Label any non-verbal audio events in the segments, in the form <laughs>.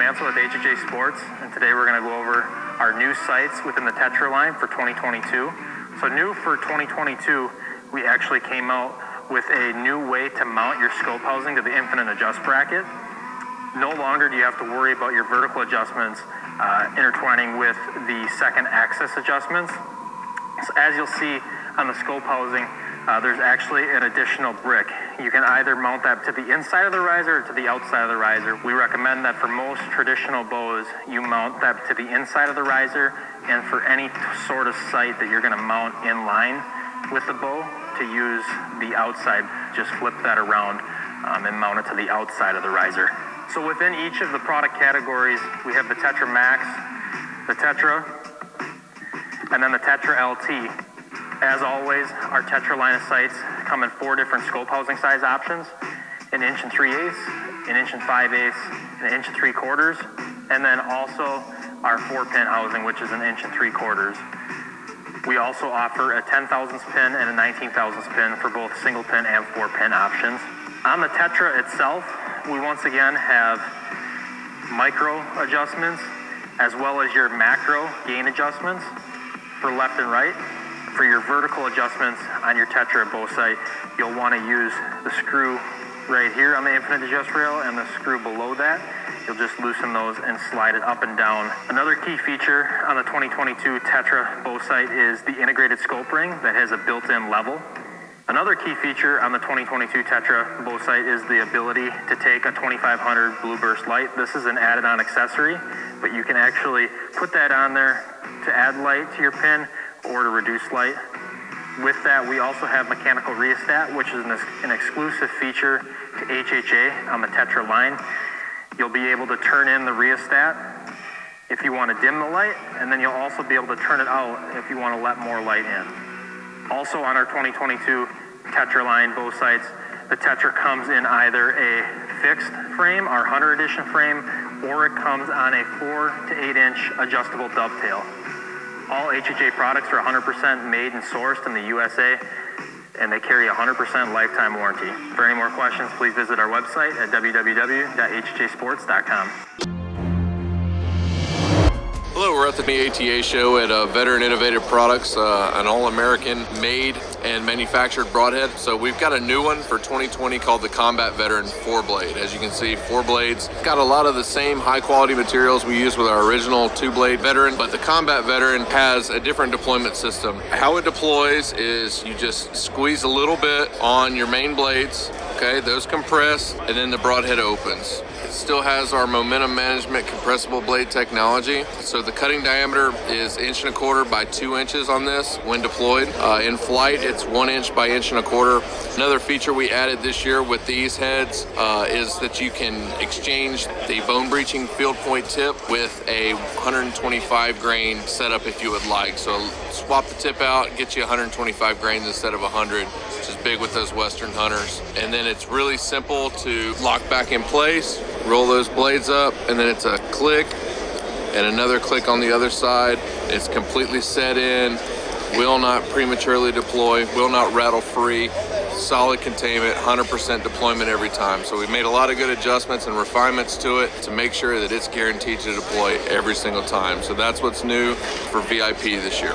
Mansell with HHA Sports, and today we're going to go over our new sights within the Tetra line for 2022. So new for 2022, we actually came out with a new way to mount your scope housing to the infinite adjust bracket. No longer do you have to worry about your vertical adjustments uh, intertwining with the second axis adjustments. So as you'll see on the scope housing, uh, there's actually an additional brick. You can either mount that to the inside of the riser or to the outside of the riser. We recommend that for most traditional bows, you mount that to the inside of the riser, and for any sort of sight that you're going to mount in line with the bow, to use the outside, just flip that around um, and mount it to the outside of the riser. So within each of the product categories, we have the Tetra Max, the Tetra, and then the Tetra LT. As always, our Tetra line of sights come in four different scope housing size options, an inch and three eighths, an inch and five eighths, an inch and three quarters, and then also our four pin housing, which is an inch and three quarters. We also offer a 10 thousandths pin and a 19 thousandths pin for both single pin and four pin options. On the Tetra itself, we once again have micro adjustments as well as your macro gain adjustments for left and right. For your vertical adjustments on your Tetra bow sight, you'll want to use the screw right here on the infinite adjust rail and the screw below that. You'll just loosen those and slide it up and down. Another key feature on the 2022 Tetra bow sight is the integrated scope ring that has a built-in level. Another key feature on the 2022 Tetra bow sight is the ability to take a 2500 blue burst light. This is an added on accessory, but you can actually put that on there to add light to your pin or to reduce light. With that, we also have mechanical rheostat, which is an, an exclusive feature to HHA on the Tetra line. You'll be able to turn in the rheostat if you want to dim the light, and then you'll also be able to turn it out if you want to let more light in. Also on our 2022 Tetra line bow sights, the Tetra comes in either a fixed frame, our Hunter Edition frame, or it comes on a 4 to 8 inch adjustable dovetail. All HHA products are 100% made and sourced in the USA, and they carry 100% lifetime warranty. For any more questions, please visit our website at www.hhasports.com. Hello, we're at the ATA show at uh, Veteran Innovative Products, uh, an all-American made and manufactured broadhead. So we've got a new one for 2020 called the Combat Veteran 4-blade. As you can see, four blades. Got a lot of the same high-quality materials we use with our original two-blade Veteran, but the Combat Veteran has a different deployment system. How it deploys is you just squeeze a little bit on your main blades, okay? Those compress, and then the broadhead opens. It still has our momentum management compressible blade technology. So the cutting diameter is inch and a quarter by two inches on this when deployed. Uh, in flight, it's one inch by inch and a quarter. Another feature we added this year with these heads uh, is that you can exchange the bone breaching field point tip with a 125 grain setup if you would like. So swap the tip out, get you 125 grains instead of 100 which is big with those Western hunters. And then it's really simple to lock back in place, roll those blades up, and then it's a click and another click on the other side. It's completely set in, will not prematurely deploy, will not rattle free, solid containment, 100% deployment every time. So we've made a lot of good adjustments and refinements to it to make sure that it's guaranteed to deploy every single time. So that's what's new for VIP this year.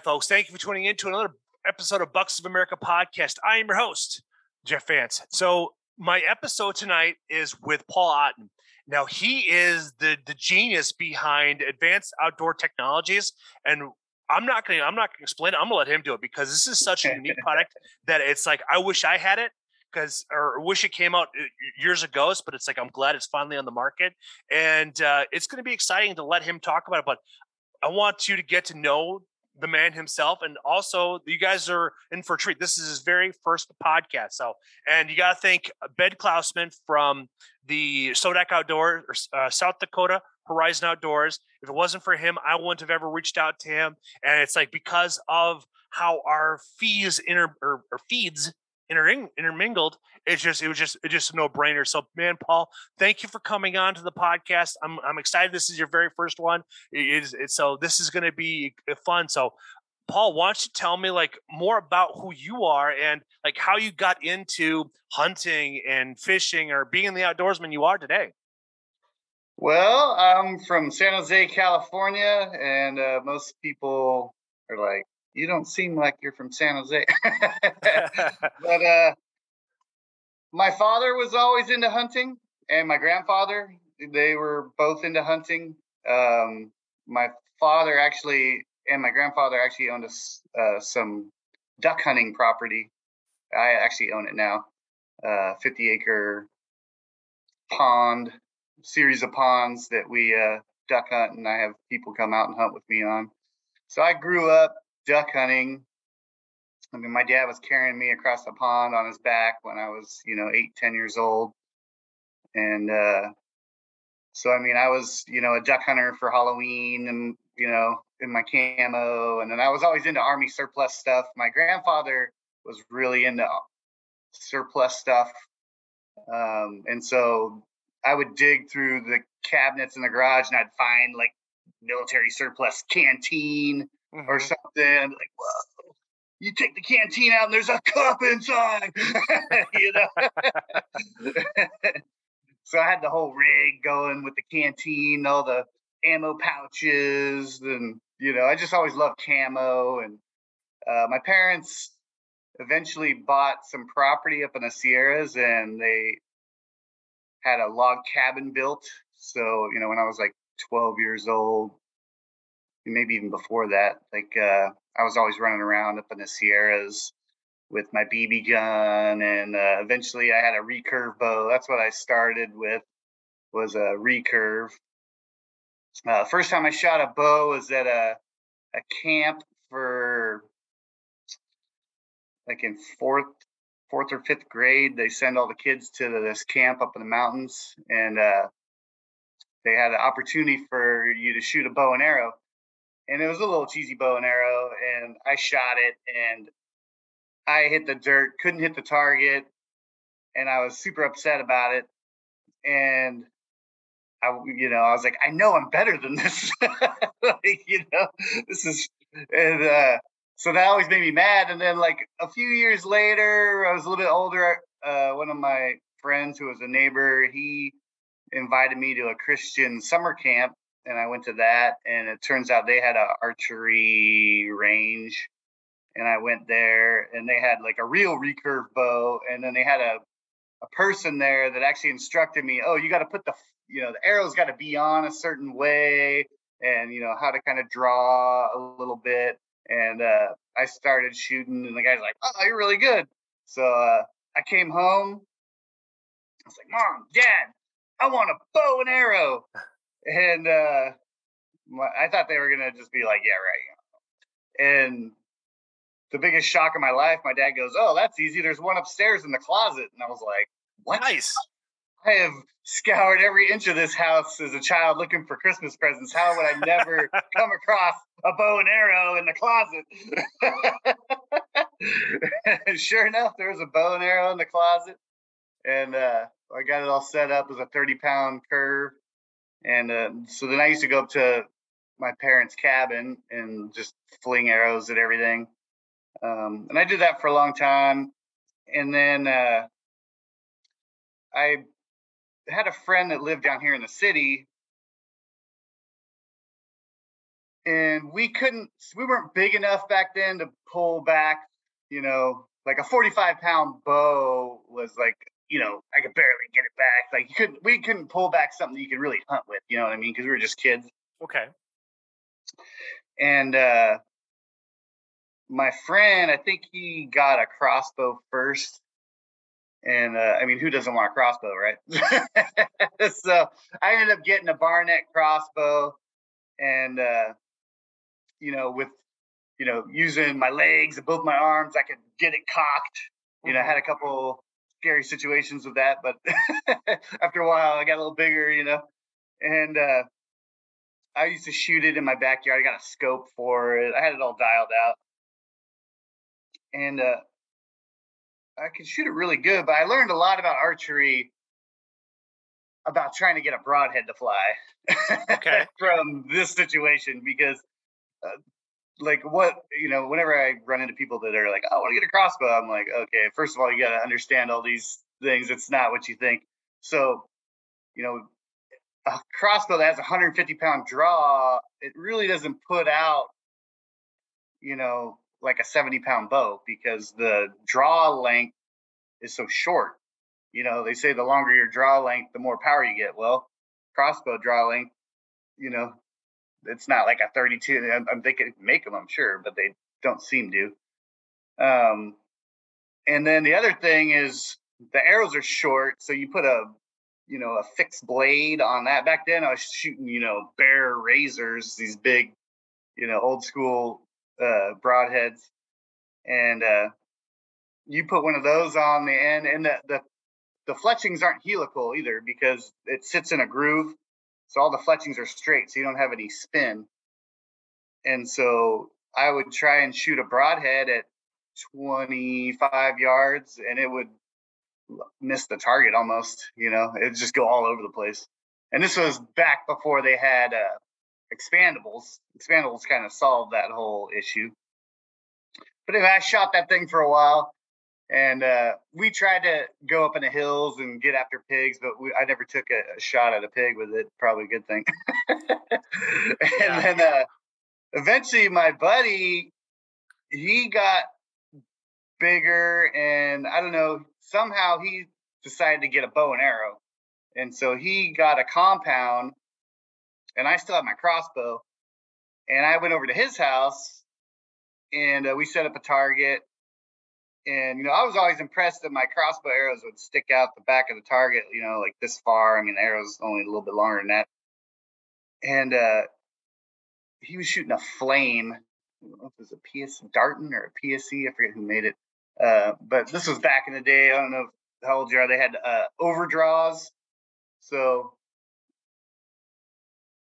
Right, folks. Thank you for tuning in to another episode of Bucks of America podcast. I am your host, Jeff Vance. So, my episode tonight is with Paul Otten. Now, he is the the genius behind advanced outdoor technologies, and I'm not going to I'm not going to explain it. I'm going to let him do it because this is such a <laughs> unique product that it's like I wish I had it because or wish it came out uh, years ago, but it's like I'm glad it's finally on the market, and uh, it's going to be exciting to let him talk about it. But I want you to get to know the man himself, and also you guys are in for a treat. This is his very first podcast, so and you got to thank Bed Klausman from the Sodak Outdoor uh, South Dakota Horizon Outdoors. If it wasn't for him, I wouldn't have ever reached out to him. And it's like because of how our fees inter or, or feeds inter- intermingled, it's just it was just it's just a no brainer. So man, Paul, thank you for coming on to the podcast. I'm I'm excited. This is your very first one. It is it's, so this is going to be fun. So Paul, why don't you tell me like more about who you are and like how you got into hunting and fishing or being the outdoorsman you are today? Well, I'm from San Jose, California, and uh, most people are like, "You don't seem like you're from San Jose." <laughs> <laughs> but uh, my father was always into hunting, and my grandfather. They were both into hunting. Um, my father actually and my grandfather actually owned a, uh, some duck hunting property. I actually own it now, uh, 50 acre pond series of ponds that we uh, duck hunt, and I have people come out and hunt with me on. So I grew up duck hunting. I mean, my dad was carrying me across the pond on his back when I was, you know, eight, ten years old, and uh, so I mean, I was, you know, a duck hunter for Halloween, and you know, in my camo, and then I was always into army surplus stuff. My grandfather was really into surplus stuff, um, and so I would dig through the cabinets in the garage and I'd find like military surplus canteen mm-hmm. or something. Like, whoa, you take the canteen out and there's a cup inside, <laughs> you know. <laughs> so I had the whole rig going with the canteen, all the ammo pouches, and you know, I just always loved camo. And uh, my parents eventually bought some property up in the Sierras, and they had a log cabin built. So, you know, when I was like 12 years old, maybe even before that, like uh, I was always running around up in the Sierras with my BB gun, and uh, eventually I had a recurve bow. That's what I started with was a recurve. Uh, first time I shot a bow was at a a camp for like in fourth fourth or fifth grade, they send all the kids to this camp up in the mountains, and uh, they had an opportunity for you to shoot a bow and arrow. And it was a little cheesy bow and arrow, and I shot it, and I hit the dirt, couldn't hit the target, and I was super upset about it. And I, you know, I was like, I know I'm better than this. <laughs> like, you know, this is, and uh, so that always made me mad. And then like a few years later, I was a little bit older. Uh, one of my friends who was a neighbor, he invited me to a Christian summer camp, and I went to that. And it turns out they had a archery range, and I went there, and they had like a real recurve bow, and then they had a a person there that actually instructed me, oh, you got to put the you know the arrow's got to be on a certain way, and you know how to kind of draw a little bit and uh, I started shooting, and the guy's like, "Oh, you're really good." So uh, I came home. I was like, "Mom, Dad, I want a bow and arrow," and uh, I thought they were gonna just be like, "Yeah, right." And the biggest shock of my life, my dad goes, "Oh, that's easy. There's one upstairs in the closet," and I was like, "What?" Nice. <laughs> I have scoured every inch of this house as a child looking for Christmas presents. How would I never <laughs> come across a bow and arrow in the closet? <laughs> sure enough, there was a bow and arrow in the closet. And uh, I got it all set up as a 30 pound curve. And uh, so then I used to go up to my parents' cabin and just fling arrows at everything. Um, and I did that for a long time. And then uh, I had a friend that lived down here in the city and we couldn't we weren't big enough back then to pull back you know like a 45 pound bow was like you know i could barely get it back. Like you couldn't we couldn't pull back something you could really hunt with you know what i mean? Because we were just kids. Okay. And uh my friend i think he got a crossbow first. And uh, I mean, who doesn't want a crossbow, right? <laughs> so I ended up getting a Barnett crossbow, and uh, you know, with you know, using my legs and both my arms, I could get it cocked. You know, I had a couple scary situations with that, but <laughs> after a while, I got a little bigger, you know, and uh, I used to shoot it in my backyard. I got a scope for it. I had it all dialed out, and uh, I could shoot it really good. But I learned a lot about archery about trying to get a broadhead to fly. Okay. <laughs> from this situation because uh, like what you know whenever i run into people that are like oh, i want to get a crossbow i'm like okay first of all you got to understand all these things it's not what you think. So you know a crossbow that has a 150 pound draw it really doesn't put out you know like a 70 pound bow because the draw length is so short. You know they say the longer your draw length the more power you get. Well crossbow draw length you know it's not like a 32. I'm, I'm thinking make them, I'm sure, but they don't seem to. Um, and then the other thing is the arrows are short, so you put a you know a fixed blade on that. Back then, I was shooting you know Bear razors, these big you know old school uh, broadheads, and uh, you put one of those on the end, and the the the fletchings aren't helical either because it sits in a groove so all the fletchings are straight, so you don't have any spin. And so I would try and shoot a broadhead at 25 yards and it would miss the target almost, you know, it'd just go all over the place. And this was back before they had uh, expandables. Expandables kind of solved that whole issue. But anyway, I shot that thing for a while and uh, we tried to go up in the hills and get after pigs, but we, I never took a, a, shot at a pig with it. Probably a good thing. <laughs> and yeah. then uh, eventually, my buddy he got bigger, and I don't know. Somehow he decided to get a bow and arrow, and so he got a compound, and I still have my crossbow. And I went over to his house, and uh, we set up a target and you know, I was always impressed that my crossbow arrows would stick out the back of the target, you know, like this far. I mean, the arrow's only a little bit longer than that. And uh, he was shooting a flame. It was a PS Darton or a psc I forget who made it. Uh, but this was back in the day. I don't know how old you are. They had uh, overdraws. So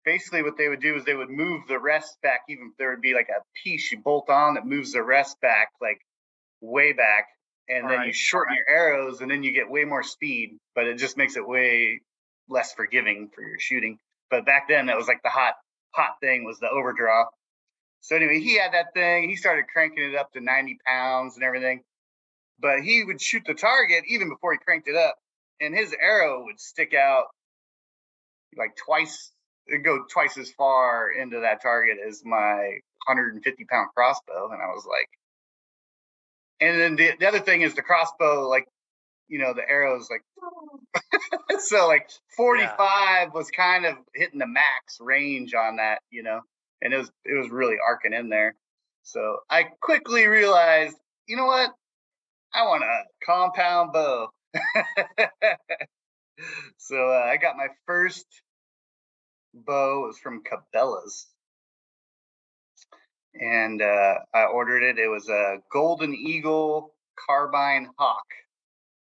basically, what they would do is they would move the rest back. Even if there would be like a piece you bolt on that moves the rest back, like way back and All then right. you shorten right. your arrows and then you get way more speed, but it just makes it way less forgiving for your shooting. But back then that was like the hot hot thing was the overdraw. So anyway, he had that thing. He started cranking it up to 90 pounds and everything. But he would shoot the target even before he cranked it up, and his arrow would stick out like twice, it'd go twice as far into that target as my 150 pound crossbow. And I was like, and then the, the other thing is the crossbow, like, you know, the arrows, like, <laughs> so like 45 yeah. was kind of hitting the max range on that, you know, and it was, it was really arcing in there. So I quickly realized, you know what? I want a compound bow. <laughs> so uh, I got my first bow. It was from Cabela's and uh, I ordered it. It was a Golden Eagle Carbine Hawk.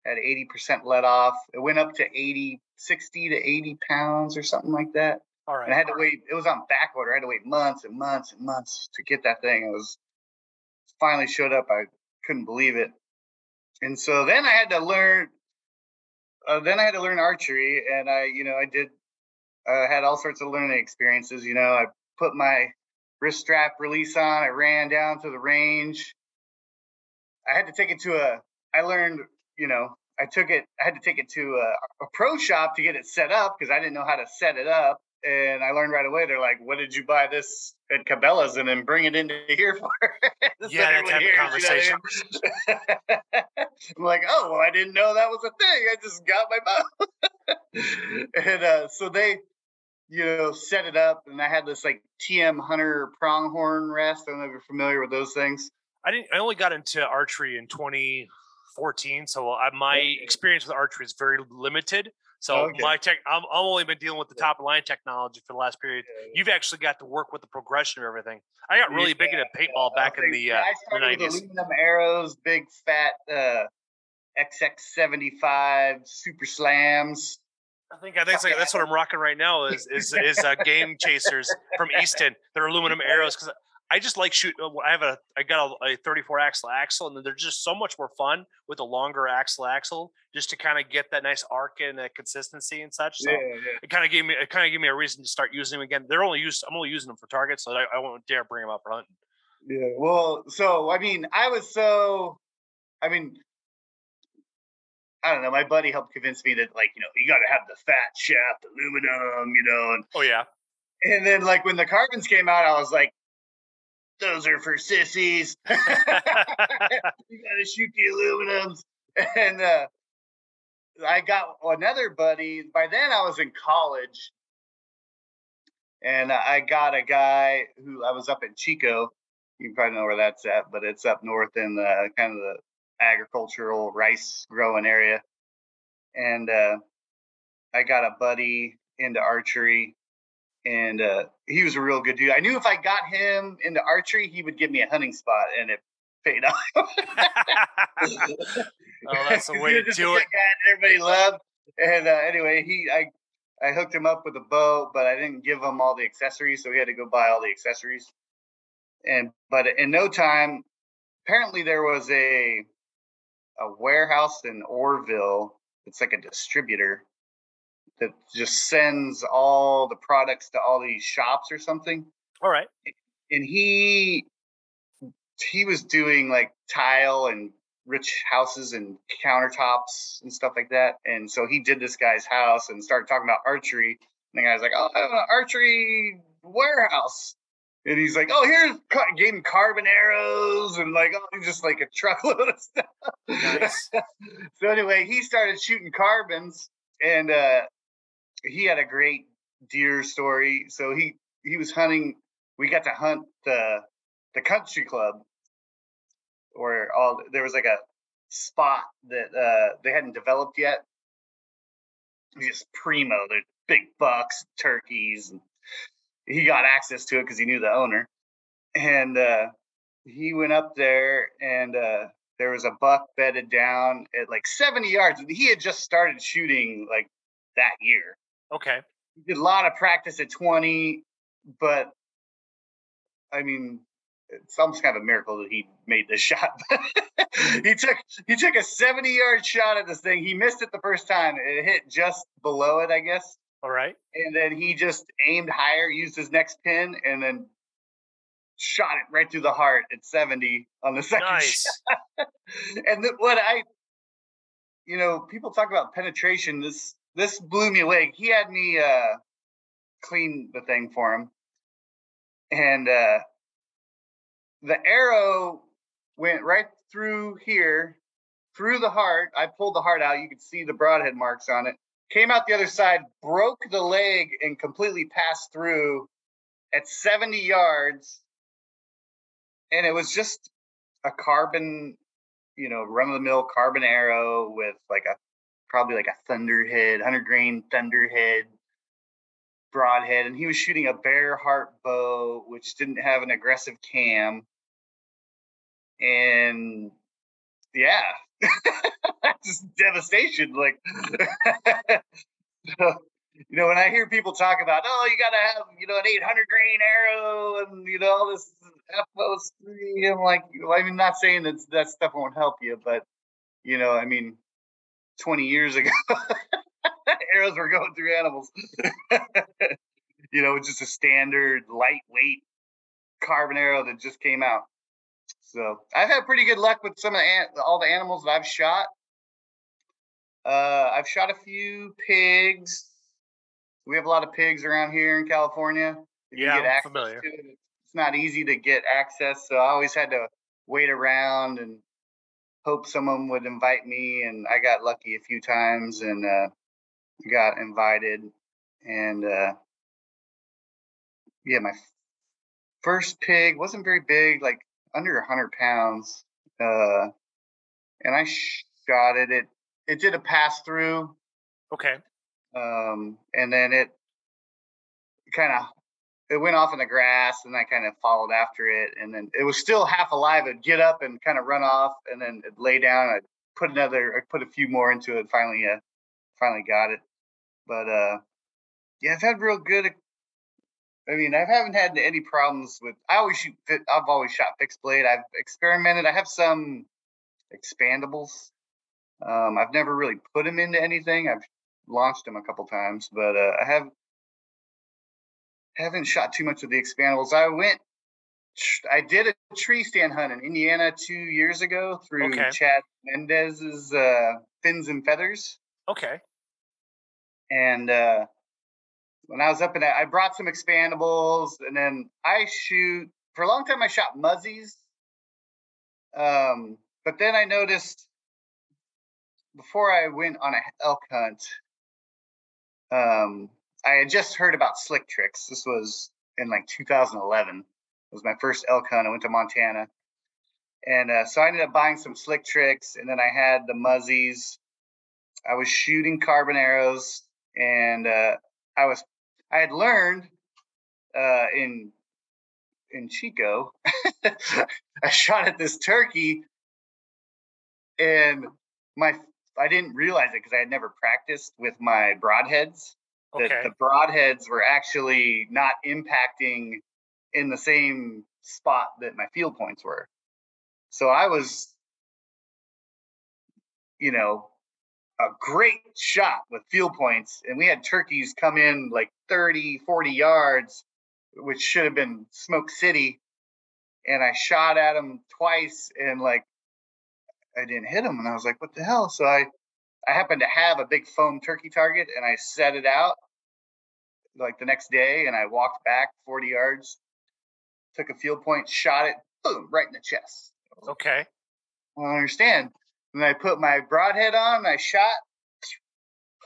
at 80% let off. It went up to 80, 60 to 80 pounds or something like that. All right. And I had to wait. It was on back order. I had to wait months and months and months to get that thing. It was finally showed up. I couldn't believe it. And so then I had to learn. Uh, then I had to learn archery, and I, you know, I did. I uh, had all sorts of learning experiences. You know, I put my wrist strap release on. I ran down to the range. I had to take it to a. I learned, you know, I took it. I had to take it to a, a pro shop to get it set up because I didn't know how to set it up. And I learned right away. They're like, "What did you buy this at Cabela's and then bring it into here for?" <laughs> yeah, that type of conversation. You know <laughs> I'm like, "Oh, well, I didn't know that was a thing. I just got my <laughs> bow." and uh, so they you know, set it up, and I had this like TM Hunter pronghorn rest. I don't know if you're familiar with those things. I didn't. I only got into archery in 2014, so I, my experience with archery is very limited. So Okay. my tech, I'm, I've only been dealing with the top of line technology for the last period. You've actually got to work with the progression of everything. I got really big into paintball back in the uh, I the started with 90s. aluminum arrows, big fat uh, XX75 super slams. I think I think like, that's what I'm rocking right now is <laughs> is is uh, game chasers from Easton. They're aluminum arrows because I just like shoot. uh, I have a I got a, a 34 axle axle, and they're just so much more fun with a longer axle axle, just to kind of get that nice arc and uh, consistency and such. So yeah. it kind of gave me it kind of gave me a reason to start using them again. They're only used. I'm only using them for targets, so I, I won't dare bring them up for hunting. Yeah. Well, so I mean, I was so, I mean, I don't know. My buddy helped convince me that, like, you know, you got to have the fat shaft aluminum, you know, and Oh yeah, and then like when the carbons came out, I was like, those are for sissies. <laughs> you gotta shoot the aluminums. And uh, I got another buddy. By then, I was in college, and I got a guy who I was up in Chico. You probably know where that's at, but it's up north in the kind of the agricultural rice growing area. And uh, I got a buddy into archery, and uh, he was a real good dude. I knew if I got him into archery, he would give me a hunting spot, and it paid <laughs> off. <laughs> Oh, that's the way to do it. guy everybody loved. And uh, anyway, he I I hooked him up with a bow, but I didn't give him all the accessories, so he had to go buy all the accessories. And but in no time, apparently there was a a warehouse in Oroville. It's like a distributor that just sends all the products to all these shops or something All right. and he he was doing like tile and rich houses and countertops and stuff like that. And so he did this guy's house and started talking about archery. And the guy's like, "Oh, I have an archery warehouse." And he's like, "Oh, here's ca- gave him carbon arrows and like, oh, just like a truckload of stuff." Nice. <laughs> so anyway, he started shooting carbons, and uh, he had a great deer story. So he he was hunting. We got to hunt the the country club, where all there was like a spot that uh, they hadn't developed yet. Just primo, they're big bucks, turkeys, and he got access to it because he knew the owner. And uh, he went up there, and uh, there was a buck bedded down at like 70 yards. He had just started shooting like that year Okay. he did a lot of practice at 20, but I mean, it's almost kind of a miracle that he made this <laughs> shot. he took he took a 70 yard shot at this thing. He missed it the first time. It hit just below it, I guess. All right. And then he just aimed higher, used his next pin, and then shot it right through the heart at 70 on the <laughs> second Nice. and th- what I, you know, people talk about penetration. This this blew me away. He had me uh, clean the thing for him, and uh, the arrow went right through here, through the heart. I pulled the heart out. You could see the broadhead marks on it. Came out the other side, broke the leg, and completely passed through at 70 yards. And it was just a carbon you know, run of the mill carbon arrow with like a probably like a thunderhead, 100 grain thunderhead broadhead. And he was shooting a bear heart bow, which didn't have an aggressive cam. And yeah, just devastation. Like, so, <laughs> you know, when I hear people talk about, oh, you got to have, you know, an 800 grain arrow and, you know, all this FOS3, I'm like, I'm not saying that that stuff won't help you, but, you know, I mean, 20 years ago, <laughs> arrows were going through animals. <laughs> you know, just a standard lightweight carbon arrow that just came out. So I've had pretty good luck with some of the all the animals that I've shot. Uh, I've shot a few pigs. We have a lot of pigs around here in California. If Yeah, I'm familiar. it, it's not easy to get access, so I always had to wait around and hope someone would invite me. And I got lucky a few times and uh, got invited. And uh, yeah, my first pig wasn't very big, like under 100 pounds. Uh, and I shot it. It it did a pass through. Okay. Um, and then it kind of it went off in the grass, and I kind of followed after it, and then it was still half alive. It'd get up and kind of run off, and then it'd lay down. I'd put another, I put a few more into it. Finally, uh, finally got it. But uh, yeah, I've had real good. I mean, I haven't had any problems with. I always shoot. I've always shot fixed blade. I've experimented. I have some expandables. Um, I've never really put them into anything. I've launched them a couple times, but uh, I have haven't shot too much of the expandables. I went, I did a tree stand hunt in Indiana two years ago through okay. Chad Mendez's uh, Fins and Feathers. Okay. And uh, when I was up in that, I brought some expandables, and then I shoot for a long time. I shot muzzies, um, but then I noticed before I went on a elk hunt, um, I had just heard about slick tricks. This was in like 2011. It was my first elk hunt. I went to Montana. And uh, so I ended up buying some slick tricks, and then I had the muzzies. I was shooting carbon arrows, and uh, I was I had learned uh, in in Chico. <laughs> I shot at this turkey, and my I didn't realize it because I had never practiced with my broadheads. Okay. That the broadheads were actually not impacting in the same spot that my field points were. So I was, you know, a great shot with field points. And we had turkeys come in like 30, 40 yards, which should have been Smoke City. And I shot at them twice and like I didn't hit them. And I was like, what the hell? So I I happened to have a big foam turkey target and I set it out like the next day and I walked back 40 yards, took a field point, shot it, boom, right in the chest. Okay. I don't understand. And I put my broadhead on and I shot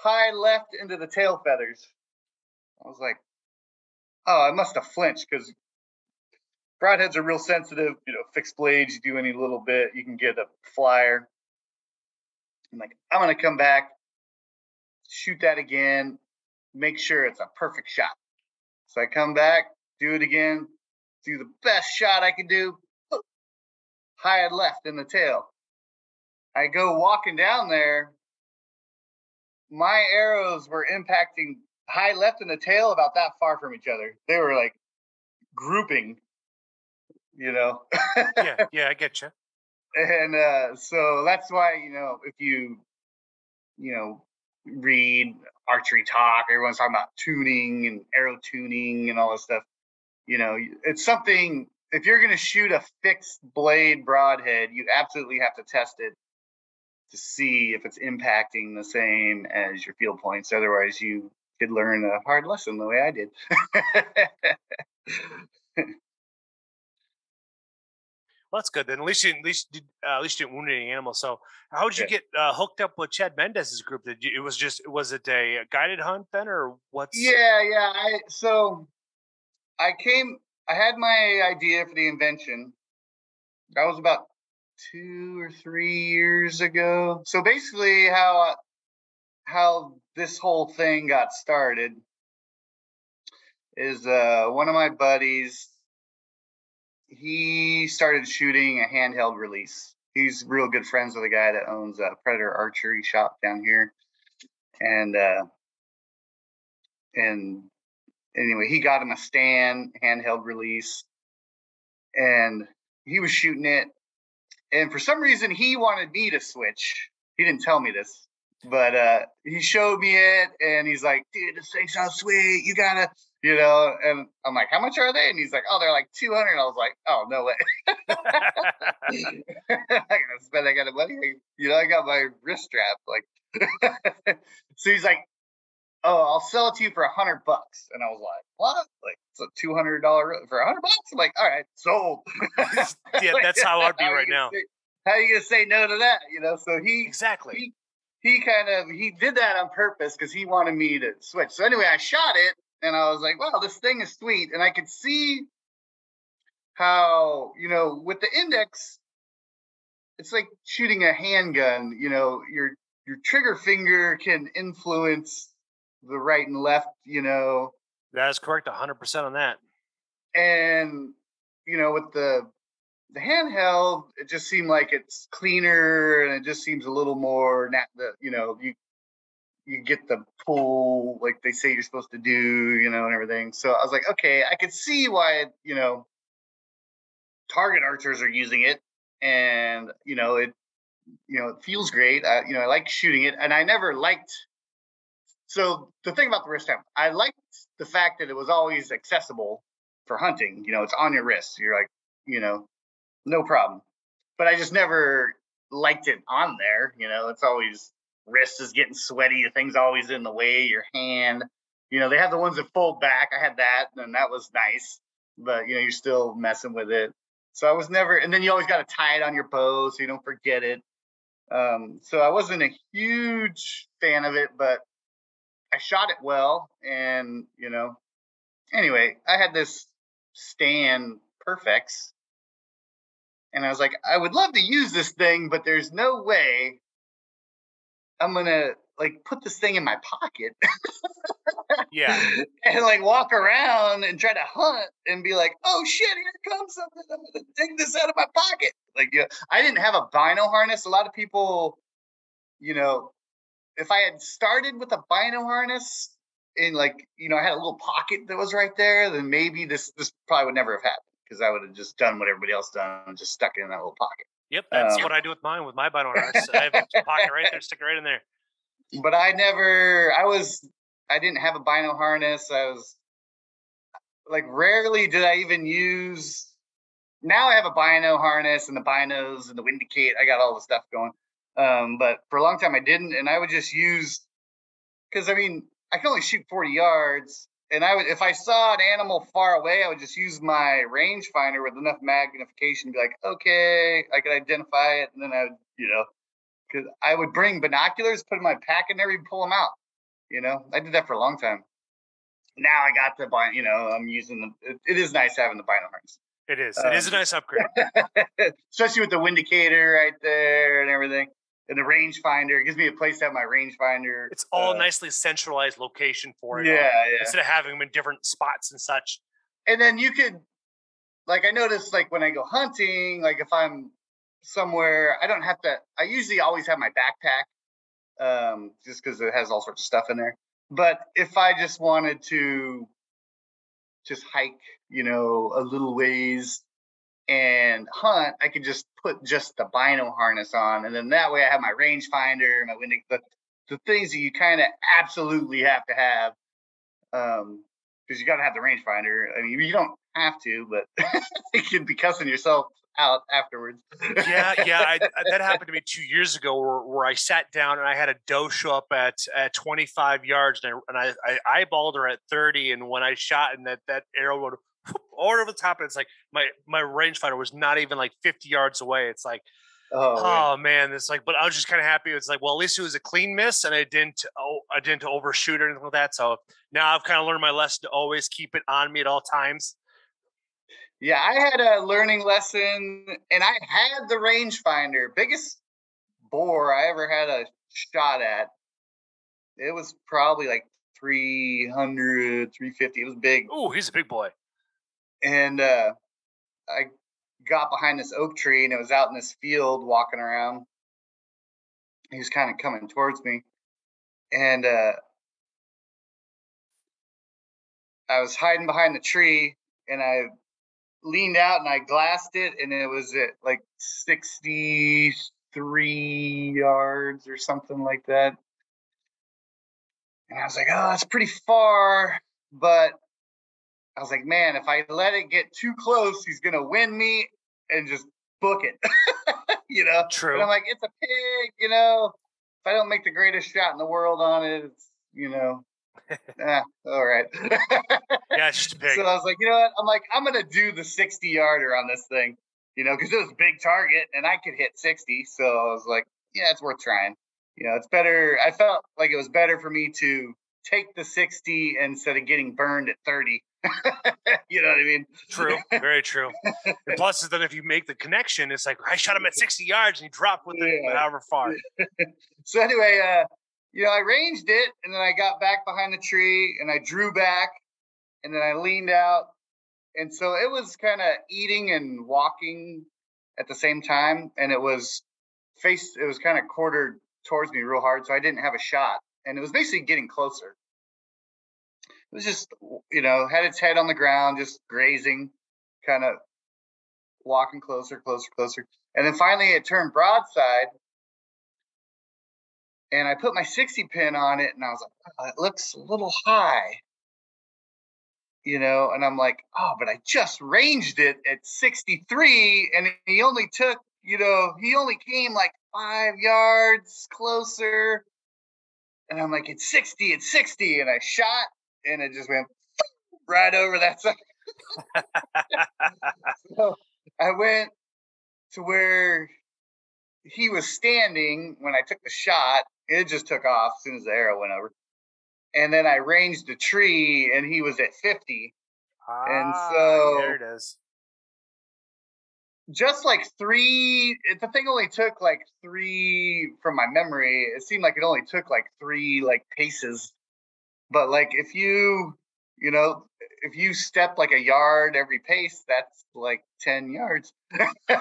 high left into the tail feathers. I was like, oh, I must have flinched because broadheads are real sensitive. You know, fixed blades, you do any little bit, you can get a flyer. I'm like, I'm gonna come back, shoot that again, make sure it's a perfect shot. So I come back, do it again, do the best shot I can do, high left in the tail. I go walking down there. My arrows were impacting high left in the tail about that far from each other. They were like grouping, you know. yeah, <laughs> yeah, I get you and uh, so that's why you know if you you know read archery talk everyone's talking about tuning and arrow tuning and all this stuff you know it's something if you're going to shoot a fixed blade broadhead you absolutely have to test it to see if it's impacting the same as your field points otherwise you could learn a hard lesson the way i did <laughs> Well, that's good. Then at least you at least did, uh, at least you didn't wound any animals. So how did you get uh, hooked up with Chad Mendez's group? Did you, it was just was it a guided hunt then, or what's? Yeah, yeah. I so I came. I had my idea for the invention. That was about two or three years ago. So basically, how how this whole thing got started is uh, one of my buddies he started shooting a handheld release. He's real good friends with a guy that owns a Predator Archery shop down here, and uh, and anyway, he got him a Stan handheld release, and he was shooting it. And for some reason, he wanted me to switch. He didn't tell me this, but uh, he showed me it, and he's like, "Dude, this thing sounds sweet. You gotta." you know, and I'm like, how much are they? And he's like, oh, they're like 200. And I was like, oh, no way. <laughs> I gotta spend that kind of money. You know, I got my wrist strap. Like, <laughs> so he's like, oh, I'll sell it to you for a hundred bucks. And I was like, what? Like, it's a $200 for a hundred bucks? I'm like, all right, sold. <laughs> <laughs> yeah, that's how I'd be right now. Say, how are you going to say no to that? You know, so he, exactly. He, he kind of he did that on purpose because he wanted me to switch. So anyway, I shot it and I was like, wow, this thing is sweet. And I could see how, you know, with the index, it's like shooting a handgun. You know, your your trigger finger can influence the right and left. You know, that is correct, hundred percent on that. And you know, with the the handheld, it just seemed like it's cleaner and it just seems a little more. Nat- the you know you you get the pull like they say you're supposed to do, you know, and everything. So I was like, okay, I could see why you know target archers are using it, and you know it you know it feels great. I, you know I like shooting it, and I never liked. So the thing about the wrist strap, I liked the fact that it was always accessible for hunting. You know, it's on your wrist. You're like, you know, no problem. But I just never liked it on there. You know, it's always wrist is getting sweaty. The thing's always in the way. Your hand. You know, they have the ones that fold back. I had that, and that was nice. But you know, you're still messing with it. So I was never. And then you always got to tie it on your bow so you don't forget it. Um, so I wasn't a huge fan of it, but I shot it well, and you know, anyway, I had this Stan Perfex and I was like, I would love to use this thing, but there's no way I'm gonna like put this thing in my pocket. yeah. <laughs> And like walk around and try to hunt and be like, oh shit, here comes something. I'm gonna dig this out of my pocket. Like, you know, I didn't have a bino harness. A lot of people, you know, if I had started with a bino harness and like, you know, I had a little pocket that was right there, then maybe this this probably would never have happened because I would have just done what everybody else done and just stuck it in that little pocket. Yep, that's um, what I do with mine with my bino harness. I have a pocket right there, stick it right in there. But I never, I was, I didn't have a bino harness. I was like, rarely did I even use. Now I have a bino harness and the binos and the Windicate. I got all the stuff going. Um, but for a long time I didn't, and I would just use because I mean I can only shoot 40 yards, and I would if I saw an animal far away, I would just use my rangefinder with enough magnification to be like, okay, I could identify it, and then I would, you know, because I would bring binoculars, put in my pack, and never even pull them out. You know, I did that for a long time. Now I got the bin, you know, I'm using the. it, it is nice having the binoculars. harness. It is. Um, it is a nice upgrade, <laughs> especially with the Windicator right there and everything and the rangefinder. It gives me a place to have my rangefinder. It's all uh, nicely centralized location for it. Yeah, yeah. Instead of having them in different spots and such. And then you could, like, I noticed, like, when I go hunting, like, if I'm somewhere, I don't have to, I usually always have my backpack um, just because it has all sorts of stuff in there. But if I just wanted to just hike, you know, a little ways and hunt, I could just put just the bino harness on, and then that way I have my rangefinder, my window, the, the things that you kind of absolutely have to have, um, because you got to have the rangefinder. I mean, you don't have to, but <laughs> you could be cussing yourself out afterwards. yeah, yeah, I, <laughs> that happened to me two years ago, where, where, I sat down and I had a doe show up at at 25 yards, and I, and I, I eyeballed her at 30, and when I shot, and that that arrow would all <laughs> over the top. And it's like my my rangefinder was not even like 50 yards away. It's like, oh, oh man. man, it's like, but I was just kind of happy. It's like, well, at least it was a clean miss, and I didn't oh, I didn't overshoot or anything like that. So now I've kind of learned my lesson to always keep it on me at all times. Yeah, I had a learning lesson, and I had the rangefinder. Biggest boar I ever had a shot at. It was probably like 300, 350. It was big. Oh, he's a big boy and uh, I got behind this oak tree and it was out in this field walking around. He was kind of coming towards me, and uh, I was hiding behind the tree, and I leaned out and I glassed it, and it was at like sixty-three yards or something like that. And I was like, "Oh, that's pretty far," but I was like, man, if I let it get too close, he's gonna win me and just book it. <laughs> you know? True. And I'm like, it's a pig, you know. If I don't make the greatest shot in the world on it, it's you know. ah, <laughs> all right. yeah, it's just a <laughs> pig. So I was like, you know what? I'm like, I'm gonna do the 60 yarder on this thing, you know, because it was a big target and I could hit 60. So I was like, yeah, it's worth trying. You know, it's better. I felt like it was better for me to take the 60 instead of getting burned at 30 <laughs> you know what I mean? True, very true. and plus, is that if you make the connection, it's like I shot him at 60 yards and he dropped with it Yeah. however far. <laughs> so anyway, uh, you know, I ranged it and then I got back behind the tree and I drew back and then I leaned out. And so it was kind of eating and walking at the same time. And it was face, it was kind of quartered towards me real hard. So I didn't have a shot. And it was basically getting closer. It was just, you know, had its head on the ground, just grazing, kind of walking closer, closer, closer. And then finally it turned broadside and I put my 60 pin on it and I was like, oh, it looks a little high. You know, and I'm like, oh, but I just ranged it at 63 and he only took, you know, he only came like five yards closer. And I'm like, it's 60, it's 60. And I shot and it just went right over that side. <laughs> <laughs> so I went to where he was standing when I took the shot. It just took off as soon as the arrow went over. And then I ranged the tree and he was at 50. And Ah, so- there it is. Just like three, the thing only took like three from my memory. It seemed like it only took like three like paces. But like if you, you know, if you step like a yard every pace, that's like 10 yards. <laughs> <laughs>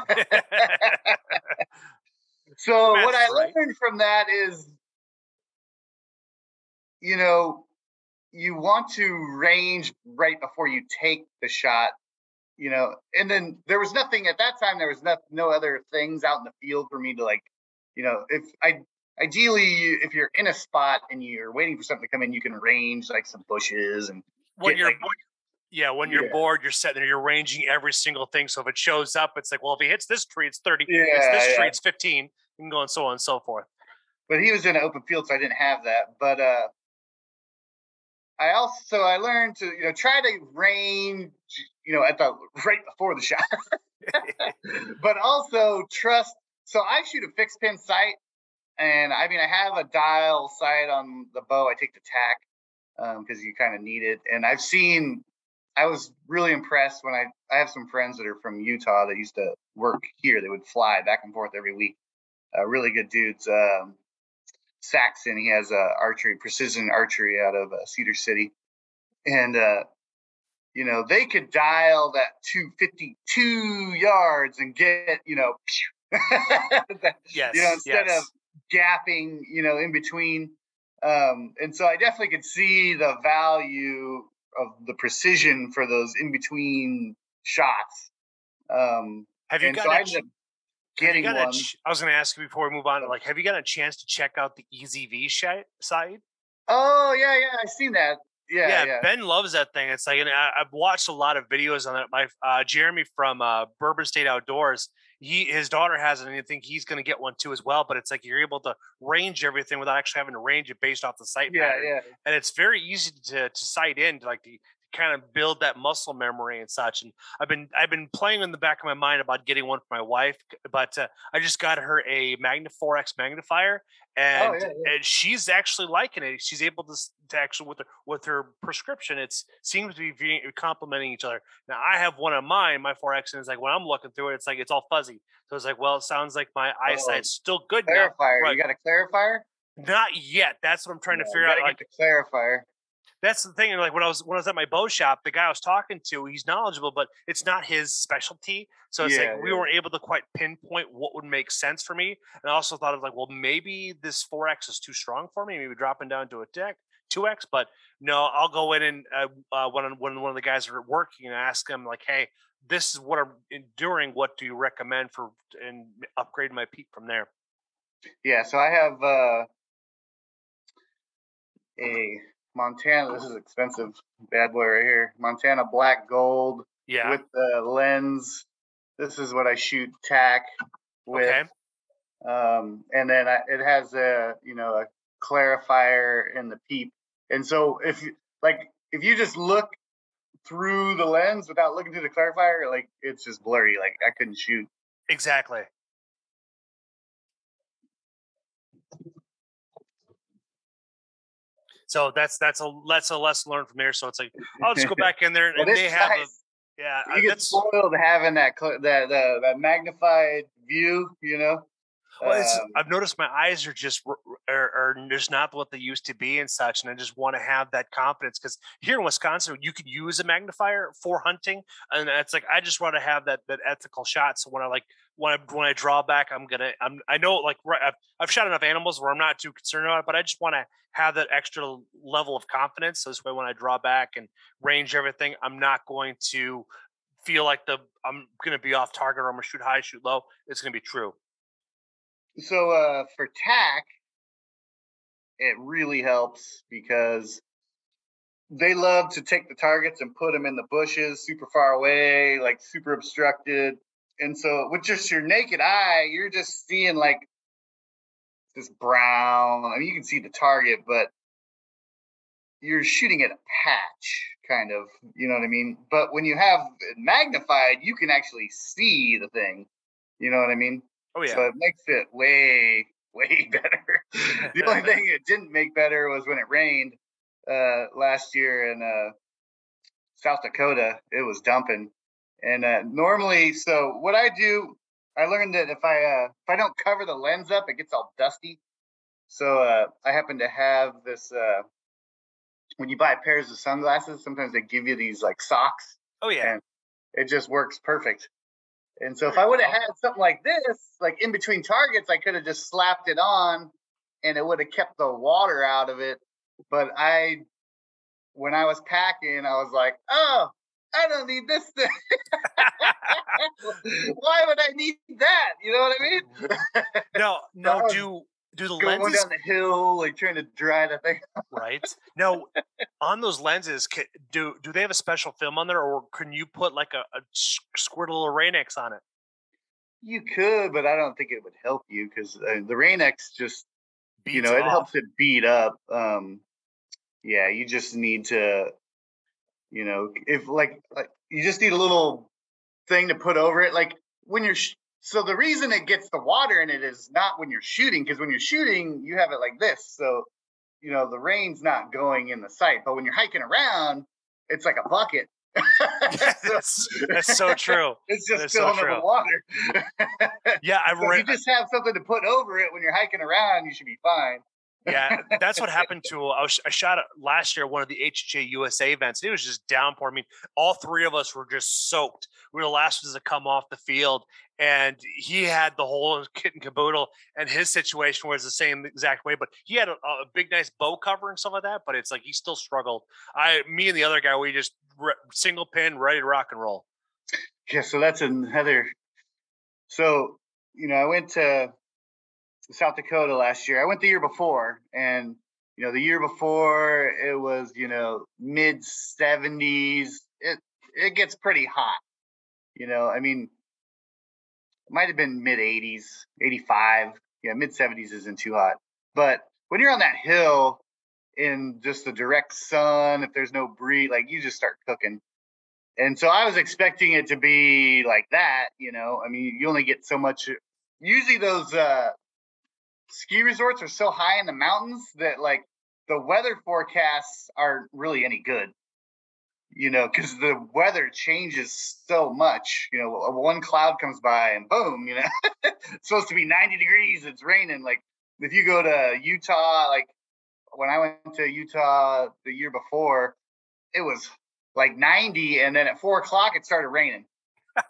So what I right. learned from that is, you know, you want to range right before you take the shot, you know, and then there was nothing at that time. There was no, no other things out in the field for me to like, you know, if I ideally you, if you're in a spot and you're waiting for something to come in, you can range like some bushes and when get, you're like- yeah, when you're Yeah. bored, you're sitting there, you're ranging every single thing. So if it shows up, it's like, well, if he hits this tree, it's 30. If it's Yeah, this tree, it's 15. And go and so on and so forth. but he was in an open field, so I didn't have that. But uh, I also I learned to you know try to range you know at the right before the shot, <laughs> <laughs> but also trust. So I shoot a fixed pin sight, and I mean I have a dial sight on the bow. I take the tack because you kind of need it, and I've seen. I was really impressed when I I have some friends that are from Utah that used to work here. They would fly back and forth every week. Uh, really good dudes. Um, Saxon, he has a archery, precision archery out of uh, Cedar City, and uh, you know they could dial that 252 yards and get you know, <laughs> Yes. you know instead yes. of gapping you know in between. Um, and so I definitely could see the value of the precision for those in between shots. Um, have you and so a ch- have getting a one. ch- I was going to ask you before we move on. Like, have you got a chance to check out the EZV shi- site? Oh yeah, yeah, I've seen that. Yeah, yeah. Ben loves that thing. It's like, and I, I've watched a lot of videos on it. My uh, Jeremy from uh, Bourbon State Outdoors, he his daughter has it, and I think he's going to get one too as well. But it's like you're able to range everything without actually having to range it based off the site Yeah, pattern, yeah. and it's very easy to to sight in to like to kind of build that muscle memory and such. And I've been I've been playing in the back of my mind about getting one for my wife, but uh, I just got her a Magna 4X magnifier, and Oh, yeah, yeah. and she's actually liking it. She's able to, to actually with her with her prescription, it seems to be complementing each other. Now I have one of mine, my 4X, and it's like when I'm looking through it, it's like it's all fuzzy. So it's like, well, it sounds like my eyesight's still good now. Clarifier. right. You got a clarifier? Not yet. That's what I'm trying to figure out. Like the clarifier. That's the thing. and, Like when I was when I was at my bow shop, the guy I was talking to, he's knowledgeable, but it's not his specialty. So it's Yeah, like we yeah. weren't able to quite pinpoint what would make sense for me. And I also thought of like, well, maybe this 4X is too strong for me. Maybe dropping down to a deck 2X. But no, I'll go in and uh, uh, when when one of the guys are working and ask them like, hey, this is what I'm enduring. What do you recommend for and upgrade my peak from there? Yeah, so I have uh, a Montana. This is expensive, bad boy right here. Montana black gold Yeah. with the lens. This is what I shoot tack with. okay. um, and then I, it has a you know a clarifier in the peep. And so if you- like if you just look through the lens without looking through the clarifier, like it's just blurry. Like I couldn't shoot. Exactly. So that's that's a that's a lesson learned from there. So it's like I'll just go <laughs> back in there and, Well, and they have a yeah. you get spoiled having that that uh, that magnified view, you know. Well, it's, Um, I've noticed my eyes are just are, are just not what they used to be and such, and I just want to have that confidence because here in Wisconsin you could use a magnifier for hunting, and it's like I just want to have that that ethical shot. So when I like when I when I draw back, I'm gonna I'm I know like right, I've I've shot enough animals where I'm not too concerned about it, but I just want to have that extra level of confidence. So this way, when I draw back and range everything, I'm not going to feel like the I'm gonna be off target or I'm gonna shoot high, shoot low. It's gonna be true. So uh, for tack, it really helps because they love to take the targets and put them in the bushes, super far away, like super obstructed. And so with just your naked eye, you're just seeing like this brown. I mean, you can see the target, but you're shooting at a patch, kind of. You know what I mean? But when you have magnified, you can actually see the thing. You know what I mean? Oh yeah. So it makes it way, <laughs> way better. the only <laughs> thing it didn't make better was when it rained uh, last year in uh, South Dakota. It was dumping, and uh, normally, so what I do, I learned that if I uh, if I don't cover the lens up, it gets all dusty. So uh, I happen to have this. Uh, when you buy pairs of sunglasses, sometimes they give you these like socks oh yeah. and it just works perfect. And so if I would have had something like this, like in between targets, I could have just slapped it on and it would have kept the water out of it. But I, when I was packing, I was like, oh, I don't need this thing. <laughs> Why would I need that? You know what I mean? <laughs> No, <laughs> no. Do do the Going lenses down the hill, like trying to dry the thing. <laughs> right now on those lenses? Do do they have a special film on there, or can you put like a squirt a little Rain-X on it? You could, but I don't think it would help you because uh, the Rain-X just you Beats know it off. helps it beat up um yeah you just need to you know if like, like you just need a little thing to put over it like when you're sh- so the reason it gets the water in it is not when you're shooting because when you're shooting you have it like this so you know the rain's not going in the sight but when you're hiking around it's like a bucket <laughs> that's, that's so true. <laughs> it's just so filling up with water <laughs> Yeah, I so if you just have something to put over it when you're hiking around you should be fine yeah, that's what happened to. Uh, I, was, I shot last year one of the HJ USA events. And It was just downpour. I mean, all three of us were just soaked. We were the last ones to come off the field, and he had the whole <laughs> kit and caboodle. And his situation was the same exact way, but he had a, a big, nice bow cover and stuff like that. But it's like he still struggled. I, me, and the other guy, we just re- single pin, ready to rock and roll. Yeah, so that's another. So, you know, I went to South Dakota last year. I went the year before, and you know, the year before it was, you know, mid 70s. It it gets pretty hot. You know, I mean, might have been mid 80s, 85. Yeah, mid 70s isn't too hot. But when you're on that hill in just the direct sun, if there's no breeze, like you just start cooking. And so I was expecting it to be like that, you know. I mean, you only get so much. Usually, those uh, ski resorts are so high in the mountains that like the weather forecasts aren't really any good, you know, because the weather changes so much. You know, one cloud comes by and boom, you know, <laughs> it's supposed to be 90 degrees, it's raining. Like if you go to Utah, like when I went to Utah the year before, it was like 90 and then at four o'clock it started raining <laughs>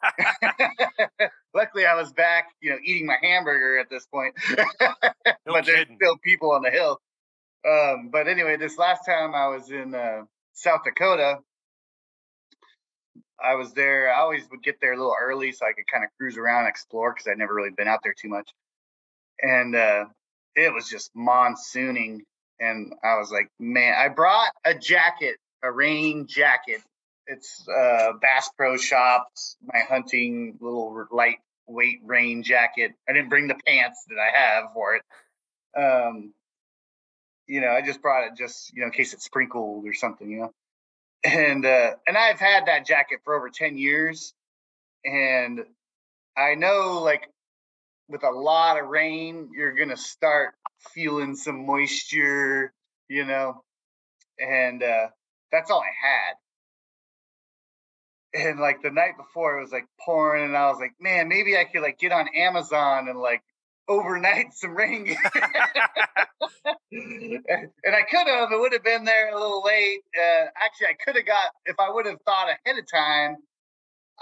luckily i was back you know eating my hamburger at this point <laughs> No but there's still people on the hill um, but anyway this last time i was in uh, south dakota i was there i always would get there a little early so i could kind of cruise around and explore because i'd never really been out there too much and uh, it was just monsooning and i was like man i brought a jacket a rain jacket. It's uh, Bass Pro Shops, my hunting little lightweight rain jacket. I didn't bring the pants that I have for it. Um, you know, I just brought it just you know in case it sprinkled or something, you know. And uh, and I've had that jacket for over ten years, and I know like with a lot of rain, you're gonna start feeling some moisture, you know and uh, that's all I had. And like the night before, it was like pouring, and I was like, man, maybe I could like get on Amazon and like overnight <laughs> some rain <laughs> and I could have. It would have been there a little late. Uh, actually, I could have got if I would have thought ahead of time.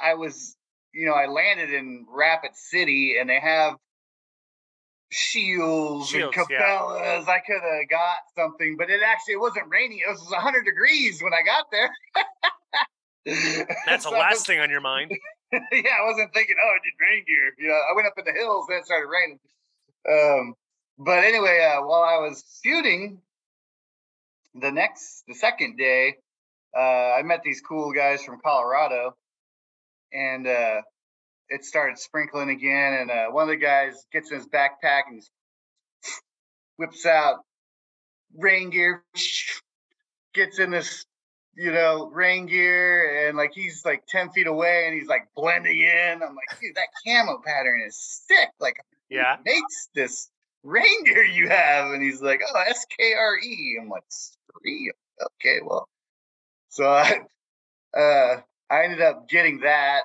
I was, you know, I landed in Rapid City, and they have Scheels, Scheels, and yeah. I could have got something, but it actually it wasn't raining. It was 100 degrees when I got there. <laughs> That's the So I last was- thing on your mind. <laughs> yeah, I wasn't thinking, oh, I did rain gear. You know, I went up in the hills, then it started raining. Um, but anyway, uh, while I was shooting, the next, the second day, uh, I met these cool guys from Colorado, and uh, it started sprinkling again. And uh, one of the guys gets in his backpack and whips out rain gear, gets in this you know, rain gear and like he's like 10 feet away and he's like blending in. I'm like, dude, that camo pattern is sick. Like, Yeah. makes this rain gear you have? And he's like, oh, S K R E. I'm like, Skre? Okay, well. So <laughs> I, uh, I ended up getting that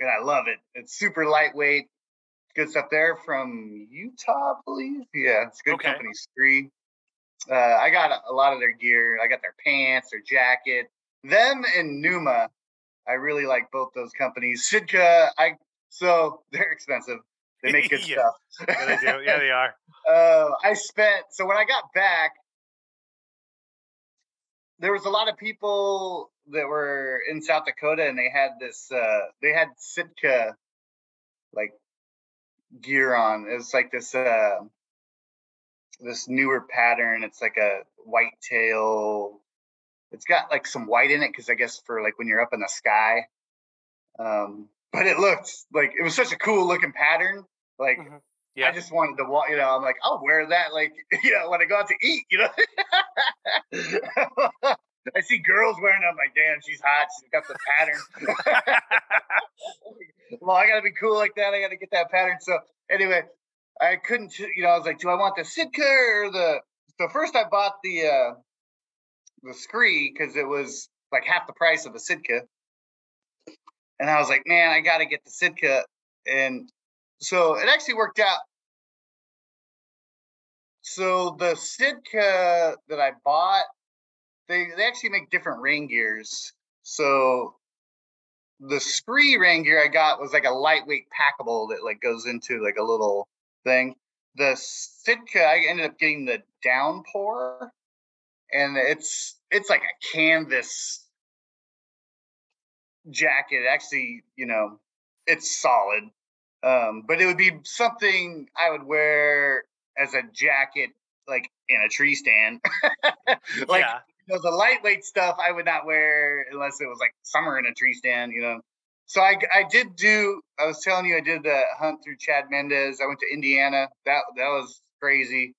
and I love it. It's super lightweight. Good stuff there from Utah, I believe. Yeah, it's a good Okay. company, SKRE. Uh, I got a, a lot of their gear. I got their pants, their jacket. Them and Numa, I really like both those companies. <laughs> Sitka, I so they're expensive. They make good <laughs> Yeah. stuff. Yeah, they do. Yeah, they are. uh, <laughs> I spent so when I got back, there was a lot of people that were in South Dakota, and they had this. Uh, they had Sitka like gear on. It was like this. Uh, this newer pattern. It's like a white tail. It's got like some white in it because I guess for like when you're up in the sky. Um, but it looked like it was such a cool looking pattern. Like Mhm. Yeah. I just wanted to walk, you know, I'm like, I'll wear that, like, <laughs> you know, when I go out to eat, you know. <laughs> I see girls wearing it. I'm like, damn, she's hot. She's got the pattern. <laughs> well, I got to be cool like that. I got to get that pattern. So, anyway, I couldn't, you know, I was like, do I want the Sitka or the. So, first I bought the uh the SKRE because it was like half the price of a Sitka. And I was like, man, I got to get the Sitka. And so it actually worked out. So the Sitka that I bought, they they actually make different rain gears. So the SKRE rain gear I got was like a lightweight packable that like goes into like a little thing. The Sitka I ended up getting the downpour, and it's it's like a canvas jacket. Actually, you know, it's solid. Um, but it would be something I would wear as a jacket, like in a tree stand. <laughs> like yeah. you know, the lightweight stuff I would not wear unless it was like summer in a tree stand, you know. So I, I did do. I was telling you I did the hunt through Chad Mendez. I went to Indiana. That that was crazy.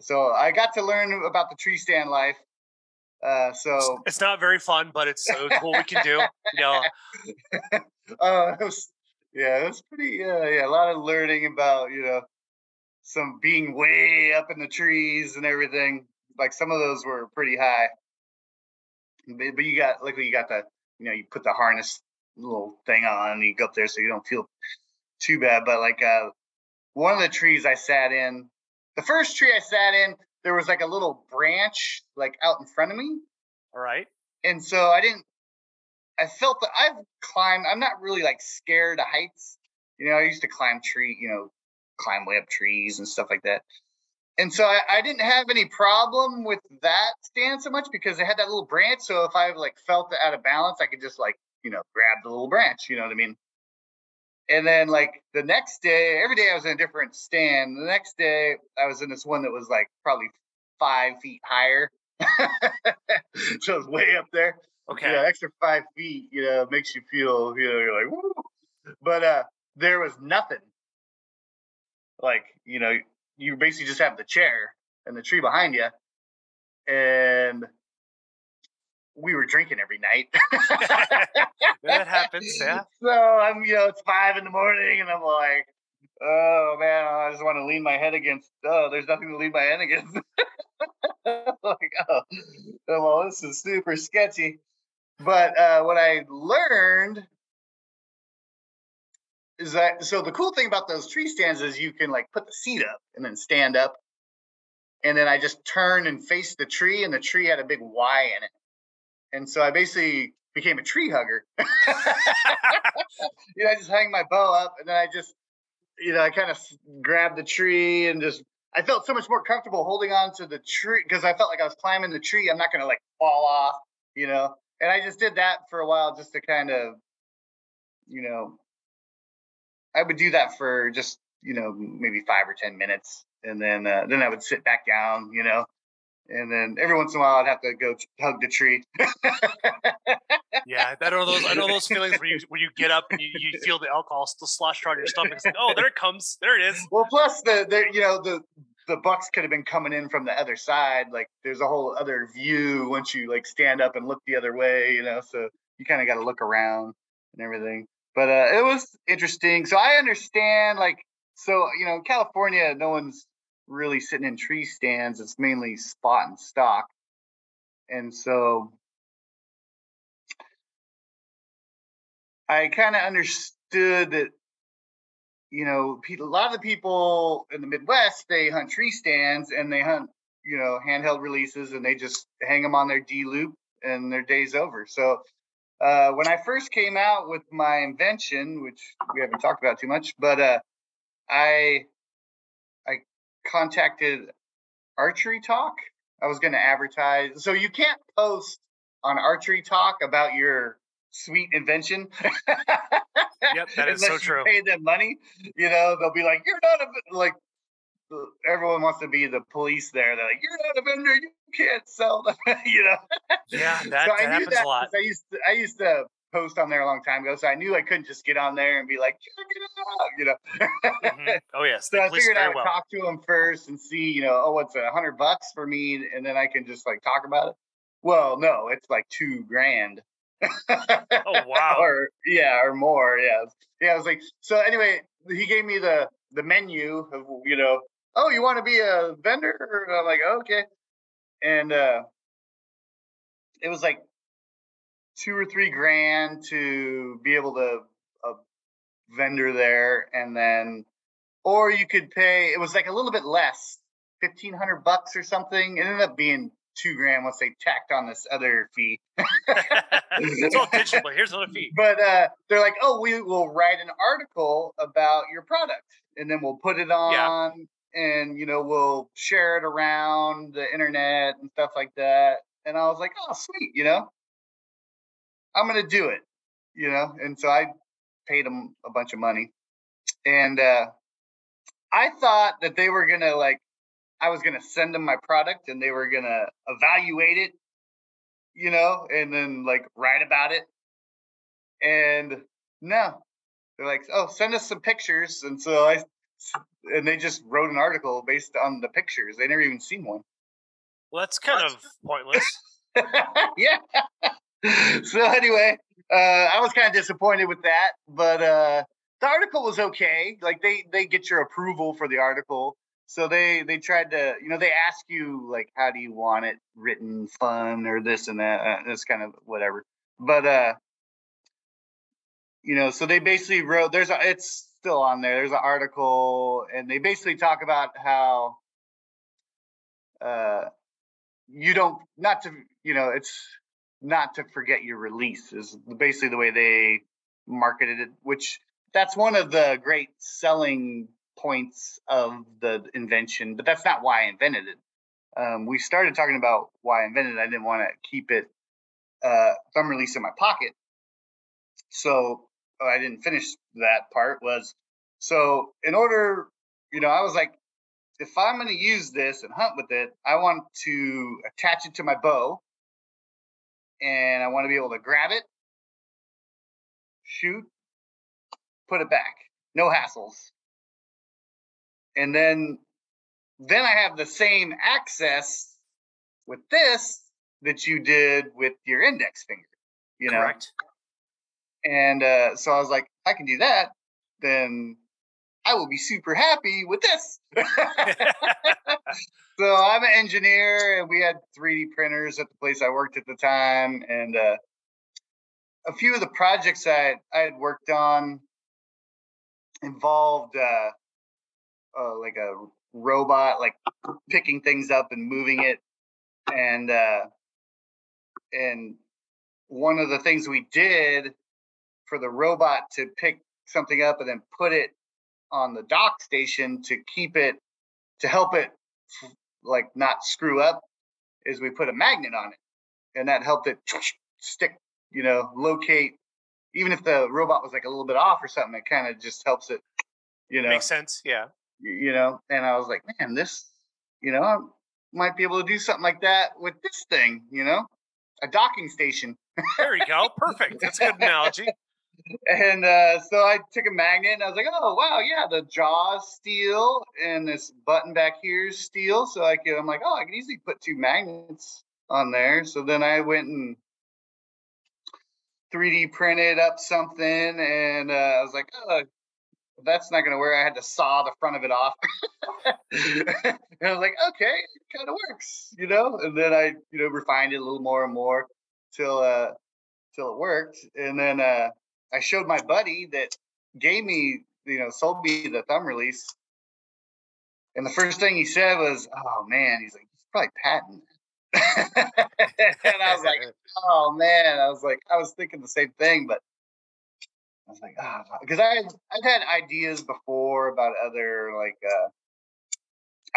So I got to learn about the tree stand life. Uh, so It's not very fun, but it's, so cool we can do. You know, uh, <laughs> it was, yeah, it was pretty. Uh, yeah, a lot of learning about you know some being way up in the trees and everything. Like some of those were pretty high, but, but you got luckily you got the you know you put the harness little thing on you go up there so you don't feel too bad. But like uh, one of the trees I sat in, the first tree I sat in, there was like a little branch like out in front of me all right. and so I didn't. I felt that I've climbed. I'm not really like scared of heights. You know, I used to climb tree. You know, climb way up trees and stuff like that. And so I, I didn't have any problem with that stand so much because it had that little branch. So if I like felt out of balance, I could just like you know grab the little branch. You know what I mean? And then like the next day, every day I was in a different stand. The next day I was in this one that was like probably five feet higher. <laughs> so it was way up there. Okay. Yeah, extra five feet, you know, makes you feel, you know, you're like, Woo. but uh there was nothing. Like, you know, you basically just have the chair and the tree behind you. And we were drinking every night. <laughs> that happens. Yeah. <laughs> So I'm, you know, it's five in the morning and I'm like, oh man, I just want to lean my head against, oh, there's nothing to lean my head against. <laughs> like, oh, well, this is super sketchy. But uh, what I learned is that so the cool thing about those tree stands is you can like put the seat up and then stand up. And then I just turned and faced the tree, and the tree had a big Y in it. And so I basically became a tree hugger. <laughs> you know, I just hang my bow up and then I just, you know, I kind of grabbed the tree and just, I felt so much more comfortable holding on to the tree because I felt like I was climbing the tree. I'm not going to like fall off, you know. And I just did that for a while just to kind of, you know, I would do that for just, you know, maybe five or 10 minutes. And then, uh, then I would sit back down, you know, and then every once in a while I'd have to go hug the tree. yeah, I know those. I know those feelings where you <laughs> where you get up and you, you feel the alcohol still slosh around your stomach. It's like, oh, there it comes, there it is. Well, plus the the you know the the bucks could have been coming in from the other side. Like there's a whole other view once you like stand up and look the other way. You know, so you kind of got to look around and everything. But uh, it was interesting. So I understand like so you know California, no one's really sitting in tree stands. It's mainly spot and stalk. And so I kind of understood that, you know, a lot of the people in the Midwest, they hunt tree stands and they hunt, you know, handheld releases and they just hang them on their D loop and their day's over. So uh, when I first came out with my invention, which we haven't talked about too much, but uh, I contacted Archery Talk. I was going to advertise. So you can't post on Archery Talk about your sweet invention. yep, that is so true. pay them money, you know, they'll be like, "You're not a like." Everyone wants to be the police there. They're like, "You're not a vendor. You can't sell them." <laughs> you know. Yeah, that, so that happens that a lot. I used to, I used to post on there a long time ago, so I knew I couldn't just get on there and be like, check it out, you know. mm-hmm. Oh yes. <laughs> so I figured I would well. talk to them first and see, you know, oh, what's a hundred bucks for me, and then I can just like talk about it. Well, no, it's like two grand. oh <laughs> wow. or yeah, or more. Yeah, yeah. I was like, so anyway, he gave me the the menu of you know, oh, you want to be a vendor? And I'm like, okay, and uh, it was like two or three grand to be able to a vendor there, and then or you could pay. It was like a little bit less, fifteen hundred bucks or something. It ended up being two grand once they tacked on this other fee. <laughs> it's all digital, but here's another fee. <laughs> But uh, they're like, oh, we will write an article about your product, and then we'll put it on. Yeah. And you know we'll share it around the internet and stuff like that. And I was like, oh, sweet, you know. I'm going to do it, you know? And so I paid them a bunch of money. And uh, I thought that they were going to, like, I was going to send them my product and they were going to evaluate it, you know, and then, like, write about it. And no, they're like, oh, send us some pictures. And so I, and they just wrote an article based on the pictures. They never even seen one. Well, that's kind of pointless. <laughs> yeah. <laughs> so anyway, uh, I was kind of disappointed with that, but uh, the article was okay. Like they they get your approval for the article, so they they tried to you know they ask you like how do you want it written, fun or this and that. Uh, it's kind of whatever, but uh, you know, so they basically wrote. There's a it's still on there. There's an article, and they basically talk about how uh you don't not to you know it's not to forget your release is basically the way they marketed it which that's one of the great selling points of the invention but that's not why i invented it. Um, we started talking about why i invented it. I didn't want to keep it uh, thumb release in my pocket. So oh, i didn't finish that part was so in order you know i was like if i'm going to use this and hunt with it i want to attach it to my bow and I want to be able to grab it, shoot, put it back. No hassles. And then then I have the same access with this that you did with your index finger. You know? Correct. And uh, so I was like, I can do that, then I will be super happy with this. <laughs> <laughs> so I'm an engineer, and we had 3D printers at the place I worked at the time, and uh, a few of the projects I I had worked on involved uh, uh, like a robot, like picking things up and moving it, and uh, and one of the things we did for the robot to pick something up and then put it on the dock station to keep it to help it like not screw up is we put a magnet on it and that helped it stick you know locate even if the robot was like a little bit off or something it kind of just helps it you know Makes sense. Yeah. you know and i was like man this you know i might be able to do something like that with this thing you know a docking station There you go. Perfect. That's a good <laughs> analogy. And uh, so I took a magnet and I was like, oh wow, yeah, the jaw steel and this button back here is steel. So I could, I'm like, oh, I can easily put two magnets on there. So then I went and 3D printed up something, and uh, I was like, oh, that's not gonna work. I had to saw the front of it off. <laughs> and I was like, okay, it kind of works, you know. And then I, you know, refined it a little more and more till uh till it worked. And then uh I showed my buddy that gave me, you know, sold me the thumb release. And the first thing he said was, "Oh man," he's like, "He's probably patent." <laughs> and I was like, <laughs> "Oh man," I was like, I was thinking the same thing, but I was like, ah, because I I've had ideas before about other like uh,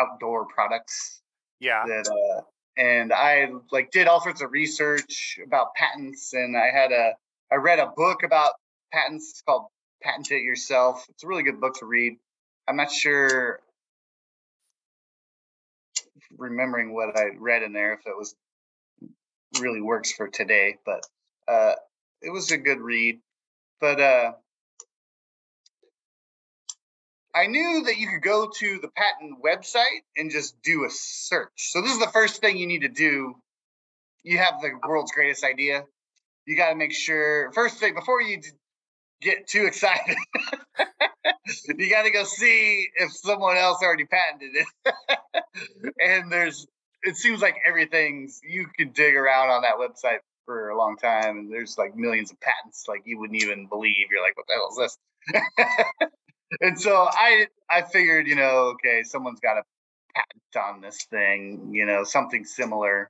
outdoor products yeah. that uh and I like did all sorts of research about patents and I had a I read a book about patents it's called Patent It Yourself. It's a really good book to read. I'm not sure remembering what I read in there if it was really works for today, but uh it was a good read. But uh I knew that you could go to the patent website and just do a search. So this is the first thing you need to do. You have the world's greatest idea. You got to make sure first thing before you get too excited. <laughs> you got to go see if someone else already patented it. <laughs> and there's it seems like everything's you can dig around on that website for a long time and there's like millions of patents like you wouldn't even believe. You're like what the hell is this? <laughs> and so I I figured, you know, okay, someone's got a patent on this thing, you know, something similar.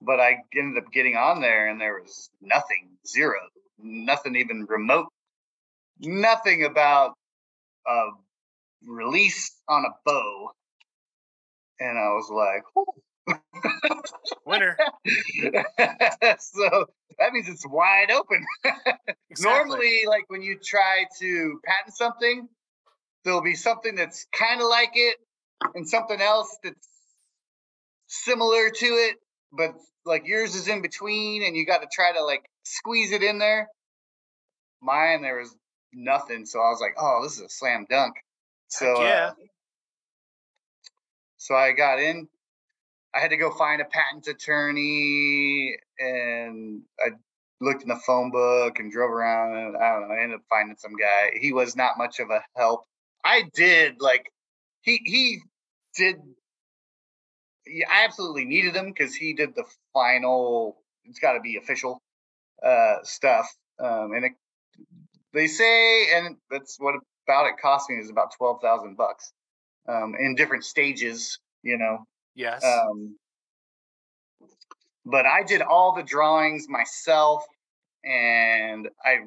But I ended up getting on there and there was nothing, zero, nothing even remote, nothing about a release on a bow. And I was like, "Whew." Winner. <laughs> so that means it's wide open. <laughs> Exactly. Normally, like when you try to patent something, there'll be something that's kind of like it and something else that's similar to it, but like yours is in between and you got to try to like squeeze it in there. Mine, there was nothing. So I was like, oh, this is a slam dunk. So, yeah. uh, so I got in. I had to go find a patent attorney and I looked in the phone book and drove around and I don't know, I ended up finding some guy. He was not much of a help. I did like he he did I absolutely needed him because he did the final it's gotta be official uh stuff. Um and it, they say and that's what about it cost me is about twelve thousand bucks. Um in different stages, you know. Yes. Um, but I did all the drawings myself, and I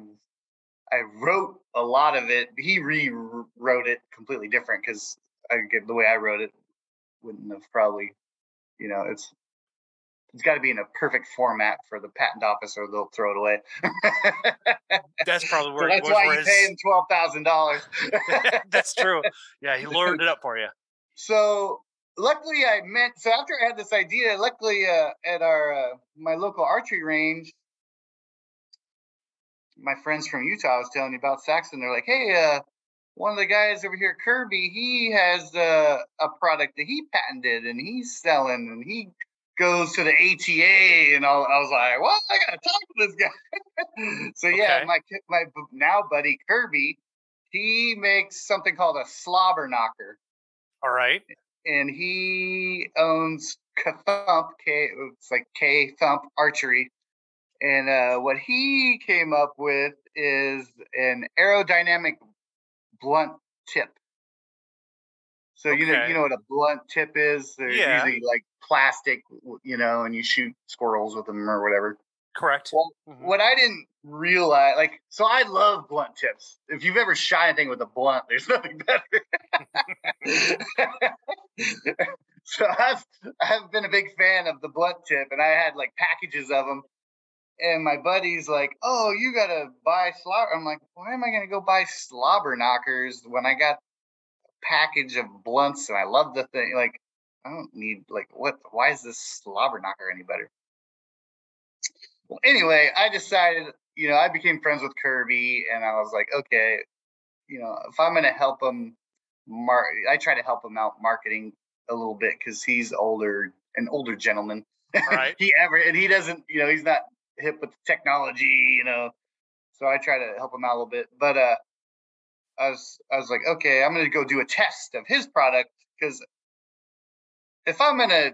I wrote a lot of it. He rewrote it completely different because I get the way I wrote it wouldn't have probably, you know, it's it's got to be in a perfect format for the patent office, or they'll throw it away. That's probably <laughs> So where. that's was why where you his- pay him twelve thousand dollars. <laughs> That's true. Yeah, he lowered it up for you. <laughs> So luckily, I met. So after I had this idea, luckily uh, at our uh, my local archery range, my friends from Utah, I was telling you about Saxon. They're like, "Hey, uh, one of the guys over here, Kirby, he has uh, a product that he patented and he's selling, and he goes to the ATA." And all, I was like, well, I gotta talk to this guy." <laughs> so yeah, Okay. my my now buddy Kirby, he makes something called a slobber knocker, All right. and he owns K-Thump, K, it's like K Thump Archery, and uh, what he came up with is an aerodynamic blunt tip. So you know you know what a blunt tip is. They're Yeah. usually like plastic, you know, and you shoot squirrels with them or whatever. Correct. Well, Mhm. what I didn't realize, like, so I love blunt tips. If you've ever shot anything with a blunt, there's <laughs> nothing better. <laughs> so I've I've been a big fan of the blunt tip, and I had like packages of them. And my buddy's like, "Oh, you gotta buy slobber." I'm like, "Why am I gonna go buy slobber knockers when I got a package of blunts and I love the thing?" Like, I don't need like what? Why is this slobber knocker any better? Well, anyway, I decided, you know, I became friends with Kirby, and I was like, okay, you know, if I'm gonna help him, mar- I try to help him out marketing a little bit because he's older, an older gentleman. <laughs> Right. he ever, and he doesn't, you know, he's not hip with technology, you know. So I try to help him out a little bit, but uh, I was, I was like, okay, I'm gonna go do a test of his product because if I'm gonna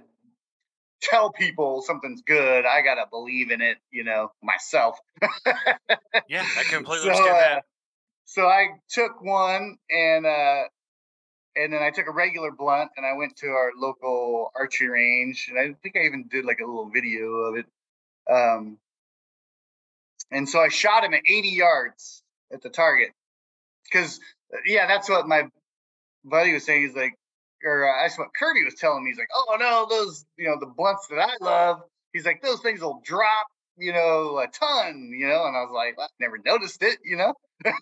tell people something's good, I gotta believe in it, you know, myself. Yeah, I <laughs> completely So, understand uh, that. So I took one and uh and then I took a regular blunt and I went to our local archery range and I think I even did like a little video of it. Um and so I shot him at 80 yards at the target. Cause uh, yeah, that's what my buddy was saying. He's like, or uh, that's what Kirby was telling me. He's like, oh no, those, you know, the blunts that I love. He's like, those things will drop, you know, a ton, you know. And I was like, well, I never noticed it, you know. <laughs>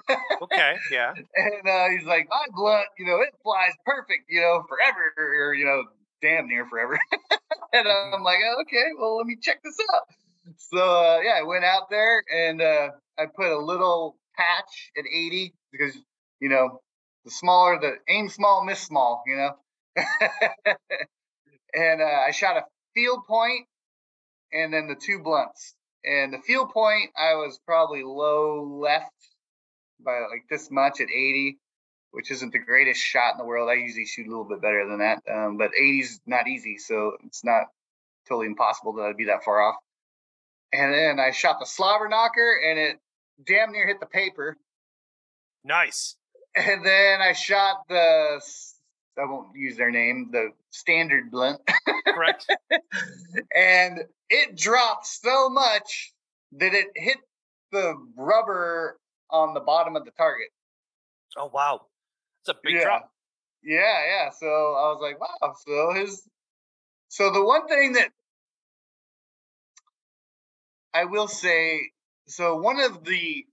Okay. Yeah. And uh, he's like, my blunt, you know, it flies perfect, you know, forever, or you know, damn near forever. <laughs> and uh, I'm like, oh, okay, well, let me check this out. So uh, yeah, I went out there and uh, I put a little patch at 80 because you know the smaller the aim small, miss small, you know. <laughs> and uh, I shot a field point and then the two blunts. And the field point, I was probably low left by like this much at 80, which isn't the greatest shot in the world. I usually shoot a little bit better than that, um, but 80's not easy, so it's not totally impossible that I'd be that far off. And then I shot the slobber knocker, and it damn near hit the paper. Nice. And then I shot the I won't use their name, the standard blunt, Correct. <laughs> and it dropped so much that it hit the rubber on the bottom of the target. Oh wow. It's a big yeah. drop. Yeah, yeah. So I was like, wow. So his, so the one thing that I will say, so one of the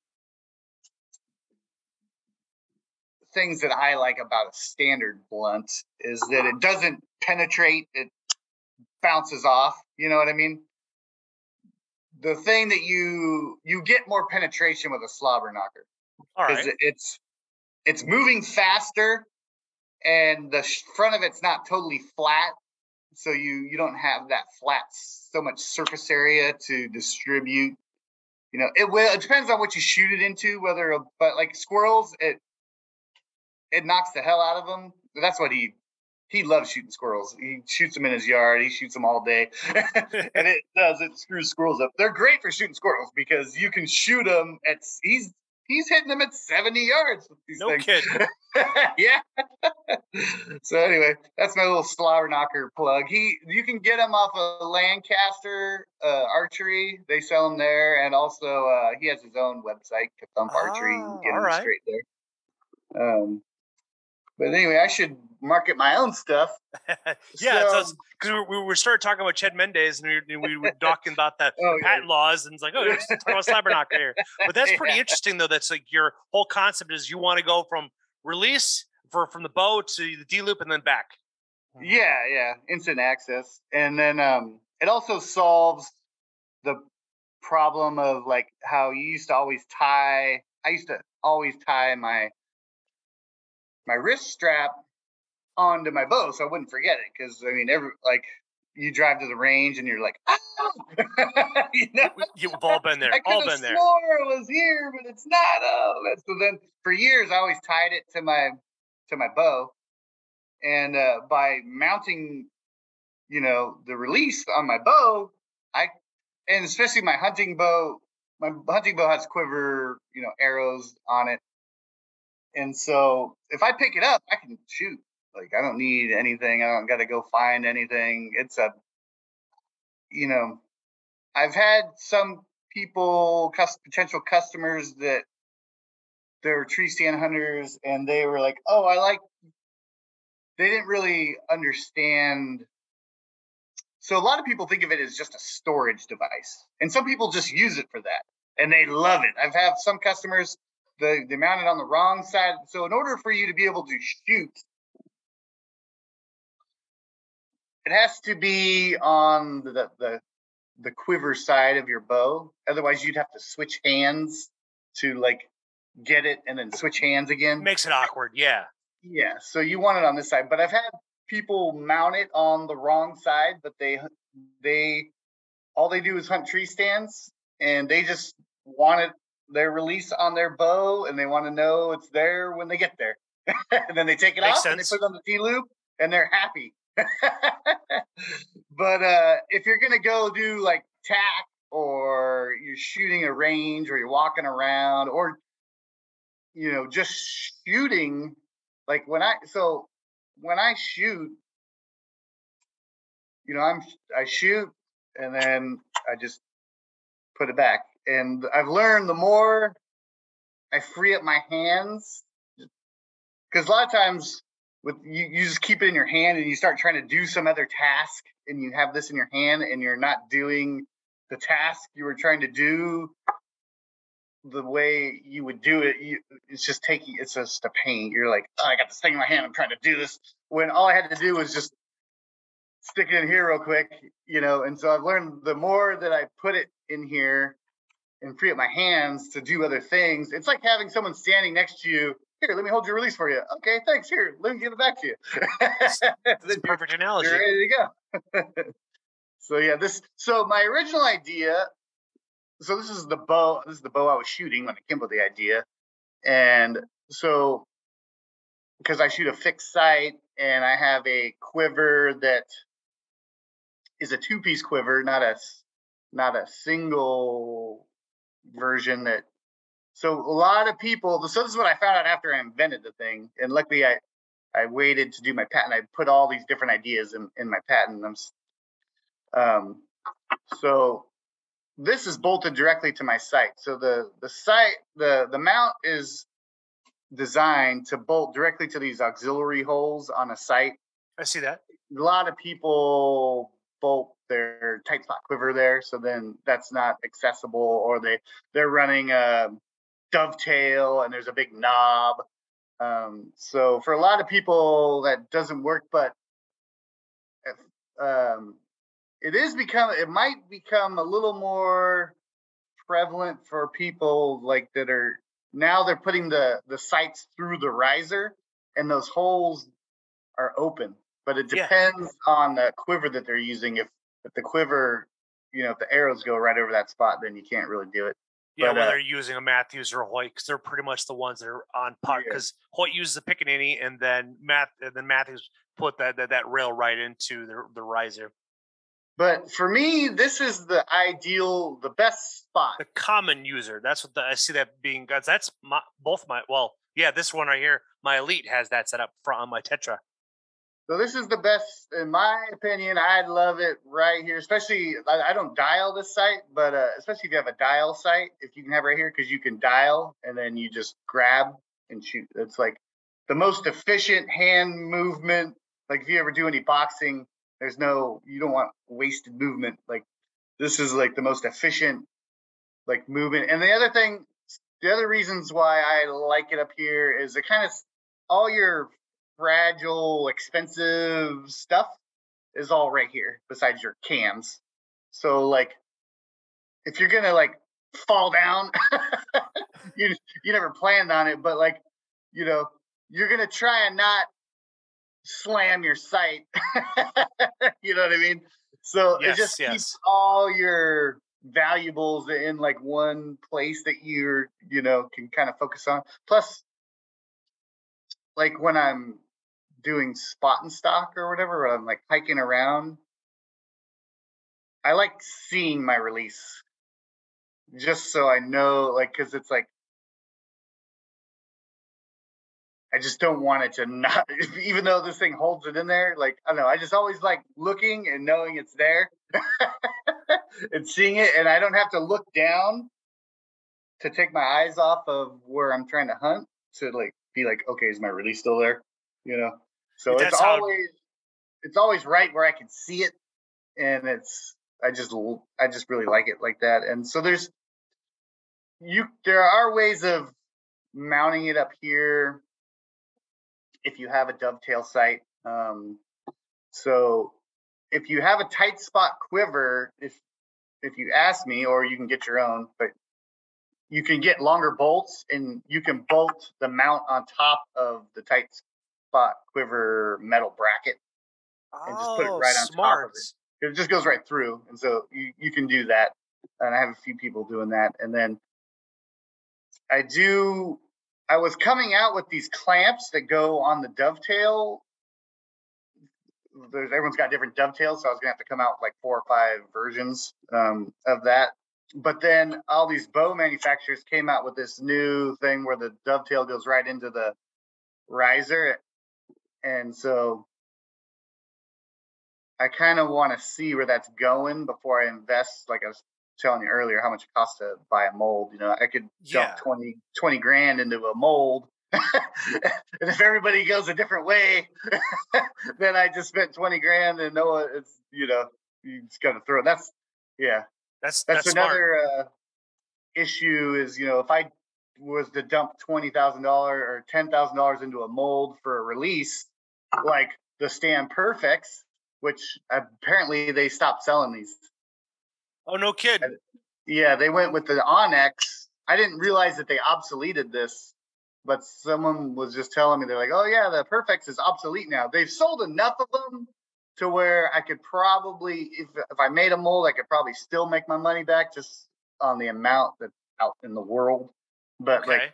things that I like about a standard blunt is that it doesn't penetrate; it bounces off. You know what I mean? The thing that you you get more penetration with a slobber knocker All because it's it's moving faster and the front of it's not totally flat so you you don't have that flat so much surface area to distribute you know it will it depends on what you shoot it into whether but like squirrels it it knocks the hell out of them that's what he he loves shooting squirrels. He shoots them in his yard he shoots them all day <laughs> and <laughs> it does it screws squirrels up. They're great for shooting squirrels because you can shoot them at he's he's hitting them at 70 yards with these No things kidding. <laughs> yeah. so anyway, that's my little slobber knocker plug. He, you can get him off of Lancaster uh, Archery. They sell them there, and also uh, he has his own website, to Thump Archery. You can get him alright. straight there. Um, but anyway, I should market my own stuff. <laughs> yeah, So- because we, we started talking about Chad Mendez and we, we were <laughs> talking about that Oh, yeah. patent laws and it's like, oh, let's talk about slobber knocker here. But that's pretty <laughs> Yeah. interesting though. That's like your whole concept is you want to go from release for from the bow to the D loop and then back. Yeah, yeah, instant access, and then um, it also solves the problem of like how you used to always tie. I used to always tie my my wrist strap onto my bow so I wouldn't forget it because I mean every like you drive to the range and you're like, oh! <laughs> you know? You've all been there. I all been there. Swore it was here, but it's not. Oh, so then for years I always tied it to my to my bow, and uh, by mounting, you know, the release on my bow, I and especially my hunting bow. My hunting bow has quiver, you know, arrows on it, and so if I pick it up, I can shoot like I don't need anything. I don't got to go find anything. It's a, you know, I've had some people, potential customers that they're tree stand hunters, and they were like, "Oh, I like." They didn't really understand. So a lot of people think of it as just a storage device, and some people just use it for that, and they love it. I've had some customers the they mount it on the wrong side. So in order for you to be able to shoot It has to be on the, the the quiver side of your bow. Otherwise, you'd have to switch hands to like get it and then switch hands again. Makes it awkward. Yeah. Yeah. So you want it on this side, but I've had people mount it on the wrong side, but they they all they do is hunt tree stands and they just want it their release on their bow and they want to know it's there when they get there. <laughs> and then they take it Makes off sense. and they put it on the D loop and they're happy. <laughs> but uh, if you're gonna go do like TAC or you're shooting a range or you're walking around or you know just shooting like when i so when i shoot you know i'm i shoot and then i just put it back. And i've learned the more i free up my hands because a lot of times with you, you just keep it in your hand and you start trying to do some other task and you have this in your hand and you're not doing the task you were trying to do the way you would do it you, it's just taking it's just a pain. You're like oh, i got this thing in my hand i'm trying to do this when all i had to do was just stick it in here real quick you know and so i've learned the more that i put it in here and free up my hands to do other things it's like having someone standing next to you here, let me hold your release for you. Okay, thanks. Here, let me give it back to you. That's <laughs> a perfect analogy. You're ready to go. <laughs> so yeah, this. So my original idea. So this is the bow. This is the bow I was shooting when I came up with the idea, and so because I shoot a fixed sight and I have a quiver that is a two-piece quiver, not a not a single version that so a lot of people. So this is what I found out after I invented the thing, and luckily I I waited to do my patent. I put all these different ideas in, in my patent. Um, so this is bolted directly to my sight. So the the sight the the mount is designed to bolt directly to these auxiliary holes on a sight. I see that. A lot of people bolt their tight spot quiver there, so then that's not accessible, or they they're running a dovetail and there's a big knob. Um, so for a lot of people that doesn't work, but um, it is become it might become a little more prevalent for people like that are now they're putting the the sights through the riser and those holes are open but it depends yeah. on the quiver that they're using if if the quiver you know if the arrows go right over that spot then you can't really do it yeah, but, whether uh, you're using a Mathews or a Hoyt, because they're pretty much the ones that are on par. Because yeah. Hoyt uses a Picatinny, and then Math, and then Mathews put that, that that rail right into the the riser. But for me, this is the ideal, the best spot. The common user. That's what the, I see that being. That's my both my well, yeah, this one right here, my Elite has that set up front on my Tetra. So this is the best, in my opinion. I love it right here, especially I, don't dial this sight, but uh, especially if you have a dial sight, if you can have right here, because you can dial and then you just grab and shoot. It's like the most efficient hand movement. Like if you ever do any boxing, there's no you don't want wasted movement. Like this is like the most efficient like movement. And the other thing, the other reasons why I like it up here is it kind of all your fragile, expensive stuff is all right here besides your cans. So like if you're gonna like fall down, <laughs> you you never planned on it, but like, you know, you're gonna try and not slam your sight. <laughs> you know what I mean? so Yes, it just yes. keeps all your valuables in like one place that you're you know can kind of focus on. Plus, like when I'm doing spot and stalk or whatever, when I'm like hiking around, I like seeing my release just so I know, like, because it's like I just don't want it to not, <laughs> even though this thing holds it in there. Like, I don't know. I just always like looking and knowing it's there <laughs> and seeing it. And I don't have to look down to take my eyes off of where I'm trying to hunt to like be like, okay, is my release still there? You know? So it's how- always, it's always right where I can see it. And it's, I just, I just really like it like that. And so there's, you, there are ways of mounting it up here if you have a dovetail sight. Um, so if you have a tight spot quiver, if if you ask me, or you can get your own, but you can get longer bolts and you can bolt the mount on top of the tight spot quiver metal bracket. and just put it Oh, right on top of it. It just goes right through, and so you you can do that. And I have a few people doing that, and then I do. I was coming out with these clamps that go on the dovetail. There's everyone's got different dovetails, so I was gonna have to come out with like four or five versions um, of that. But then all these bow manufacturers came out with this new thing where the dovetail goes right into the riser, and so I kind of want to see where that's going before I invest. Like I was telling you earlier, how much it costs to buy a mold. You know, I could Yeah. dump 20, 20 grand into a mold. and <laughs> if everybody goes a different way, <laughs> then I just spent 20 grand and no, it's, you know, you just got to throw it. That's, yeah, That's that's, that's, another uh, issue is, you know, if I was to dump $20,000 or $10,000 into a mold for a release, like the Stan PerfectX, which apparently they stopped selling these. Oh no, kid. Yeah, they went with the Onyx. I didn't realize that they obsoleted this, but someone was just telling me they're like, "Oh yeah, the PerfectX is obsolete now." They've sold enough of them to where I could probably, if if I made a mold, I could probably still make my money back just on the amount that's out in the world. But Okay. like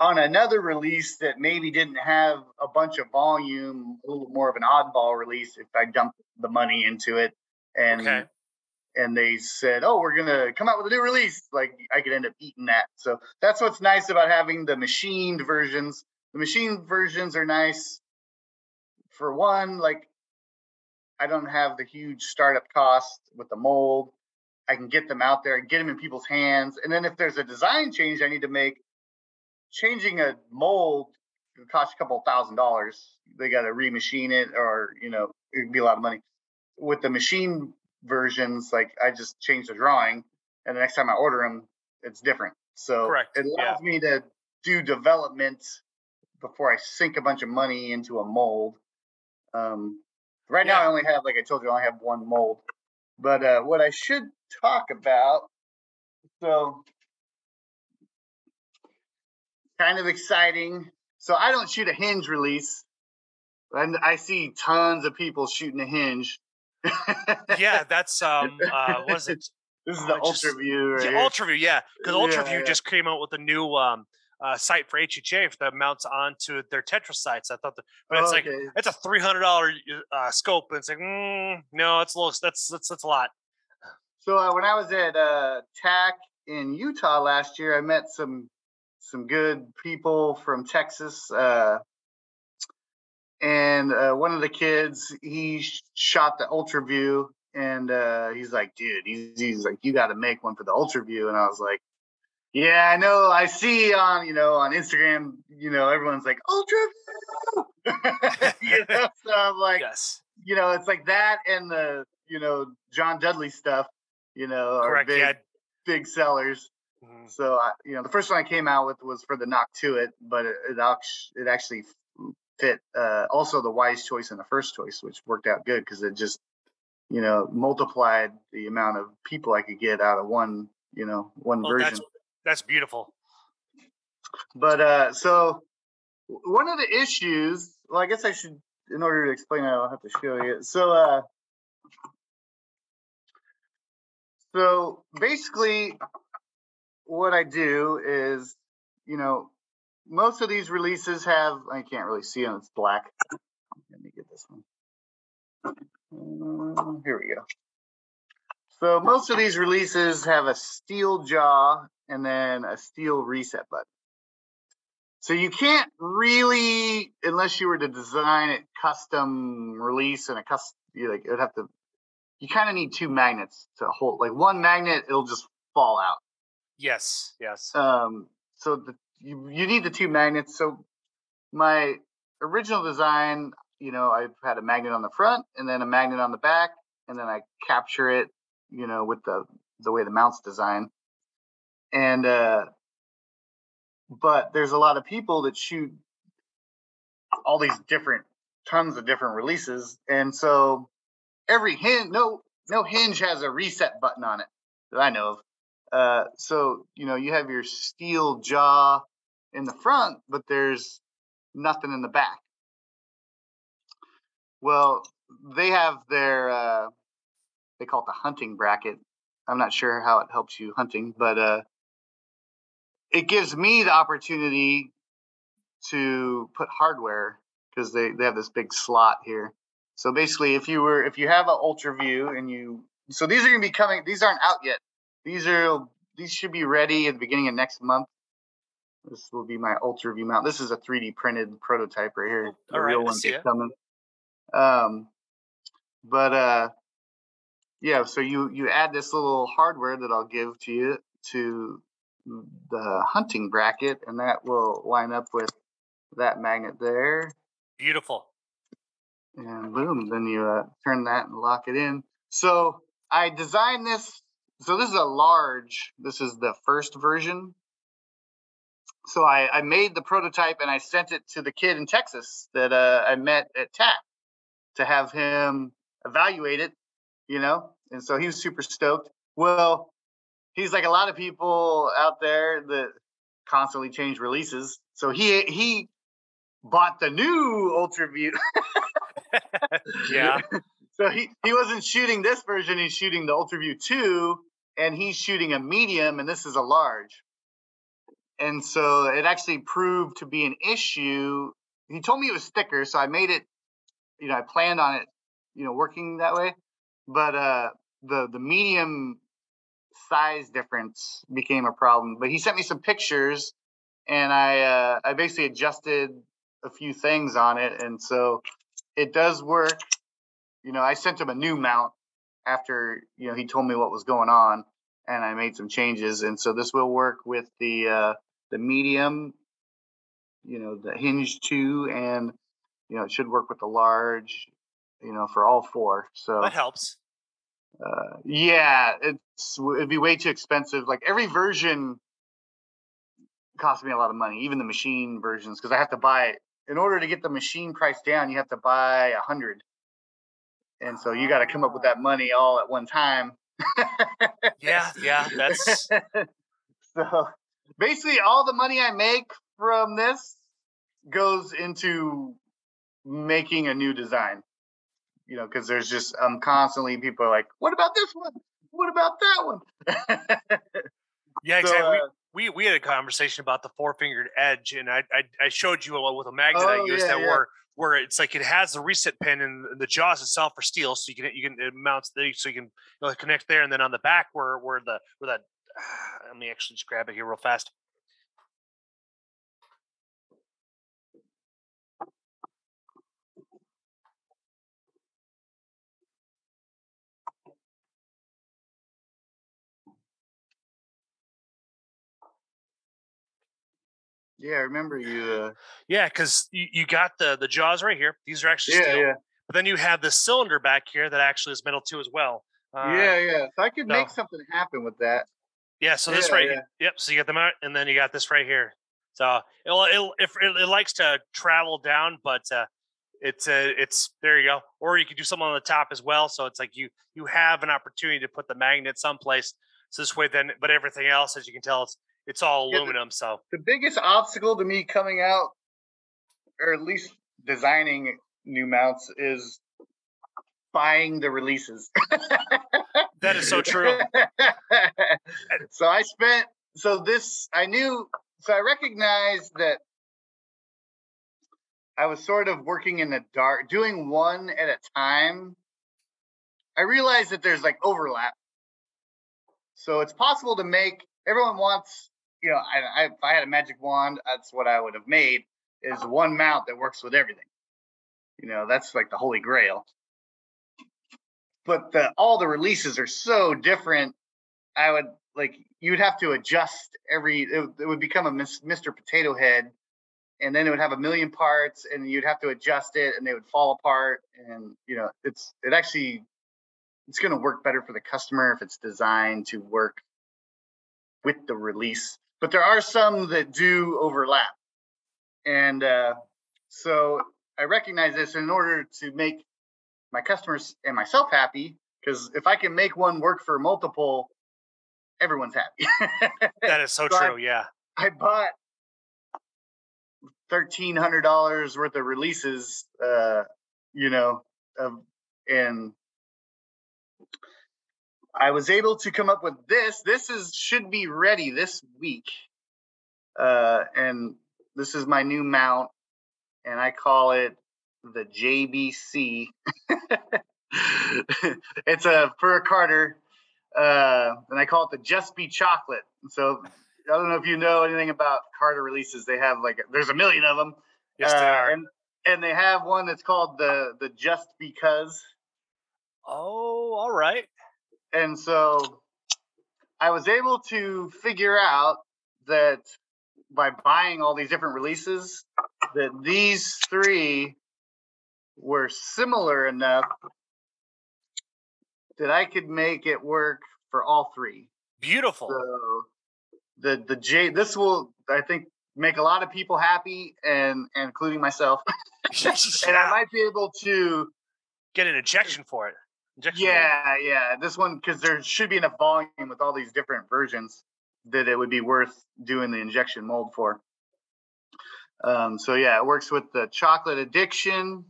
on another release that maybe didn't have a bunch of volume, a little more of an oddball release, if I dumped the money into it and Okay. and they said, "Oh, we're gonna come out with a new release," like I could end up eating that. So that's what's nice about having the machined versions. The machined versions are nice. For one, like I don't have the huge startup cost with the mold. I can get them out there and get them in people's hands. And then if there's a design change I need to make, changing a mold cost a couple thousand dollars. They got to remachine it, or you know, it'd be a lot of money. With the machine versions, like I just change the drawing, and the next time I order them, it's different. So Correct, it yeah. allows me to do development before I sink a bunch of money into a mold. Um, right now, I only have, like I told you, I only have one mold. But uh, what I should talk about, so kind of exciting. So I don't shoot a hinge release, and I see tons of people shooting a hinge. yeah, that's um <laughs> uh what is it? This is Oh, the I just- Ultra View right Yeah, here. Ultraview, yeah. Because Yeah, Ultraview yeah. just came out with a new um uh, site for HHA that mounts onto their Tetra sights. I thought that, but it's like Okay. it's a three hundred dollar uh, scope, and it's like mm, no, it's a little that's that's that's a lot. So uh, when I was at uh, TAC in Utah last year, I met some some good people from Texas. Uh, and uh, one of the kids, he shot the Ultra View, and uh, he's like, "Dude, he's, he's like, you got to make one for the Ultra View." And I was like, "Yeah, I know. I see on you know on Instagram, you know, everyone's like Ultra View." <laughs> you know, so I'm like, yes, you know, it's like that and the, you know, John Dudley stuff, you know, are correct. big, Yeah. big sellers. Mhm. So, I, you know, the first one I came out with was for the Knock to It, but it, it, it actually fit uh, also the wise choice and the first choice, which worked out good because it just, you know, multiplied the amount of people I could get out of one, you know, one Oh, version. that's that's beautiful. But uh, so one of the issues, well, I guess I should, in order to explain it, I'll have to show you. So uh, So basically, what I do is, you know, most of these releases have, I can't really see them, it's black. Let me get this one. Uh, here we go. So most of these releases have a steel jaw and then a steel reset button. So you can't really, unless you were to design it custom release and a custom, you like it would have to. You kind of need two magnets to hold. Like one magnet, it'll just fall out. Yes, yes. Um, so the, you you need the two magnets. So my original design, you know, I've had a magnet on the front and then a magnet on the back, and then I capture it, you know, with the the way the mount's designed. And uh, but there's a lot of people that shoot all these different tons of different releases, and so every hinge, no no hinge has a reset button on it that I know of. Uh, so you know you have your steel jaw in the front, but there's nothing in the back. Well, they have their uh, they call it the hunting bracket. I'm not sure how it helps you hunting, but uh, it gives me the opportunity to put hardware because they, they have this big slot here. So basically, if you were if you have an ultra view and you so these are gonna be coming. These aren't out yet. These are these should be ready at the beginning of next month. This will be my ultra view mount. This is a 3D printed prototype right here. The All right, real I one's coming. Um, but uh, yeah. So you you add this little hardware that I'll give to you to the hunting bracket, and that will line up with that magnet there. Beautiful. And boom, then you uh, turn that and lock it in. So I designed this. So this is a large. This is the first version. So I, I made the prototype and I sent it to the kid in Texas that uh, I met at TAC to have him evaluate it, you know. And so he was super stoked. Well, he's like a lot of people out there that constantly change releases. So he he bought the new Ultra View. <laughs> Yeah. so he, he wasn't shooting this version, he's shooting the Ultra View 2, and he's shooting a medium, and this is a large. And so it actually proved to be an issue. He told me it was thicker, so I made it, you know, I planned on it, you know, working that way. But uh the the medium size difference became a problem. But he sent me some pictures and I uh I basically adjusted a few things on it and so it does work. You know, I sent him a new mount after, you know, he told me what was going on and I made some changes and so this will work with the uh the medium, you know, the hinge 2 and you know, it should work with the large, you know, for all four. So That helps. uh, yeah, it's it'd be way too expensive. Like every version cost me a lot of money, even the machine versions, because I have to buy. In order to get the machine price down, you have to buy a hundred, and so you got to come up with that money all at one time. Yeah, yeah. That's <laughs> so basically, all the money I make from this goes into making a new design. You know, because there's just um constantly people are like, "What about this one? What about that one?" <laughs> yeah, So, exactly. uh, we, we had a conversation about the four fingered edge, and I, I I showed you a, with a magnet I Oh, used yeah, that yeah. where where it's like it has the reset pin and the jaws itself are steel, so you can you can it mounts the so you can you know, connect there, and then on the back where where the where that <sighs> let me actually just grab it here real fast. Yeah, I remember you. Uh, Yeah, because you, you got the the jaws right here. These are actually yeah, steel. yeah, But then you have the cylinder back here that actually is metal too as well. Uh, yeah, yeah. So I could make something happen with that. Yeah, so this Yeah, right, yeah. yep. So you got them out, and then you got this right here. So it'll, it'll if it, it likes to travel down, but uh, it's uh, it's there you go. Or you could do something on the top as well. So it's like you you have an opportunity to put the magnet someplace. So this way, then, but everything else, as you can tell, it's it's all Yeah, the- aluminum. So The biggest obstacle to me coming out, or at least designing new mounts, is buying the releases. <laughs> that is so true. <laughs> so I spent so this I knew so I recognized that I was sort of working in the dark, doing one at a time. I realized that there's like overlap. So it's possible to make everyone wants, you know, I, I, if I had a magic wand, that's what I would have made is one mount that works with everything. You know, that's like the holy grail. But the, all the releases are so different. I would like you would have to adjust every. It, it would become a Mr. Potato Head, and then it would have a million parts, and you'd have to adjust it, and they would fall apart. And you know, it's it actually it's going to work better for the customer if it's designed to work with the release. But there are some that do overlap, and uh, so I recognize this in order to make my customers and myself happy. Because if I can make one work for multiple, everyone's happy. <laughs> that is so, so true. I, yeah. I bought thirteen hundred dollars worth of releases, uh, you know, of and I was able to come up with this. This is should be ready this week, uh, and this is my new mount, and I call it the JBC. <laughs> it's a for a Carter, uh, and I call it the Just Be Chocolate. So I don't know if you know anything about Carter releases. They have like there's a million of them. Yes, uh, they are. And, and they have one that's called the the Just Because. Oh, all right. And so I was able to figure out that by buying all these different releases, that these three were similar enough that I could make it work for all three. Beautiful. So the the J this will I think make a lot of people happy and, and including myself. <laughs> <laughs> and I might be able to get an injection for it. Injection yeah, yeah. This one because there should be enough volume with all these different versions that it would be worth doing the injection mold for. Um, so yeah, it works with the chocolate addiction,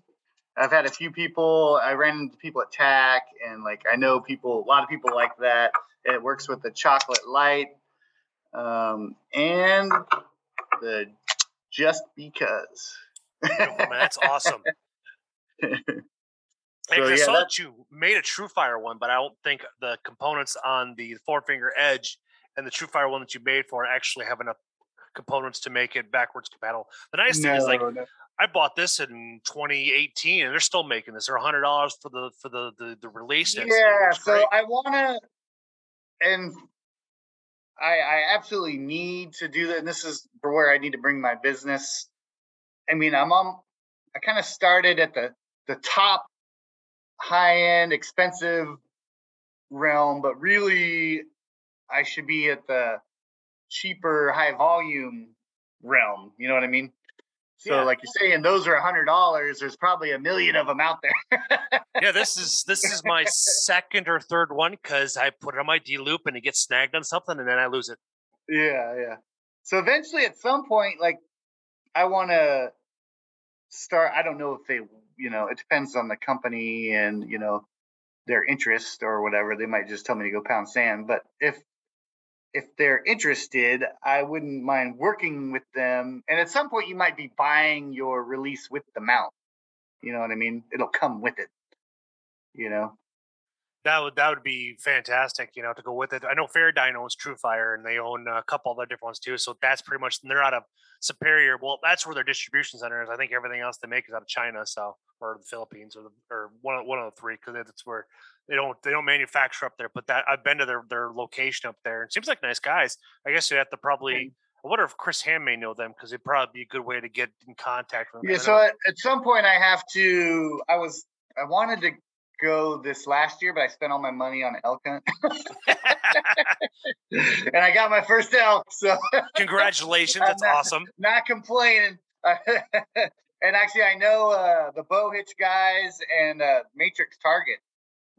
I've had a few people. I ran into people at TAC, and like I know people. A lot of people like that. It works with the chocolate light, um, and the just because. man, that's awesome. <laughs> so, I saw that you made a TruFire one, but I don't think the components on the four finger edge and the TruFire one that you made for actually have enough components to make it backwards compatible. The nice no, thing is like no. I bought this in 2018, and they're still making this. They're hundred dollars for the for the the, the release. Yeah, so great. I want to, and I I absolutely need to do that. And this is for where I need to bring my business. I mean, I'm on. I kind of started at the the top, high end, expensive realm, but really, I should be at the cheaper, high volume realm. You know what I mean? So, yeah. like you're saying, those are a hundred dollars. There's probably a million of them out there. yeah, this <laughs> is this is my second or third one because I put it on my D loop and it gets snagged on something and then I lose it. Yeah, yeah. So eventually, at some point, like I want to start. I don't know if they, you know, it depends on the company and you know their interest or whatever. They might just tell me to go pound sand. But if if they're interested, I wouldn't mind working with them. And at some point, you might be buying your release with the mount. You know what I mean? It'll come with it. You know. That would that would be fantastic, you know, to go with it. I know Feradyne owns TruFire, and they own a couple other different ones too. So that's pretty much they're out of Superior. Well, that's where their distribution center is. I think everything else they make is out of China, so or the Philippines, or the, or one of one of the three, because that's where they don't they don't manufacture up there. But that I've been to their their location up there. It seems like nice guys. I guess you have to probably. I wonder if Chris Ham may know them because it'd probably be a good way to get in contact with them. Yeah. So at, at some point, I have to. I was. I wanted to go this last year, but I spent all my money on elk hunt, <laughs> and I got my first elk. So congratulations, <laughs> that's not, awesome. Not complaining. <laughs> and actually, I know uh, the bow hitch guys and uh, Matrix Target.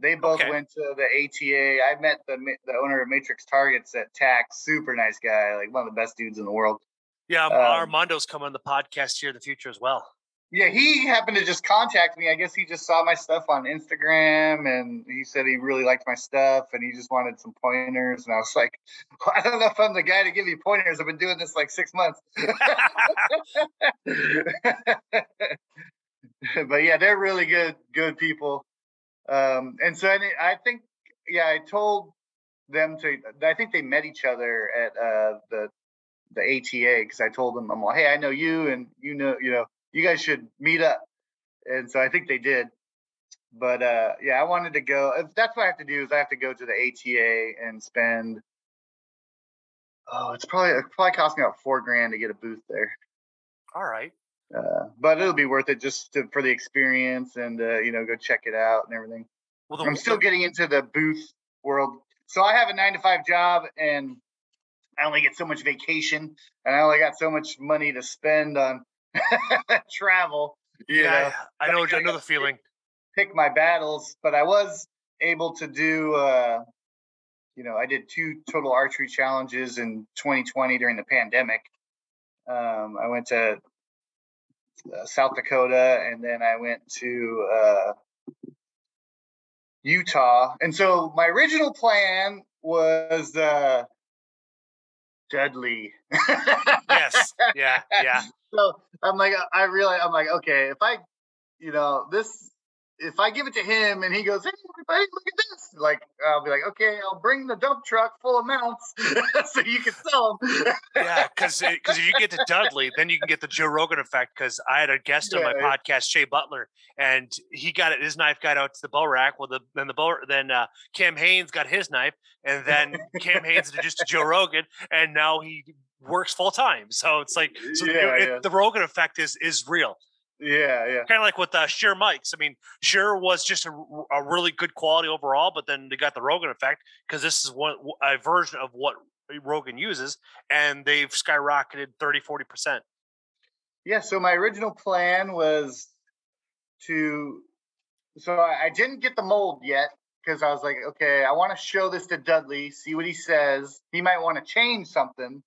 They both okay. went to the ATA. I met the the owner of Matrix Targets at TAC. Super nice guy, like one of the best dudes in the world. Yeah, um, Armando's coming on the podcast here in the future as well. Yeah, he happened to just contact me. I guess he just saw my stuff on Instagram and he said he really liked my stuff and he just wanted some pointers. And I was like, well, <laughs> I don't know if I'm the guy to give you pointers. I've been doing this like six months. <laughs> but yeah, they're really good, good people. Um, and so I, I think, yeah, I told them to. I think they met each other at uh, the the ATA because I told them I'm like, hey, I know you, and you know, you know, you guys should meet up. And so I think they did. But uh, yeah, I wanted to go. That's what I have to do is I have to go to the ATA and spend. Oh, it's probably it probably cost me about four grand to get a booth there. All right. Uh, but it'll be worth it just to, for the experience and uh, you know go check it out and everything. Well, the, I'm still getting into the booth world. So I have a nine to five job and I only get so much vacation and I only got so much money to spend on <laughs> travel. yeah, know? I know. I know the feeling. Pick my battles, but I was able to do. Uh, you know, I did two total archery challenges in 2020 during the pandemic. Um, I went to uh, South Dakota, and then I went to uh, Utah. And so my original plan was uh, Dudley. yes. Yeah. Yeah. <laughs> So I'm like, I realize I'm like, okay, if I, you know, this if I give it to him and he goes, "Hey, everybody, look at this," like I'll be like, "Okay, I'll bring the dump truck full of mounts <laughs> so you can sell them." yeah, because because if you get to <laughs> Dudley, then you can get the Joe Rogan effect. Because I had a guest yeah, on my podcast, Shay Butler, and he got it. His knife got out to the bow rack. Well, the then the bow then uh, Cam Hanes got his knife, and then Cam Hanes introduced to Joe Rogan, and now he works full time. So it's like so yeah, it, it, the Rogan effect is is real. Yeah, yeah. Kind of like with uh, Shure mics. I mean, Shure was just a, a, really good quality overall, but then they got the Rogan effect because this is one a version of what Rogan uses, and they've skyrocketed 30, 40%. Yeah, so my original plan was to, so I, I didn't get the mold yet because I was like, okay, I want to show this to Dudley, see what he says. He might want to change something.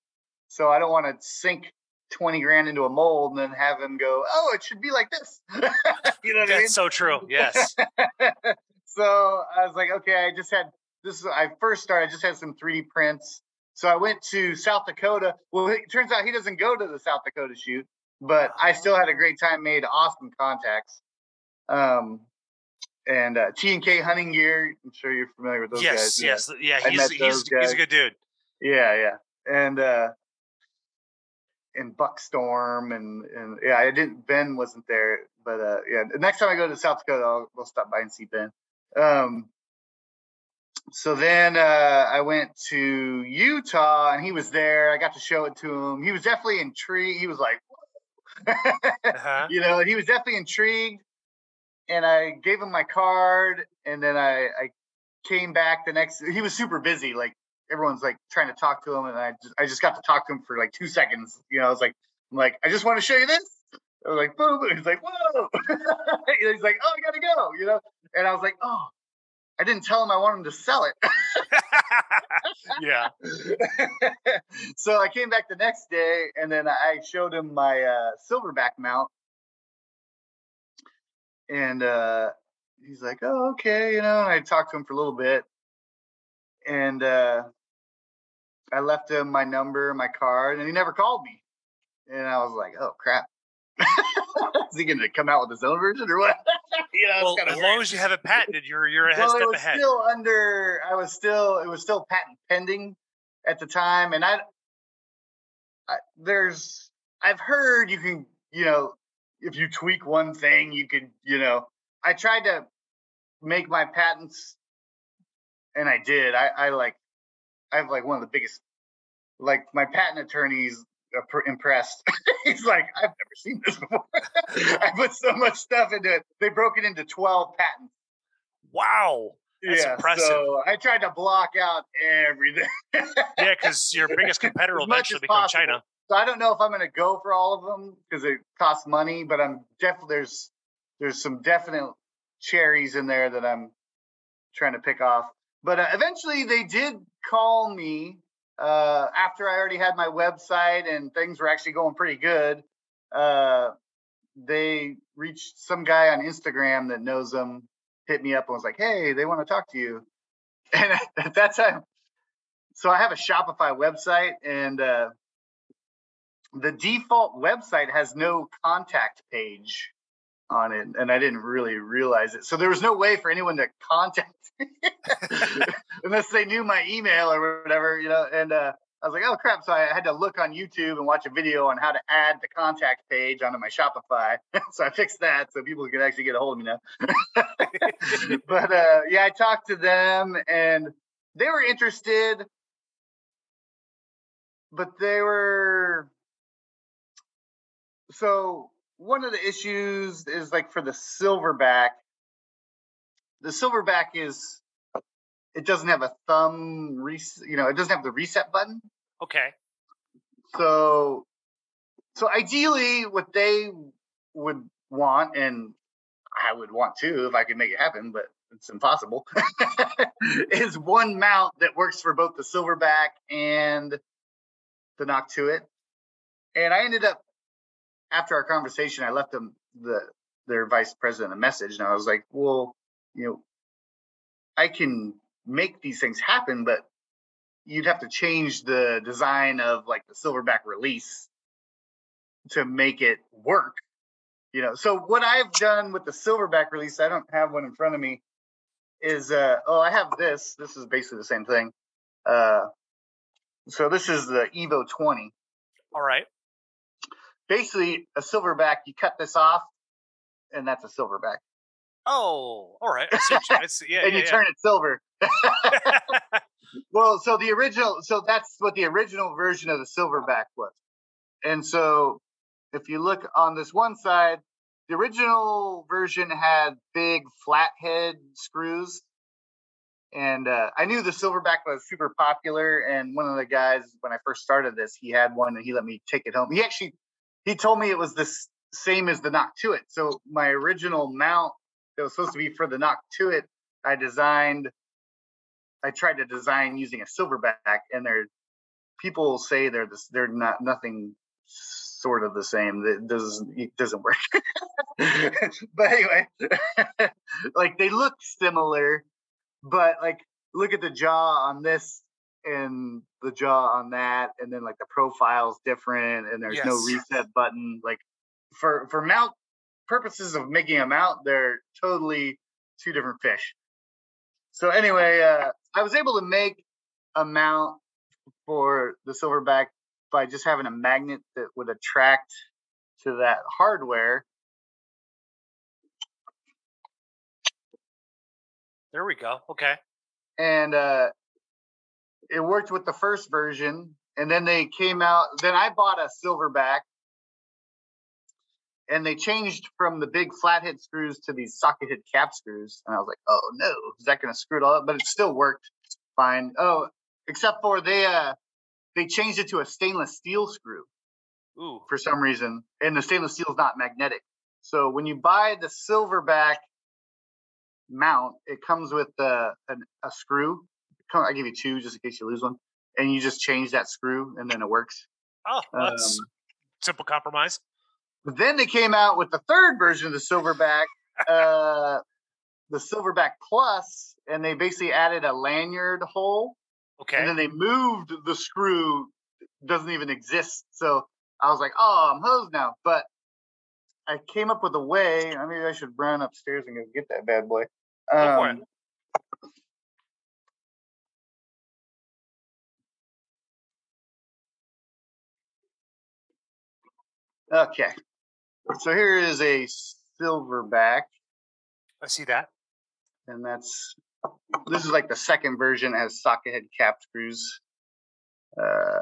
So I don't want to sink 20 grand into a mold and then have him go, oh, it should be like this. <laughs> you know what That's I mean? so true. Yes. <laughs> so I was like, okay, I just had this. I first started, I just had some 3D prints. So I went to South Dakota. Well, it turns out he doesn't go to the South Dakota shoot, but I still had a great time, made awesome contacts. Um, and uh, T and K Hunting Gear. I'm sure you're familiar with those yes, guys. Yes, yes, yeah. He's he's, he's a good dude. Yeah, yeah. And uh, in Buckstorm and and yeah, I didn't. Ben wasn't there, but uh, yeah. The next time I go to South Dakota, I'll we'll stop by and see Ben. Um, so then uh, I went to Utah and he was there. I got to show it to him. He was definitely intrigued. He was like, <laughs> uh-huh. you know, he was definitely intrigued. And I gave him my card, and then I, I came back the next. He was super busy. Like everyone's like trying to talk to him, and I just I just got to talk to him for like two seconds. You know, I was like, I'm like, I just want to show you this. I was like, boom. He's like, whoa. <laughs> He's like, oh, I gotta go. You know, and I was like, oh, I didn't tell him I wanted him to sell it. <laughs> yeah. <laughs> so I came back the next day, and then I showed him my uh, silverback mount, and uh, he's like, "Oh, okay," you know. And I talked to him for a little bit, and uh, I left him my number, my card, and he never called me. And I was like, oh crap. <laughs> Is he going to come out with his own version or what? <laughs> you know, well, as weird. long as you have it patented, you're you're a well, step it was ahead. Still under, I was still, it was still patent pending at the time, and I, I there's, I've heard you can, you know, if you tweak one thing, you could, you know, I tried to make my patents and I did. I, I like, I have like one of the biggest, like my patent attorney's impressed. <laughs> He's like, I've never seen this before. <laughs> I put so much stuff into it. They broke it into 12 patents. Wow. That's yeah, impressive. So I tried to block out everything. yeah, <laughs> because your biggest competitor will eventually become possible. China. So I don't know if I'm going to go for all of them because it costs money, but I'm definitely there's there's some definite cherries in there that I'm trying to pick off. But uh, eventually, they did call me uh, after I already had my website and things were actually going pretty good. Uh, they reached some guy on Instagram that knows them, hit me up and was like, "Hey, they want to talk to you." <laughs> And at that time, so I have a Shopify website, and uh, the default website has no contact page on it, and I didn't really realize it. So there was no way for anyone to contact me <laughs> unless they knew my email or whatever, you know. And uh, I was like, oh crap! So I had to look on YouTube and watch a video on how to add the contact page onto my Shopify. <laughs> so I fixed that so people could actually get a hold of me now. <laughs> but uh, yeah, I talked to them and they were interested, but they were so one of the issues is like for the silverback. The silverback is it doesn't have a thumb res- you know it doesn't have the reset button Okay. so so ideally what they would want and i would want too if i could make it happen but it's impossible <laughs> is one mount that works for both the silverback and the Noctuit. and i ended up after our conversation i left them the their vice president a message and i was like well you know i can make these things happen, but you'd have to change the design of like the silverback release to make it work. You know, so what I've done with the silverback release, I don't have one in front of me, is uh oh I have this. This is basically the same thing. Uh so this is the Evo 20. All right. Basically a silverback, you cut this off, and that's a silverback. Oh, all right. I see I see- <laughs> Yeah, and yeah, you yeah. turn it silver. <laughs> <laughs> well, so the original, so that's what the original version of the silverback was. And so if you look on this one side, the original version had big flathead screws. And uh, I knew the silverback was super popular. And one of the guys, when I first started this, he had one and he let me take it home. He actually, he told me it was the same as the Noctuit. So my original mount that was supposed to be for the Noctuit, I designed I tried to design using a silverback, and they're people say they're this they're not nothing sort of the same. That doesn't it doesn't work. <laughs> but anyway, <laughs> like they look similar, but like look at the jaw on this and the jaw on that, and then like the profile's different, and there's no reset button. Like for for mount purposes of making a mount, they're totally two different fish. So anyway, uh, I was able to make a mount for the silverback by just having a magnet that would attract to that hardware. There we go. Okay. And uh, it worked with the first version. And then they came out, then I bought a silverback and they changed from the big flathead screws to these socket head cap screws. And I was like, oh no, is that going to screw it all up? But it still worked fine. Oh, except for they uh they changed it to a stainless steel screw Ooh. for some reason, and the stainless steel is not magnetic. So when you buy the silverback mount, it comes with uh, an, a screw. Come- I give you two just in case you lose one, and you just change that screw, and then it works. Oh, that's Um, simple compromise. But then they came out with the third version of the Silverback, uh, the Silverback Plus, and they basically added a lanyard hole, Okay. and then they moved the screw. Doesn't even exist. So I was like, oh, I'm hosed now. But I came up with a way. I mean, I should run upstairs and go get that bad boy. Go for it. Um, Okay. So here is a silverback, I see that. and that's this is like the second version as socket head cap screws. Uh,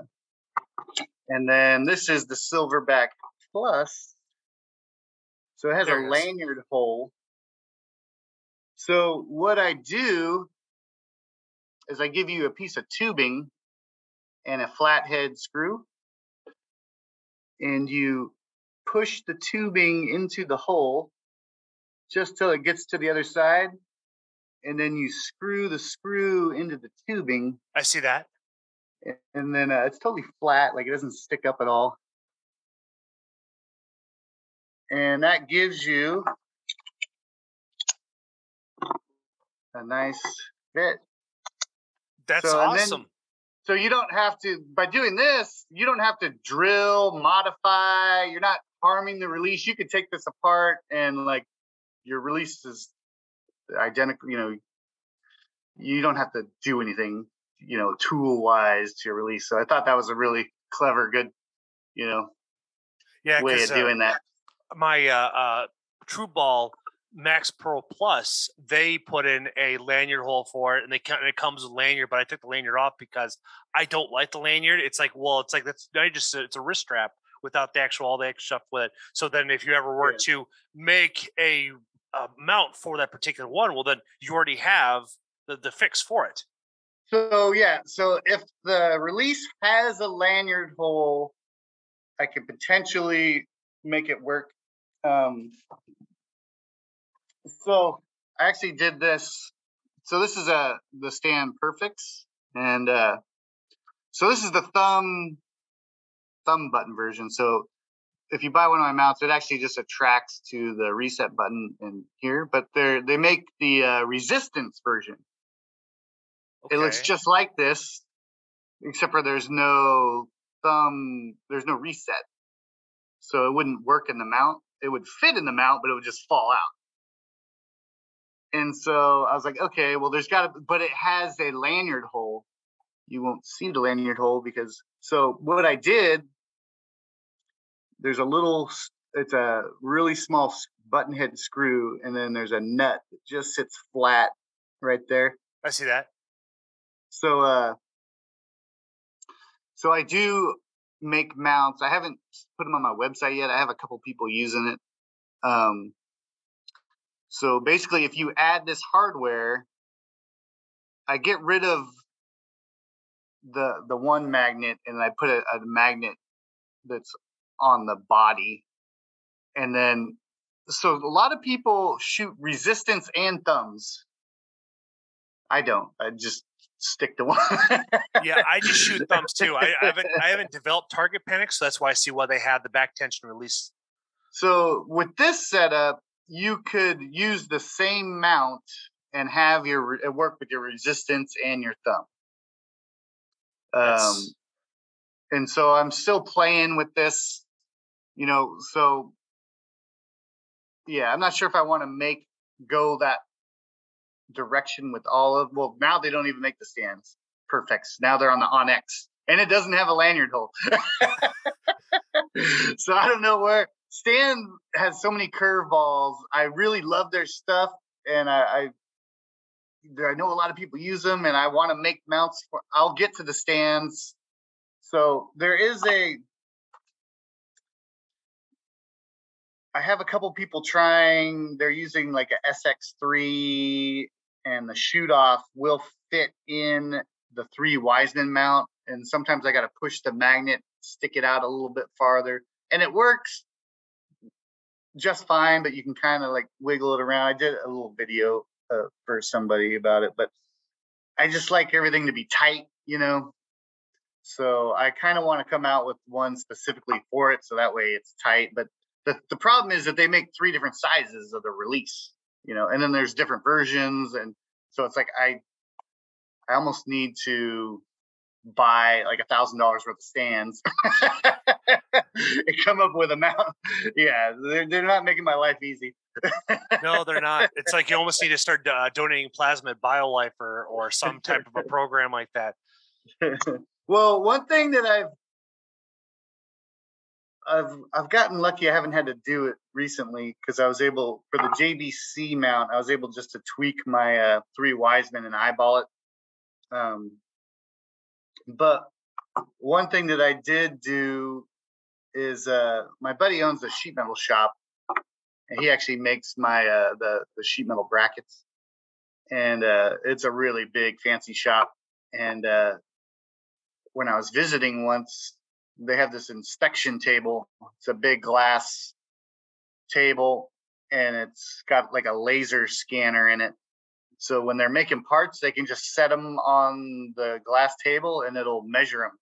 and then this is the silverback plus. So it has There a it lanyard hole. So what I do is I give you a piece of tubing and a flathead screw, and you push the tubing into the hole just till it gets to the other side, and then you screw the screw into the tubing, I see that. and then uh, it's totally flat, like it doesn't stick up at all. and that gives you a nice fit. That's So, and then- awesome. So you don't have to by doing this, you don't have to drill, modify, you're not harming the release. You could take this apart and like your release is identical, you know, you don't have to do anything, you know, tool wise to your release. So I thought that was a really clever, good, you know, yeah, way of uh, doing that. my uh, uh, TruBall Max Pro Plus, they put in a lanyard hole for it, and they and it comes with lanyard. But I took the lanyard off because I don't like the lanyard. It's like, well, it's like that's I just it's a wrist strap without the actual all the extra stuff with it. So then, if you ever were Yeah. to make a, a mount for that particular one, well, then you already have the, the fix for it. So yeah, so if the release has a lanyard hole, I could potentially make it work. Um, so I actually did this. So this is a the Stan PerfectX, and uh, so this is the thumb thumb button version. So if you buy one of my mounts, it actually just attracts to the reset button in here. But they they make the uh, resistance version. It looks just like this, except for there's no thumb, there's no reset. So it wouldn't work in the mount. It would fit in the mount, but it would just fall out. And so I was like, okay, well, there's got to, but it has a lanyard hole. You won't see the lanyard hole because, so what I did, there's a little, it's a really small button head screw, and then there's a nut that just sits flat right there. I see that. So uh so I do make mounts. I haven't put them on my website yet. I have a couple people using it. Um so basically if you add this hardware, I get rid of the the one magnet and I put a, a magnet that's on the body. And then so a lot of people shoot resistance and thumbs. I don't. I just stick to <laughs> one. Yeah, I just shoot thumbs too. I, I haven't I haven't developed target panic, so that's why I see why they have the back tension release. So with this setup, you could use the same mount and have your work with your resistance and your thumb. Um, That's- and so I'm still playing with this, you know. So yeah, I'm not sure if I want to make go that direction with all of. Well, now they don't even make the Stan's PerfectX. Now they're on the OnneX, and it doesn't have a lanyard hole. <laughs> so I don't know where Stan has so many curveballs. I really love their stuff, and I, I I know a lot of people use them, and I want to make mounts. For, I'll get to the stands. So there is a. I have a couple people trying. They're using like a SX3, and the Shootoff will fit in the three Wiseman mount. And sometimes I got to push the magnet, stick it out a little bit farther, and it works just fine. But you can kind of like wiggle it around. I did a little video uh, for somebody about it, but I just like everything to be tight, you know. So I kind of want to come out with one specifically for it, so that way it's tight. But the the problem is that they make three different sizes of the release, you know, and then there's different versions, and so it's like I I almost need to buy like a thousand dollars worth of stands <laughs> and come up with a mount. Yeah, they're they're not making my life easy. No, they're not. It's like you almost need to <laughs> start uh, donating plasma at BioLife or or some type of a <laughs> program like that. well, one thing that I've I've I've gotten lucky. I haven't had to do it recently because I was able for the JBC mount. I was able just to tweak my uh, three Wiseman and eyeball it. Um, but one thing that I did do is uh, my buddy owns a sheet metal shop, and he actually makes my uh, the the sheet metal brackets, and uh, it's a really big fancy shop. And uh, when I was visiting once, they have this inspection table. It's a big glass table and it's got like a laser scanner in it. So when they're making parts, they can just set them on the glass table and it'll measure them.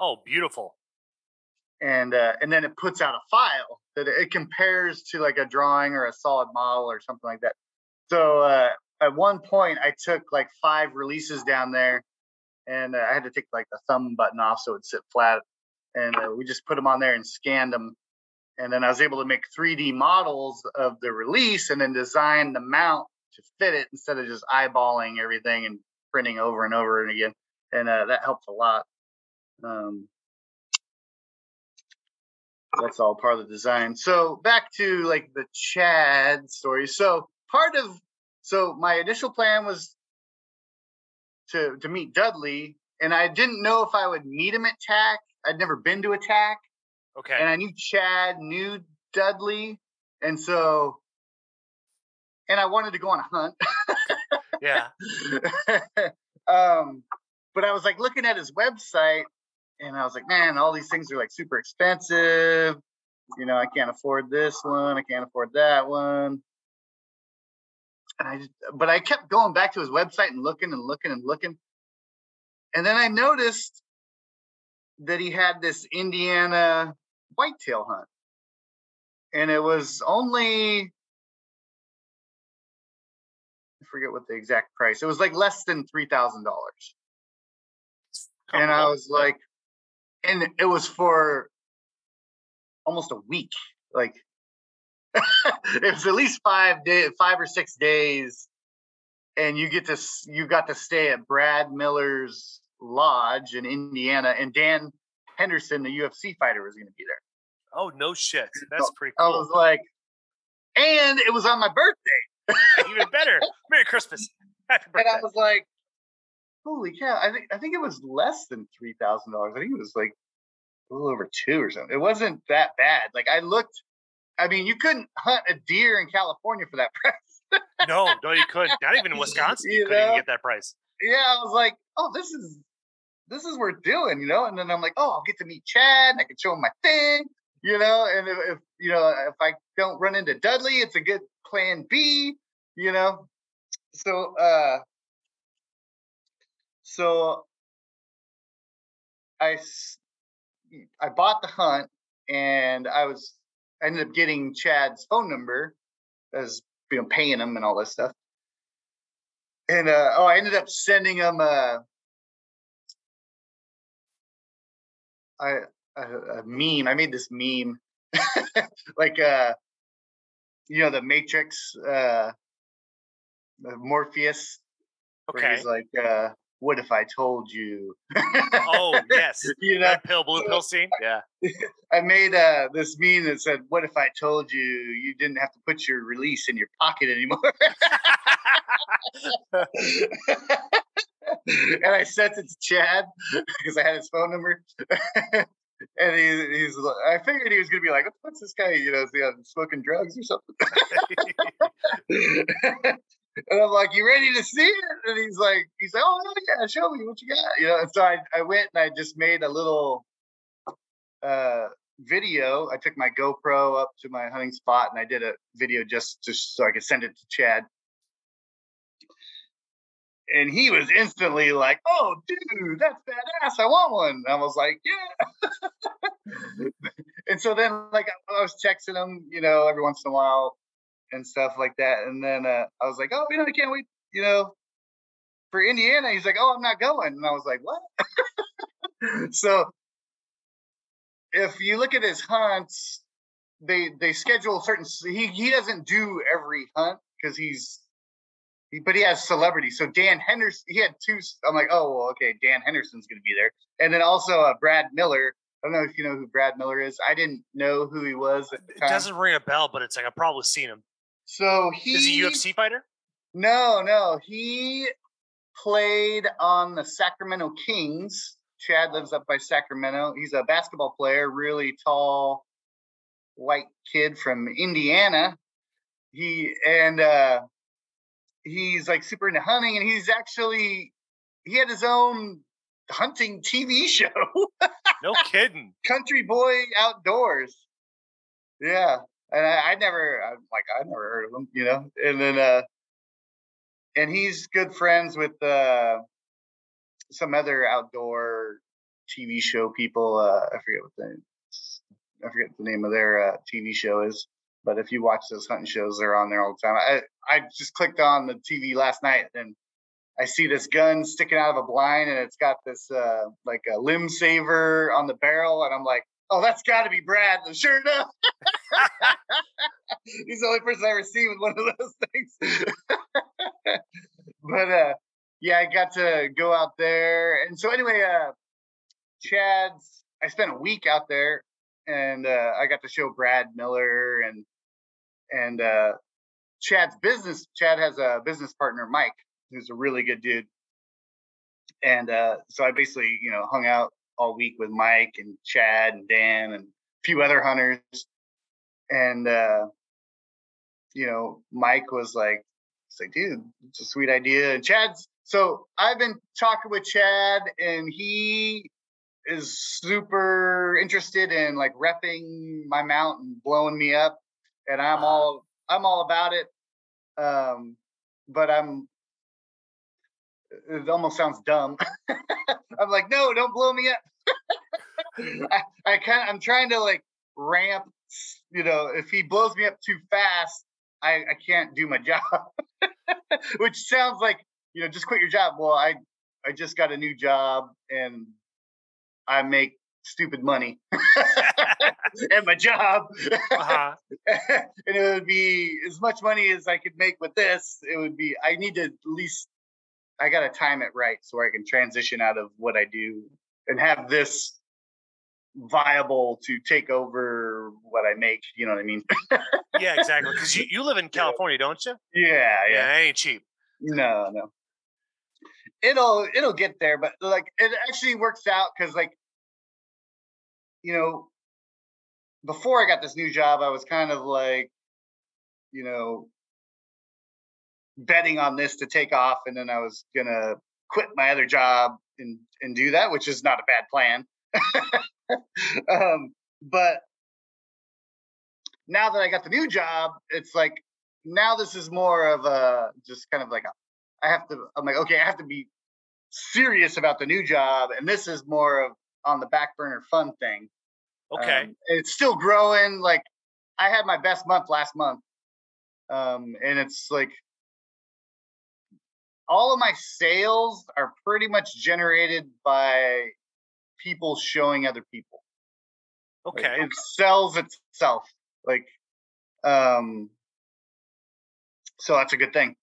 Oh, beautiful. And uh, and then it puts out a file that it compares to like a drawing or a solid model or something like that. So uh, at one point, I took like five releases down there, and uh, I had to take like the thumb button off so it'd sit flat, and uh, we just put them on there and scanned them, and then I was able to make 3D models of the release and then design the mount to fit it instead of just eyeballing everything and printing over and over and again, and uh, that helped a lot. Um, that's all part of the design. So back to like the Chad story. So part of so my initial plan was to to meet Dudley, and I didn't know if I would meet him at TAC. I'd never been to a TAC. Okay. And I knew Chad knew Dudley, and so and I wanted to go on a hunt. yeah. <laughs> um, but I was like looking at his website, and I was like, man, all these things are like super expensive. You know, I can't afford this one. I can't afford that one. And I just, but I kept going back to his website and looking and looking and looking. And then I noticed that he had this Indiana whitetail hunt. And it was only, I forget what the exact price. It was like less than $3,000. And I oh, was like, and it was for almost a week. Like <laughs> it was at least five days, five or six days, and you get to you got to stay at Brad Miller's lodge in Indiana, and Dan Henderson, the UFC fighter, was going to be there. Oh no shit! That's pretty cool. I was like, and it was on my birthday. Even better. Merry Christmas. <laughs> Happy birthday. And I was like, holy cow! I think I think it was less than three thousand dollars. I think it was like a little over two or something. It wasn't that bad. Like I looked. I mean, you couldn't hunt a deer in California for that <laughs> price. no, no, you couldn't. Not even in <laughs> Wisconsin, you, You couldn't even get that price. yeah, I was like, oh, this is this is worth doing, you know. And then I'm like, oh, I'll get to meet Chad. And I can show him my thing, you know. And if, if you know if I don't run into Dudley, it's a good plan B, you know. So uh, so I, I bought the hunt and I was I ended up getting Chad's phone number as you know paying him and all this stuff. And uh, oh, I ended up sending him a a, a, a meme. I made this meme, <laughs> like uh, you know, the Matrix, uh, Morpheus, where Okay. he's like, uh, "What if I told you?" Oh <laughs> yes. you know, Red pill, blue pill scene. Yeah. <laughs> I made uh, this meme that said, "What if I told you you didn't have to put your release in your pocket anymore?" <laughs> and I sent it to Chad <laughs> because I had his phone number. <laughs> and he, he's, I figured he was gonna be like, "What's this guy? You know, smoking drugs or something?" and I'm like, "You ready to see it?" And he's like, "He's like, oh yeah, show me what you got." You know, and so I, I went and I just made a little uh, video. I took my GoPro up to my hunting spot and I did a video just just so I could send it to Chad. And he was instantly like, "Oh, dude, that's badass! I want one." And I was like, "Yeah." <laughs> and so then, like, I was texting him, you know, every once in a while and stuff like that. And then uh, I was like, "Oh, you know, I can't wait," you know, for Indiana. He's like, "Oh, I'm not going," and I was like, "What?" <laughs> so if you look at his hunts, they they schedule certain. He he doesn't do every hunt because he's, he, but he has celebrities. So Dan Henderson, he had two. I'm like, oh, well, okay, Dan Henderson's going to be there, and then also uh, Brad Miller. I don't know if you know who Brad Miller is. I didn't know who he was It doesn't ring a bell, but it's like I've probably seen him. So he Is he a UFC fighter? No, no. He played on the Sacramento Kings. Chad lives up by Sacramento. He's a basketball player, really tall, white kid from Indiana. He and uh he's like super into hunting and he's actually he had his own hunting TV <laughs> show, No kidding. Country Boy Outdoors. Yeah. And I, I never I'm like I never heard of him, you know. And then uh and he's good friends with uh some other outdoor TV show people. Uh, I forget what the I forget the name of their uh, TV show is, but if you watch those hunting shows, they're on there all the time. I I just clicked on the TV last night and I see this gun sticking out of a blind and it's got this uh, like a limb saver on the barrel, and I'm like, oh, that's got to be Brad. And sure enough, <laughs> he's the only person I ever seen with one of those things. <laughs> but uh, yeah, I got to go out there, and so anyway, uh, Chad's. I spent a week out there, and uh, I got to show Brad Miller and and uh, Chad's business. Chad has a business partner, Mike, who's a really good dude. And uh, so I basically, you know, hung out all week with Mike and Chad and Dan and a few other hunters. And uh, you know, Mike was like, "It's like, dude, it's a sweet idea." And Chad's so I've been talking with Chad, and he is super interested in like repping my mount and blowing me up, and I'm all I'm all about it. Um, but I'm it almost sounds dumb. <laughs> I'm like, no, don't blow me up. <laughs> I, I kind I'm trying to like ramp, you know, if he blows me up too fast, I, I can't do my job. <laughs> Which sounds like, you know, just quit your job. Well, I I just got a new job and I make stupid money <laughs> at my job. Uh-huh. <laughs> and it would be as much money as I could make with this. It would be, I need to at least, I got to time it right so I can transition out of what I do and have this viable to take over what I make. You know what I mean? yeah, exactly. Because you, <laughs> you live in California, don't you? Yeah, yeah. Yeah, it ain't cheap. No, no. It'll it'll get there, but like it actually works out because like you know, before I got this new job, I was kind of like, you know, betting on this to take off, and then I was gonna quit my other job and and do that, which is not a bad plan. <laughs> um, but now that I got the new job, it's like now this is more of a just kind of like a, I have to. I'm like, okay, I have to be serious about the new job, and this is more of on the back burner fun thing. Okay. Um, it's still growing. Like I had my best month last month. Um, and it's like all of my sales are pretty much generated by people showing other people. Okay. Like, it sells itself. Like um so that's a good thing.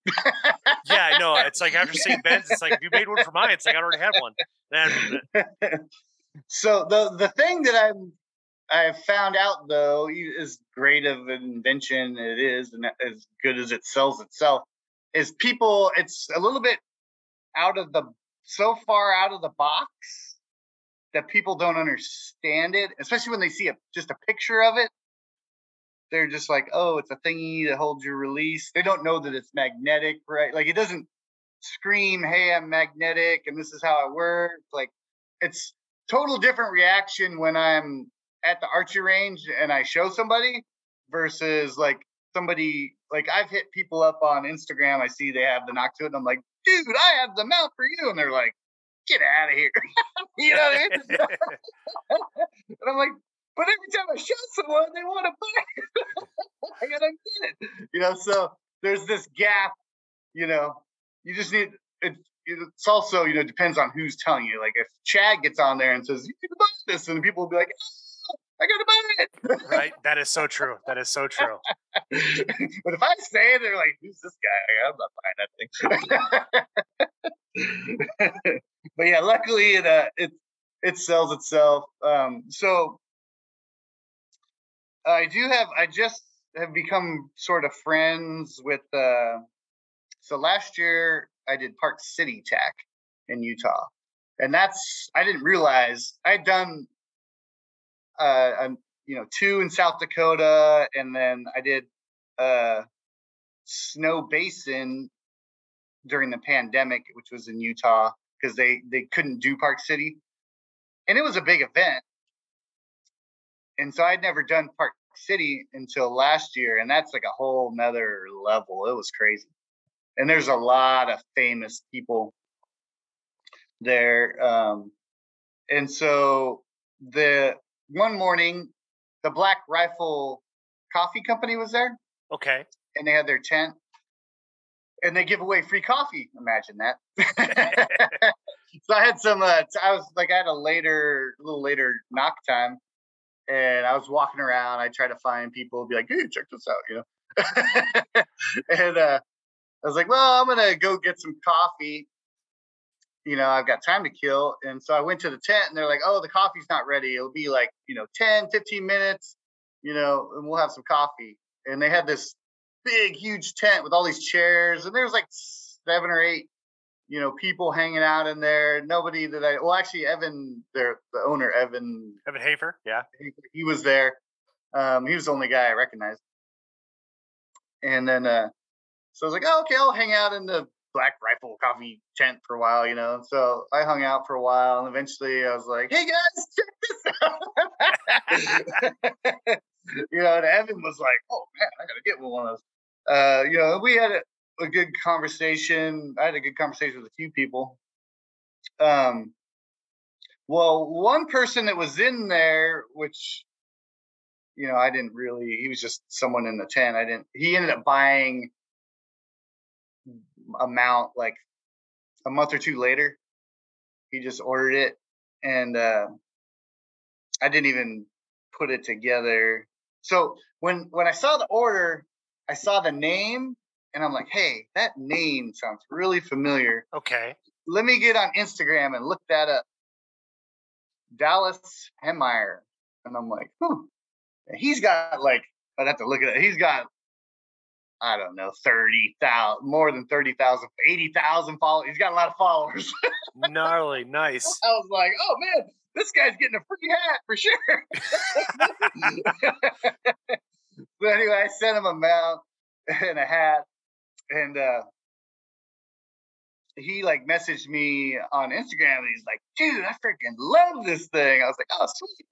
yeah, I know. It's like after seeing Ben's, it's like if you made one for mine, it's like I already had one. And <laughs> so the the thing that I'm I found out though, as great of an invention it is, and as good as it sells itself, is people. It's a little bit out of the so far out of the box that people don't understand it, especially when they see a just a picture of it. They're just like, oh, it's a thingy that holds your release. They don't know that it's magnetic, right? Like it doesn't scream, hey, I'm magnetic and this is how it works. Like it's total different reaction when I'm at the archery range and I show somebody versus like somebody like I've hit people up on Instagram. I see they have the Noctuit, and I'm like, dude, I have the mount for you, and they're like, get out of here. <laughs> you know what I mean? <laughs> and I'm like, but every time I show someone, they want to buy it. <laughs> I gotta get it. You know, so there's this gap. You know, you just need it. It's also, you know, depends on who's telling you. Like if Chad gets on there and says, you need to buy this, and people will be like, I gotta buy it. right. That is so true. That is so true. <laughs> but if I say it, they're like, "Who's this guy?" I'm not buying that thing. <laughs> but yeah, luckily it uh, it it sells itself. Um, so I do have. I just have become sort of friends with. Uh, so last year I did Park City TAC in Utah, and that's I didn't realize I'd done uh, um, you know, two in South Dakota, and then I did uh, Snowbasin during the pandemic, which was in Utah because they they couldn't do Park City, and it was a big event. And so I'd never done Park City until last year, and that's like a whole nother level. It was crazy, and there's a lot of famous people there. Um, and so the one morning, the Black Rifle Coffee Company was there, Okay. and they had their tent, and they give away free coffee. Imagine that. <laughs> so I had some. Uh, I was like, I had a later, a little later knock time, and I was walking around. I tried to find people, be like, "Hey, check this out," you know. <laughs> and uh, I was like, "Well, I'm gonna go get some coffee." You know, I've got time to kill. And so I went to the tent and they're like, oh, the coffee's not ready. It'll be like, you know, 10, 15 minutes, you know, and we'll have some coffee. And they had this big, huge tent with all these chairs. And there was like seven or eight, you know, people hanging out in there. Nobody that I, well, actually, Evan, their, the owner, Evan, Evan Hafer. Yeah. he, he was there. Um, he was the only guy I recognized. And then, uh, so I was like, oh, okay, I'll hang out in the Black Rifle coffee tent for a while, you know. So I hung out for a while, and eventually I was like, hey guys, check this out. <laughs> you know, and Evan was like, oh man, I gotta get one of those. Uh, you know, we had a, a good conversation. I had a good conversation with a few people. Um, well, one person that was in there, which you know, I didn't really. He was just someone in the tent. I didn't. He ended up buying amount like a month or two later. He just ordered it, and uh, I didn't even put it together. So when when I saw the order, I saw the name, and I'm like, "Hey, that name sounds really familiar." Okay. Let me get on Instagram and look that up. Dallas Hemmeyer, and I'm like, "Hmm." He's got like I'd have to look at it. He's got I don't know, 30,000, more than 30,000, 80,000 followers. He's got a lot of followers. <laughs> Gnarly. Nice. I was like, oh man, this guy's getting a free hat for sure. <laughs> but anyway, I sent him a mount and a hat. And uh, he like messaged me on Instagram and he's like, dude, I freaking love this thing. I was like, oh, sweet.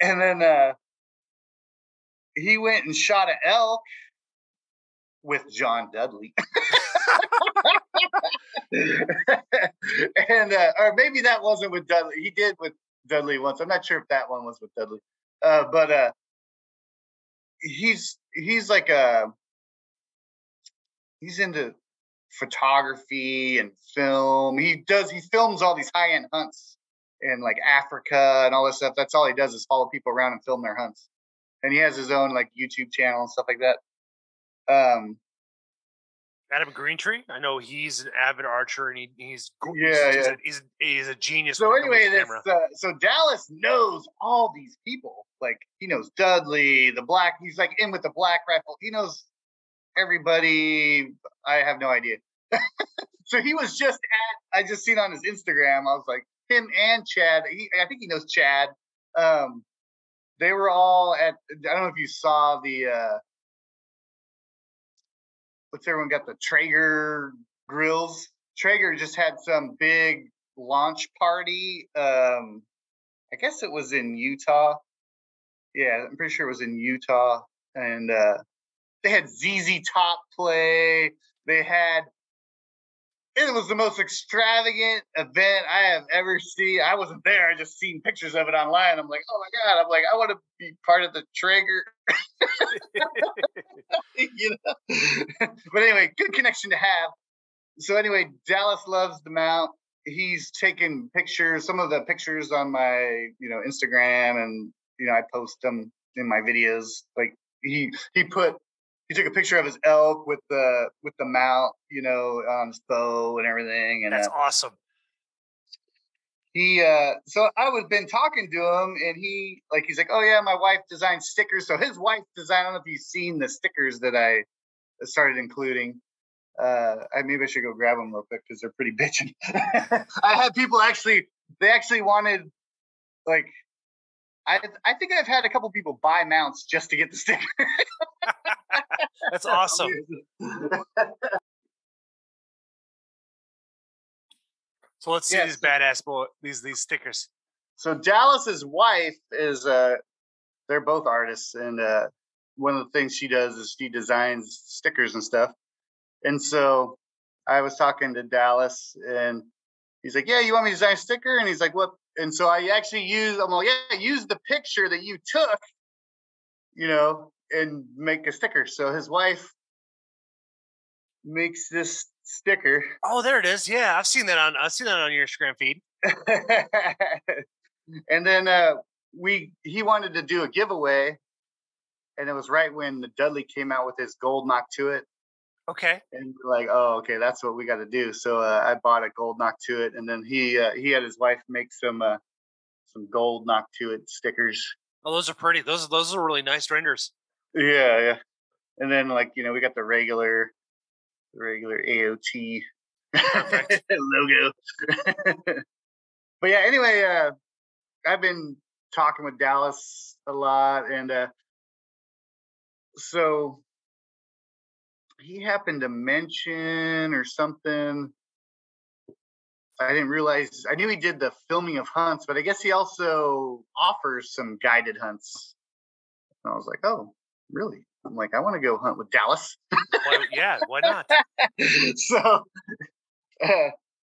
And then uh, he went and shot an elk with John Dudley. <laughs> and uh, or maybe that wasn't with Dudley. He did with Dudley once. I'm not sure if that one was with Dudley. Uh, but uh, he's he's like a he's into photography and film. He does he films all these high end hunts in like Africa and all this stuff. That's all he does is follow people around and film their hunts. And he has his own like YouTube channel and stuff like that. Um, Adam Greentree. I know he's an avid archer and he, he's Yeah, he's, yeah. A, he's, he's a genius. so when it comes anyway, this uh, so Dallas knows all these people. Like he knows Dudley, the black. He's like in with the black rifle. He knows everybody. I have no idea. <laughs> so he was just at. I just seen on his Instagram. I was like him and Chad. He, I think he knows Chad. Um, they were all at. I don't know if you saw the. uh What's everyone got the Traeger grills? Traeger just had some big launch party. Um, I guess it was in Utah. Yeah, I'm pretty sure it was in Utah, and uh, they had ZZ Top play. They had. It was the most extravagant event I have ever seen. I wasn't there. I just seen pictures of it online. I'm like, oh my god! I'm like, I want to be part of the Traeger. <laughs> you know. but anyway, good connection to have. So anyway, Dallas loves the mount. He's taken pictures, some of the pictures on my, you know, Instagram, and you know, I post them in my videos. Like he he put he took a picture of his elk with the with the mount, you know, on his bow and everything, and That's uh, awesome. he uh so I was been talking to him and he like he's like, Oh yeah, my wife designed stickers. So his wife designed I don't know if you've seen the stickers that I started including. Uh I maybe I should go grab them real quick because they're pretty <laughs> bitching. <laughs> I had people actually they actually wanted like I I think I've had a couple people buy mounts just to get the sticker. <laughs> That's <laughs> awesome. So let's see Yeah, these so- badass boy these these stickers. So Dallas's wife is uh they're both artists and uh one of the things she does is she designs stickers and stuff. And so I was talking to Dallas and he's like, Yeah, you want me to design a sticker? And he's like, What and so I actually use I'm like, Yeah, use the picture that you took you know, and make a sticker. So his wife makes this sticker. Oh, there it is. Yeah, I've seen that on I've seen that on your Instagram feed. <laughs> and then uh, we he wanted to do a giveaway, and it was right when the Dudley came out with his gold Noctuit. Okay. And like, oh, okay, that's what we got to do. So uh, I bought a gold Noctuit, and then he uh, he had his wife make some uh, some gold Noctuit stickers. Oh, those are pretty. Those those are really nice renders. Yeah, yeah. And then like you know we got the regular, the regular AOT <laughs> logo. <laughs> but yeah, anyway, uh, I've been talking with Dallas a lot, and uh, so he happened to mention or something. I didn't realize. I knew he did the filming of hunts, but I guess he also offers some guided hunts. And I was like, oh, really? I'm like, I want to go hunt with Dallas. Why, yeah, why not? <laughs> so uh,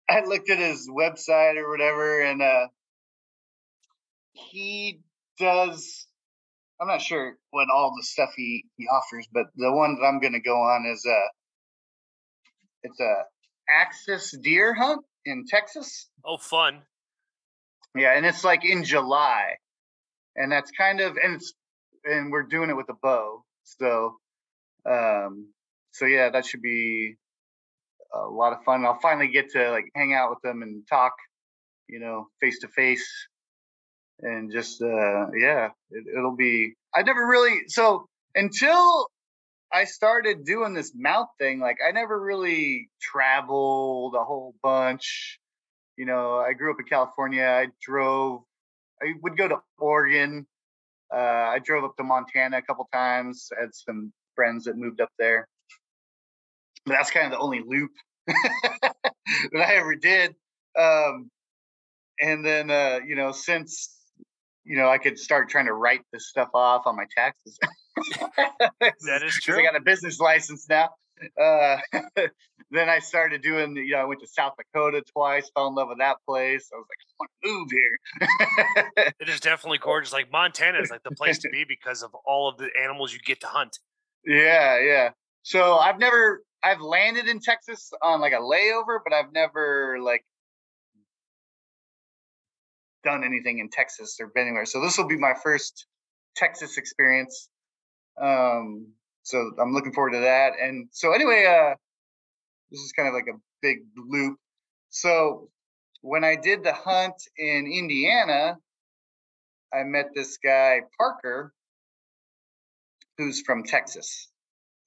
I looked at his website or whatever, and uh, he does. I'm not sure what all the stuff he he offers, but the one that I'm going to go on is a. It's a axis deer hunt in Texas. Oh, fun! Yeah, and it's like in July, and that's kind of and it's and we're doing it with a bow. So, um, so yeah, that should be a lot of fun. I'll finally get to like hang out with them and talk, you know, face to face, and just uh, yeah, it, it'll be. I never really so until I started doing this mount thing. Like I never really traveled a whole bunch. You know, I grew up in California. I drove. I would go to Oregon uh, I drove up to Montana a couple times. I had some friends that moved up there. But that's kind of the only loop <laughs> that I ever did. Um, and then, uh, you know, since you know, I could start trying to write this stuff off on my taxes. <laughs> that is <laughs> true. I got a business license now. Uh, <laughs> then I started doing, you know, I went to South Dakota twice, fell in love with that place. I was like, I want to move here. it is definitely gorgeous. Like Montana is like the place to be because of all of the animals you get to hunt. Yeah, yeah. So I've never, I've landed in Texas on like a layover, but I've never like done anything in Texas or been anywhere. So this will be my first Texas experience. Um, so I'm looking forward to that. And so anyway, uh, this is kind of like a big loop. So when I did the hunt in Indiana, I met this guy Parker, who's from Texas.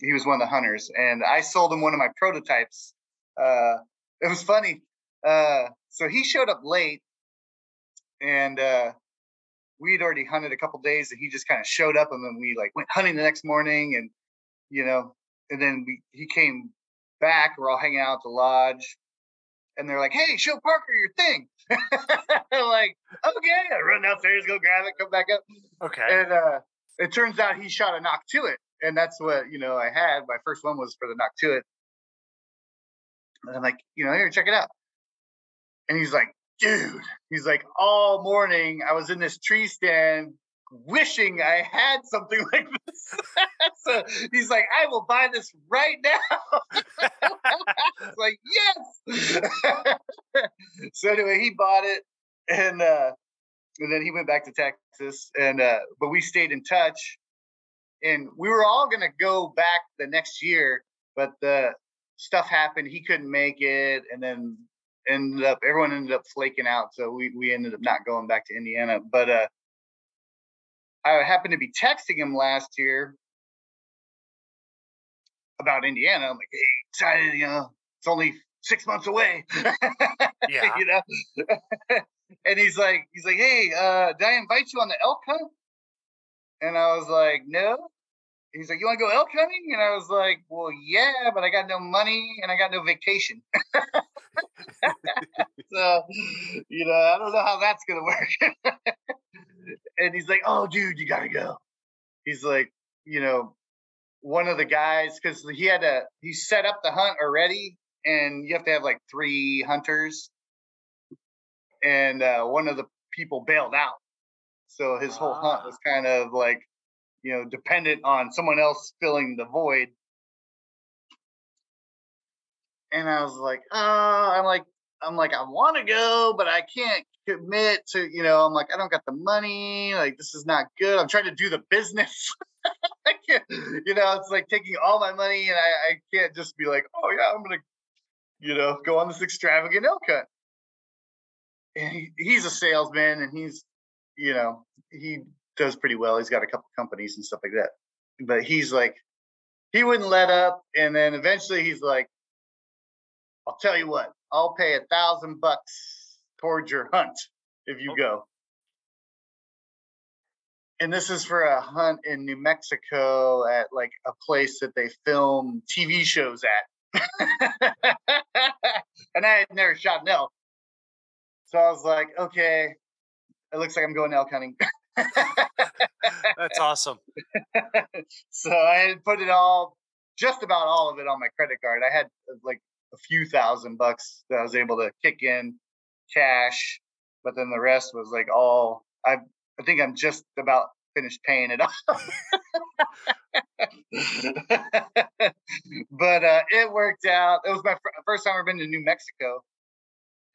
He was one of the hunters, and I sold him one of my prototypes. Uh, it was funny. Uh, so he showed up late, and uh, we'd already hunted a couple days, and he just kind of showed up, and then we like went hunting the next morning, and you know, and then we he came back. We're all hanging out at the lodge, and they're like, "Hey, show Parker your thing." <laughs> I'm like, okay, I run downstairs, go grab it, come back up. Okay. And uh, it turns out he shot a Noctuit, and that's what you know I had. My first one was for the Noctuit. And I'm like, you know, here, check it out. And he's like, dude, he's like, all morning I was in this tree stand wishing I had something <laughs> like this. <laughs> so he's like, I will buy this right now. it's <laughs> like, yes. so anyway, he bought it and uh and then he went back to Texas and uh but we stayed in touch and we were all gonna go back the next year, but the stuff happened, he couldn't make it, and then ended up everyone ended up flaking out. So we we ended up not going back to Indiana. But uh I happened to be texting him last year about Indiana. I'm like, hey, excited, you know, it's only six months away. <laughs> Yeah. you know? <laughs> and he's like, he's like, hey, uh, did I invite you on the elk hunt? And I was like, no. He's like, you want to go elk hunting? And I was like, well, yeah, but I got no money and I got no vacation. <laughs> so, you know, I don't know how that's going <laughs> to work and he's like, "Oh, dude, you gotta go." He's like, you know, one of the guys because he had a he set up the hunt already, and you have to have like three hunters, and uh, one of the people bailed out, so his whole hunt was kind of like you know, dependent on someone else filling the void. And I was like, oh, I'm like, I'm like, I want to go, but I can't commit to, you know, I'm like, I don't got the money. Like, this is not good. I'm trying to do the business. <laughs> You know, it's like taking all my money and I, I can't just be like, oh yeah, I'm to, you know, go on this extravagant elk hunt. And he, he's a salesman and he's, you know, he does pretty well. He's got a couple companies and stuff like that. But he's like, he wouldn't let up. And then eventually he's like, I'll tell you what, I'll pay a thousand bucks towards your hunt if you go. And this is for a hunt in New Mexico at like a place that they film TV shows at. <laughs> and I had never shot an elk. So I was like, okay, it looks like I'm going elk hunting. <laughs> <laughs> That's awesome. <laughs> so I put it all, just about all of it on my credit card. I had like a few thousand bucks that I was able to kick in cash, but then the rest was like all I I think I'm just about finished paying it <laughs> off. but uh, it worked out. It was my fr- first time I've been to New Mexico,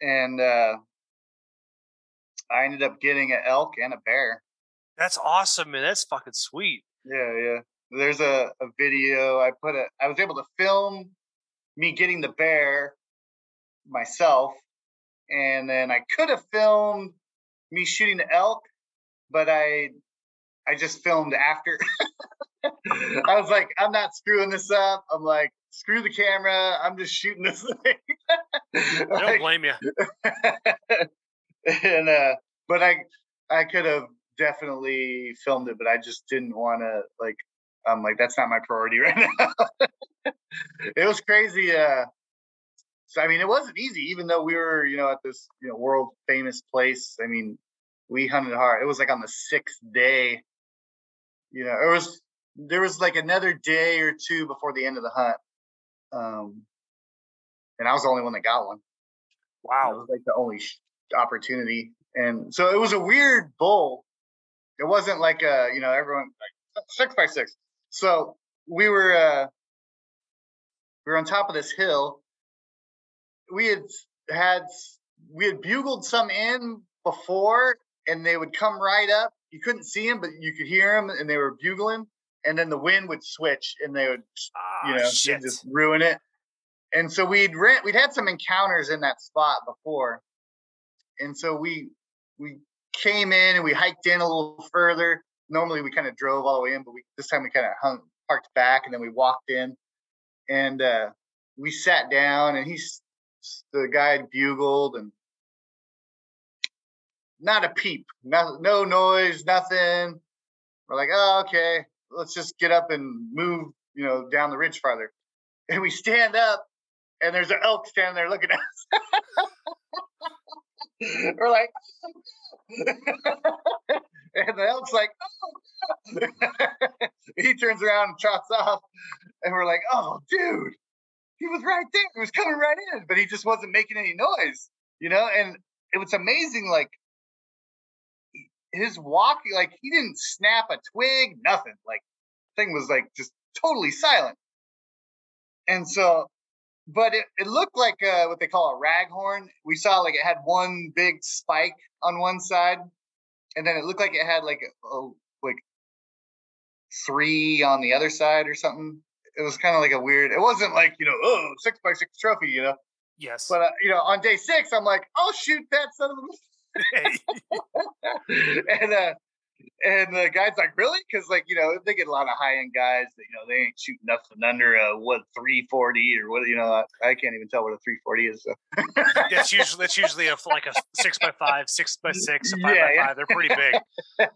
and uh, I ended up getting an elk and a bear. That's awesome, man. That's fucking sweet. Yeah, yeah. There's a, a video I put it. I was able to film me getting the bear myself, and then I could have filmed me shooting the elk, but I I just filmed after. <laughs> I was like, I'm not screwing this up. I'm like, screw the camera. I'm just shooting this <laughs> thing. I don't blame you. <laughs> and uh, but I I could have definitely filmed it, but I just didn't want to like. I'm like, that's not my priority <laughs> right now. it was crazy. Uh, so I mean, it wasn't easy, even though we were, you know, at this you know world famous place. I mean, we hunted hard. It was like on the sixth day. You know, it was there was like another day or two before the end of the hunt, um, and I was the only one that got one. Wow, it was like the only opportunity, and so it was a weird bull. It wasn't like a you know everyone like six by six. So we were uh, we were on top of this hill. We had had we had bugled some in before, and they would come right up. You couldn't see them, but you could hear them, and they were bugling. And then the wind would switch, and they would, Ah, you know, just ruin it. And so we'd rent, we'd had some encounters in that spot before, and so we we came in and we hiked in a little further. Normally we kind of drove all the way in, but we this time we kind of hung parked back and then we walked in and uh, we sat down and he's the guy had bugled and not a peep, no, no noise, nothing. We're like, oh, okay, let's just get up and move, you know, down the ridge farther. And we stand up and there's an elk standing there looking at us. <laughs> We're like, and the elk's like, oh. <laughs> he turns around and trots off, and we're like, oh, dude, he was right there. He was coming right in, but he just wasn't making any noise, you know. And it was amazing, like his walking, like he didn't snap a twig, nothing. Like thing was like just totally silent. And so but it, it looked like uh, what they call a raghorn. We saw like it had one big spike on one side, and then it looked like it had like a, a like three on the other side or something. It was kind of like a weird. It wasn't like you know, oh, six by six trophy, you know. Yes. But uh, you know, on day six, I'm like, I'll shoot that son of a. <laughs> <laughs> <laughs> and uh, and the guy's like, really? Because like you know they get a lot of high end guys that you know they ain't shooting nothing under a what three forty or what you know I, I can't even tell what a three forty is. So. that's usually that's usually a like a six by five, six by six, a five Yeah, by yeah. five. They're pretty big.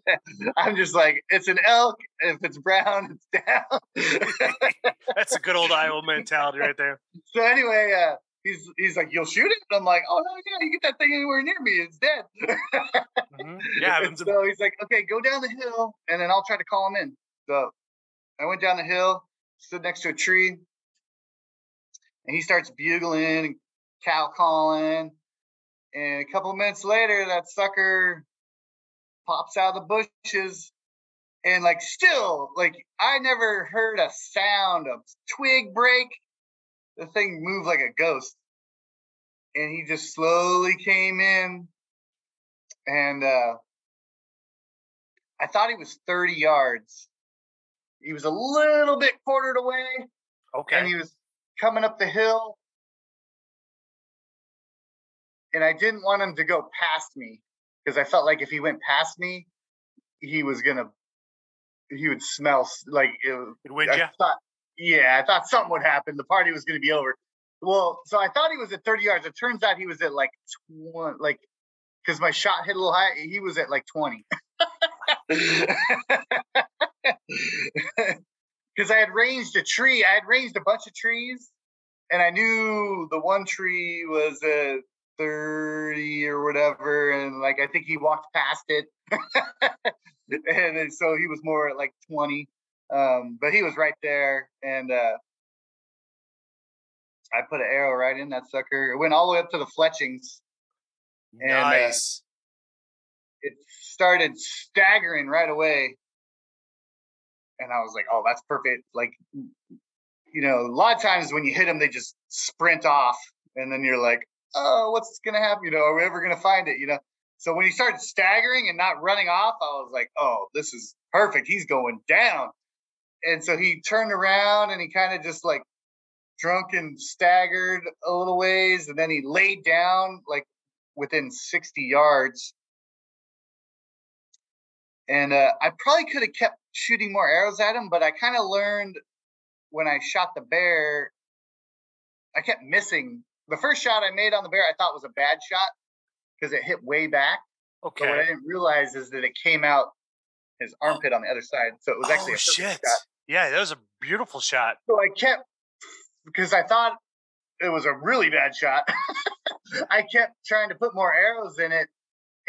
<laughs> I'm just like it's an elk. If it's brown, it's down. <laughs> That's a good old Iowa mentality right there. <laughs> so anyway, uh, he's he's like, you'll shoot it. And I'm like, oh no, yeah, you get that thing anywhere near me, it's dead. Mhm. <laughs> Yeah, so he's like, okay, go down the hill, and then I'll try to call him in. So I went down the hill, stood next to a tree, and he starts bugling and cow calling. And a couple of minutes later, that sucker pops out of the bushes and like still like I never heard a sound of twig break. The thing moved like a ghost, and he just slowly came in, and uh, I thought he was thirty yards. He was a little bit quartered away, Okay. and he was coming up the hill, and I didn't want him to go past me because I felt like if he went past me, he was gonna he would smell like it, It win I thought yeah I thought something would happen. The party was gonna be over. Well, so I thought he was at 30 yards. It turns out he was at like 20, like because my shot hit a little high. He was at like 20. <laughs> Because I had ranged a tree. I had ranged a bunch of trees, and I knew the one tree was at 30 or whatever. And like, I think he walked past it. <laughs> and so he was more at like 20. Um, but he was right there. And uh, I put an arrow right in that sucker. It went all the way up to the fletchings. and, uh, nice. It started staggering right away. And I was like, oh, that's perfect. Like, you know, a lot of times when you hit them, they just sprint off. And then you're like, oh, what's going to happen? You know, are we ever going to find it? You know? So when he started staggering and not running off, I was like, oh, this is perfect. He's going down. And so he turned around and he kind of just like drunk and staggered a little ways. And then he laid down like within 60 yards. And uh, I probably could have kept shooting more arrows at him, but I kind of learned when I shot the bear, I kept missing. The first shot I made on the bear, I thought was a bad shot because it hit way back. But what I didn't realize is that it came out his armpit on the other side. So it was actually oh a shit! shot. Yeah, that was a beautiful shot. So I kept because I thought it was a really bad shot. <laughs> I kept trying to put more arrows in it,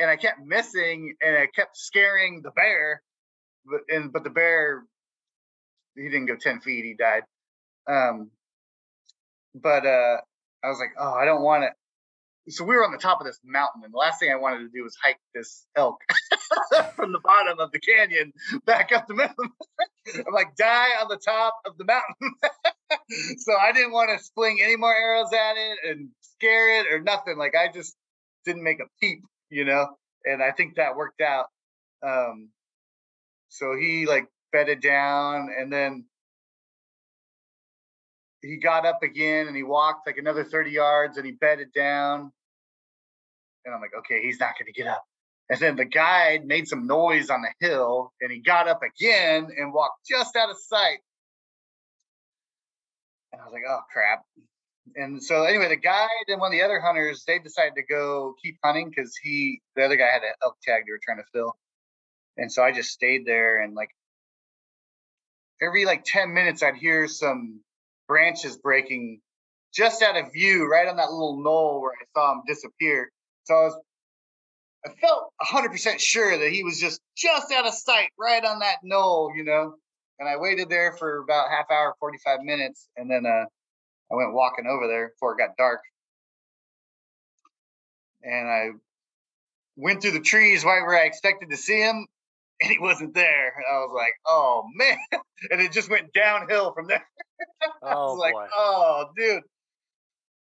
and I kept missing, and I kept scaring the bear. But and but the bear, he didn't go ten feet. He died. Um, but uh, I was like, oh, I don't want it. So we were on the top of this mountain, and the last thing I wanted to do was hike this elk <laughs> <laughs> from the bottom of the canyon back up the mountain. <laughs> I'm like, die on the top of the mountain. <laughs> so I didn't want to fling any more arrows at it and scare it or nothing. Like I just didn't make a peep, you know. And I think that worked out. Um, so he like bedded down, and then he got up again, and he walked like another 30 yards, and he bedded down. And I'm like, okay, he's not going to get up. And then the guide made some noise on the hill, and he got up again and walked just out of sight. And I was like, oh crap. And so anyway, the guide and one of the other hunters, they decided to go keep hunting because he the other guy had an elk tag they were trying to fill. And so I just stayed there and like every like 10 minutes I'd hear some branches breaking just out of view, right on that little knoll where I saw him disappear. So I was I felt 100% sure that he was just just out of sight right on that knoll, you know. And I waited there for about half hour, 45 minutes, and then uh, I went walking over there before it got dark. And I went through the trees right where I expected to see him, and he wasn't there. And I was like, "Oh man!" <laughs> And it just went downhill from there. <laughs> I Oh was like, boy. "Oh, dude!"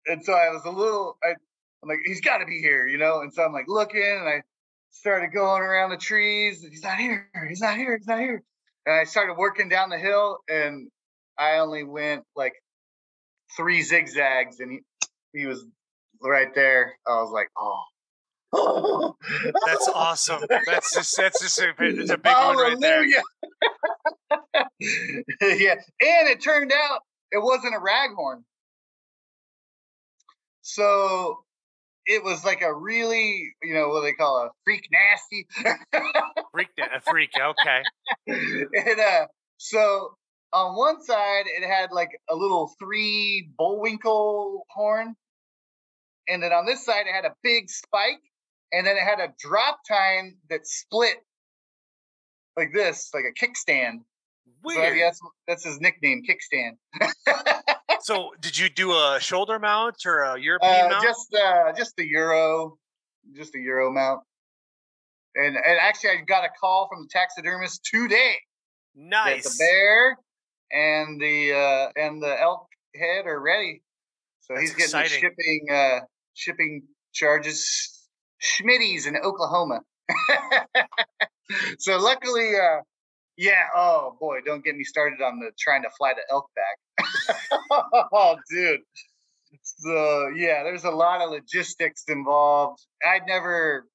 And so I was a little. I, I'm like, "He's got to be here," you know. And so I'm like looking, and I started going around the trees. And he's not here. He's not here. He's not here. And I started working down the hill, and I only went like three zigzags, and he he was right there. I was like, "Oh." <laughs> That's awesome. That's just that's just a, it's a big one right there. <laughs> Yeah, and it turned out it wasn't a raghorn. So it was like a really, you know, what they call a freak nasty. Freak, a freak. Okay. and uh, so on one side it had like a little three bullwinkle horn, and then on this side it had a big spike, and then it had a drop tine that split like this, like a kickstand. So I Weird. guess that's his nickname, kickstand. <laughs> So, did you do a shoulder mount or a European Uh, mount? just uh, just the euro, just the euro mount. And and actually, I got a call from the taxidermist today. Nice. The bear and the uh, and the elk head are ready. So That's he's getting exciting. shipping uh, shipping charges. Schmitty's in Oklahoma. <laughs> so luckily, uh, yeah. Oh boy, don't get me started on the trying to fly the elk back. <laughs> oh, dude. So yeah, there's a lot of logistics involved. I'd never.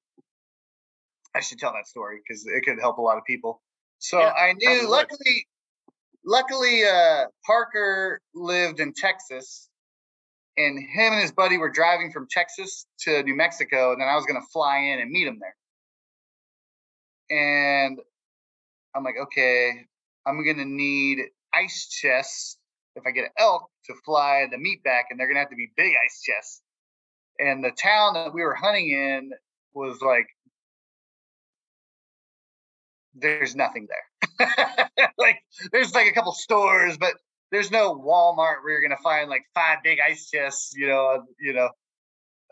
I should tell that story because it could help a lot of people. So Yeah, I knew. Luckily, luckily, uh, Parker lived in Texas, and him and his buddy were driving from Texas to New Mexico, and then I was going to fly in and meet him there. And I'm like, okay, I'm to need ice chests if I get an elk to fly the meat back, and they're to have to be big ice chests. And the town that we were hunting in was like, there's nothing there. <laughs> like, there's like a couple stores, but there's no Walmart where you're gonna find like five big ice chests, you know, you know.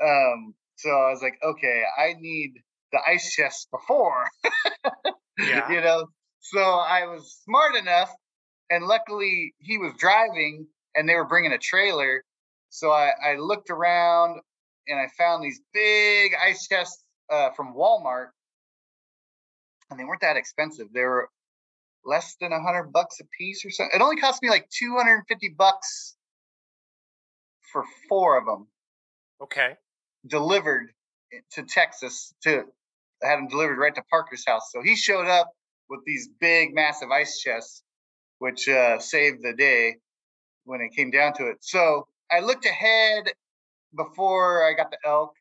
Um, so I was like, okay, I need the ice chests before, <laughs> Yeah. you know. So I was smart enough, and luckily he was driving, and they were bringing a trailer. So I, I looked around, and I found these big ice chests uh, from Walmart, and they weren't that expensive. They were less than a hundred bucks a piece or something. It only cost me like two hundred and fifty bucks for four of them Okay. delivered to Texas. To I had them delivered right to Parker's house. So he showed up with these big, massive ice chests, which uh, saved the day when it came down to it. So I looked ahead before I got the elk,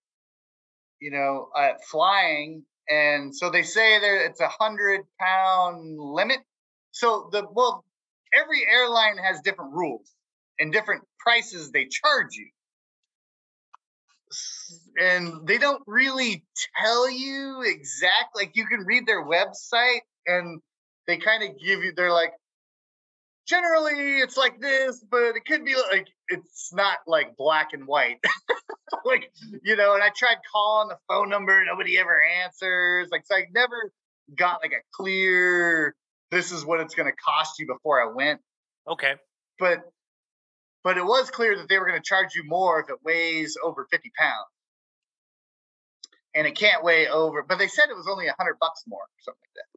you know, uh, flying, and so they say there it's a hundred pound limit. So the well, every airline has different rules and different prices they charge you and they don't really tell you exact like you can read their website and they kind of give you they're like generally it's like this but it could be like it's not like black and white. <laughs> Like you know and i tried calling the phone number nobody ever answers like so i never got like a clear this is what it's going to cost you before i went. Okay. but but it was clear that they were going to charge you more if it weighs over 50 pounds. And it can't weigh over but they said it was only 100 bucks more or something like that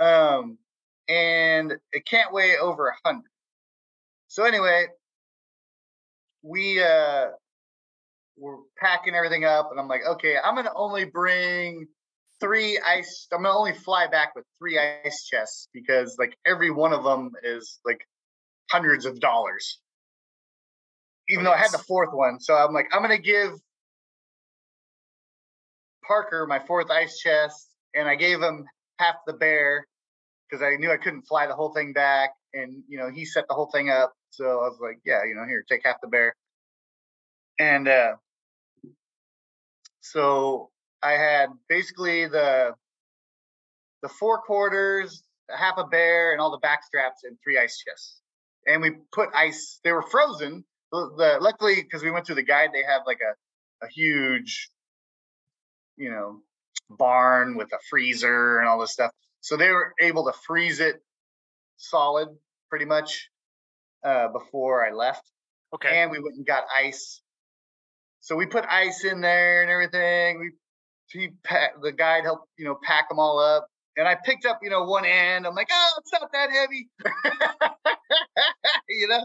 um and it can't weigh over a 100 so anyway we uh were packing everything up and i'm like okay i'm to only bring three ice i'm to only fly back with three ice chests because like every one of them is like hundreds of dollars even though I had the fourth one. So I'm like, I'm gonna give Parker my fourth ice chest, and I gave him half the bear because I knew I couldn't fly the whole thing back, and you know he set the whole thing up. So I was like, yeah, you know, here, take half the bear, and uh, so I had basically the the four quarters, half a bear, and all the back straps, and three ice chests. And we put ice. They were frozen, the, the luckily because we went through the guide they have like a, a huge you know barn with a freezer and all this stuff. So they were able to freeze it solid pretty much uh, before i left. Okay. and we went and got ice. So we put ice in there and everything. We he the guide helped you know pack them all up. And i picked up you know one end. I'm like oh it's not that heavy. <laughs> You know?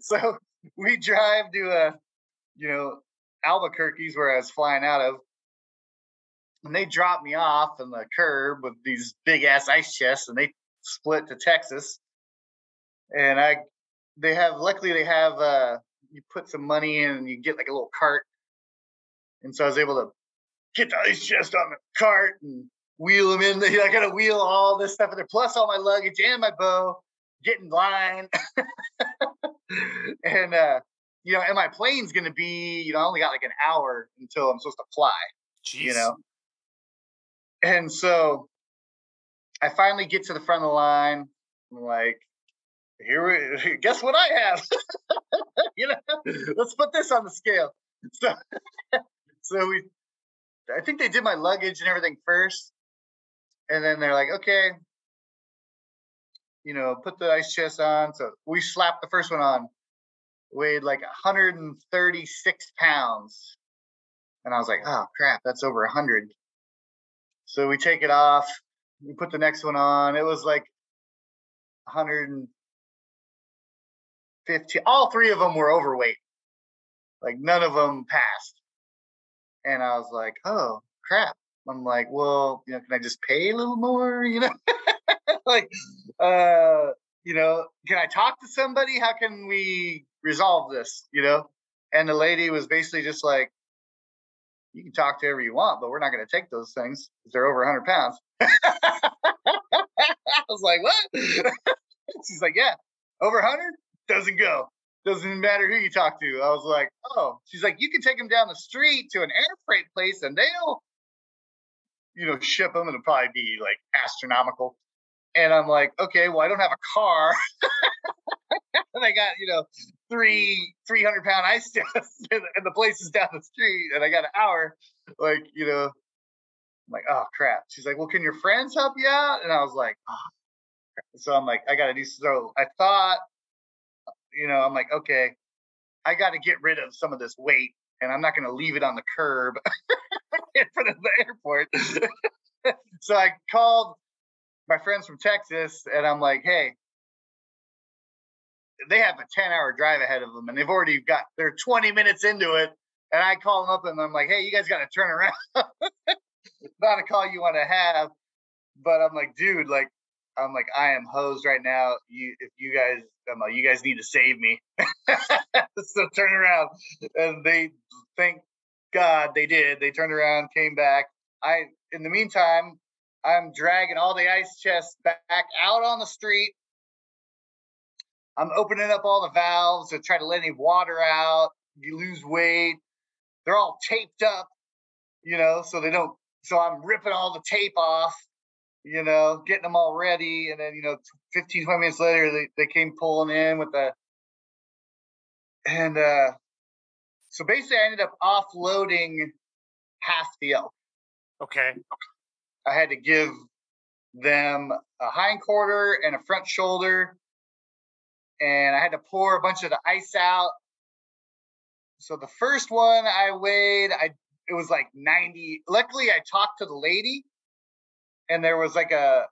So we drive to uh you know albuquerque's where i was flying out of and they drop me off in the curb with these big ass ice chests and they split to texas and i they have luckily they have uh you put some money in and you get like a little cart and so i was able to get the ice chest on the cart and wheel them in. <laughs> I got to wheel all this stuff in there, plus all my luggage and my bow, get in line. <laughs> and, uh, you know, and my plane's going to be, you know, I only got like an hour until I'm supposed to fly, Jeez. you know. And so I finally get to the front of the line. I'm like, here we <laughs> guess what I have. <laughs> you know, let's put this on the scale. So <laughs> so we I think they did my luggage and everything first. And then they're like, okay, you know, put the ice chest on. So we slapped the first one on, weighed like 136 pounds. And I was like, oh crap, that's over 100. So we take it off, we put the next one on. It was like 150. All three of them were overweight. Like none of them passed. And I was like, oh crap. I'm like, well, you know, can I just pay a little more? <laughs> You know, <laughs> like, uh, you know, can I talk to somebody? How can we resolve this? You know? And the lady was basically just like, you can talk to whoever you want, but we're not going to take those things because they're over 100 pounds. <laughs> I was like, what? <laughs> She's like, yeah, over 100 doesn't go. Doesn't matter who you talk to. I was like, oh. She's like, you can take them down the street to an air freight place and they'll, you know, ship them. and It'll probably be like astronomical. And I'm like, okay, well, I don't have a car. <laughs> and I got, you know, three 300 pound ice <laughs> chests and, the place is down the street and I got an hour. Like, you know, I'm like, oh crap. She's like, well, can your friends help you out? And I was like, oh. so I'm like, I got to do so. I thought, you know, I'm like, okay, I got to get rid of some of this weight and I'm not going to leave it on the curb <laughs> in front of the airport. <laughs> so I called my friends from Texas and I'm like, hey, they have a 10 hour drive ahead of them and they've already got, they're 20 minutes into it. And I call them up and I'm like, hey, you guys got to turn around. <laughs> Not a call you want to have. But I'm like, dude, like, I'm like, I am hosed right now. You, if you guys, I'm like, you guys need to save me. <laughs> so turn around, and they, thank God they did. They turned around, came back. I, in the meantime, I'm dragging all the ice chests back out on the street. I'm opening up all the valves to try to let any water out. You lose weight. They're all taped up, you know, so they don't. So I'm ripping all the tape off, you know, getting them all ready. And then, you know, 15, 20 minutes later, they, they came pulling in with the. And uh, so basically, I ended up offloading half the elk. Okay. I had to give them a hind quarter and a front shoulder and I had to pour a bunch of the ice out. So the first one I weighed, I it was like 90. Luckily, I talked to the lady, and there was like a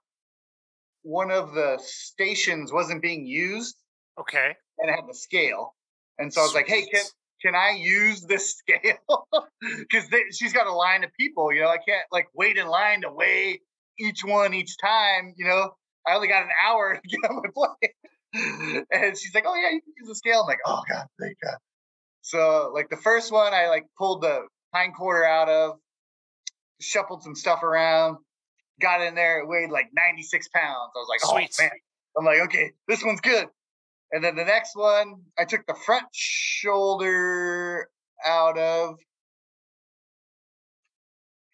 one of the stations wasn't being used. Okay. And it had the scale, and so I was like, "Hey, can can I use this <laughs> scale? Because she's got a line of people. You know, I can't like wait in line to weigh each one each time. You know, I only got an hour <laughs> to get on my plane." <laughs> and she's like, "Oh yeah, you can use the scale." I'm like, "Oh god, thank God." So like the first one, I like pulled the hind quarter out of, shuffled some stuff around, got in there. It weighed like 96 pounds. I was like, "Oh Sweet. man!" I'm like, "Okay, this one's good." And then the next one, I took the front shoulder out of,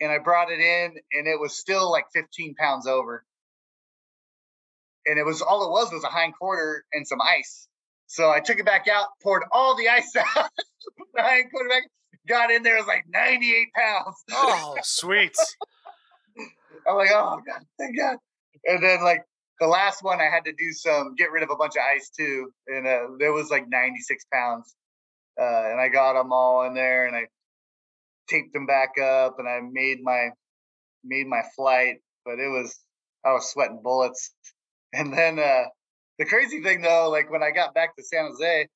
and I brought it in, and it was still like 15 pounds over and it was all it was was a hind quarter and some ice. So I took it back out, poured all the ice <laughs> out, the hind quarter back, got in there, it was like 98 pounds. Oh, sweet. <laughs> I'm like, oh god, thank God. And then like the last one, I had to do some get rid of a bunch of ice too, and uh, there was like 96 pounds, uh, and I got them all in there, and I taped them back up, and I made my made my flight, but it was I was sweating bullets. And then uh, the crazy thing though, like when I got back to San Jose,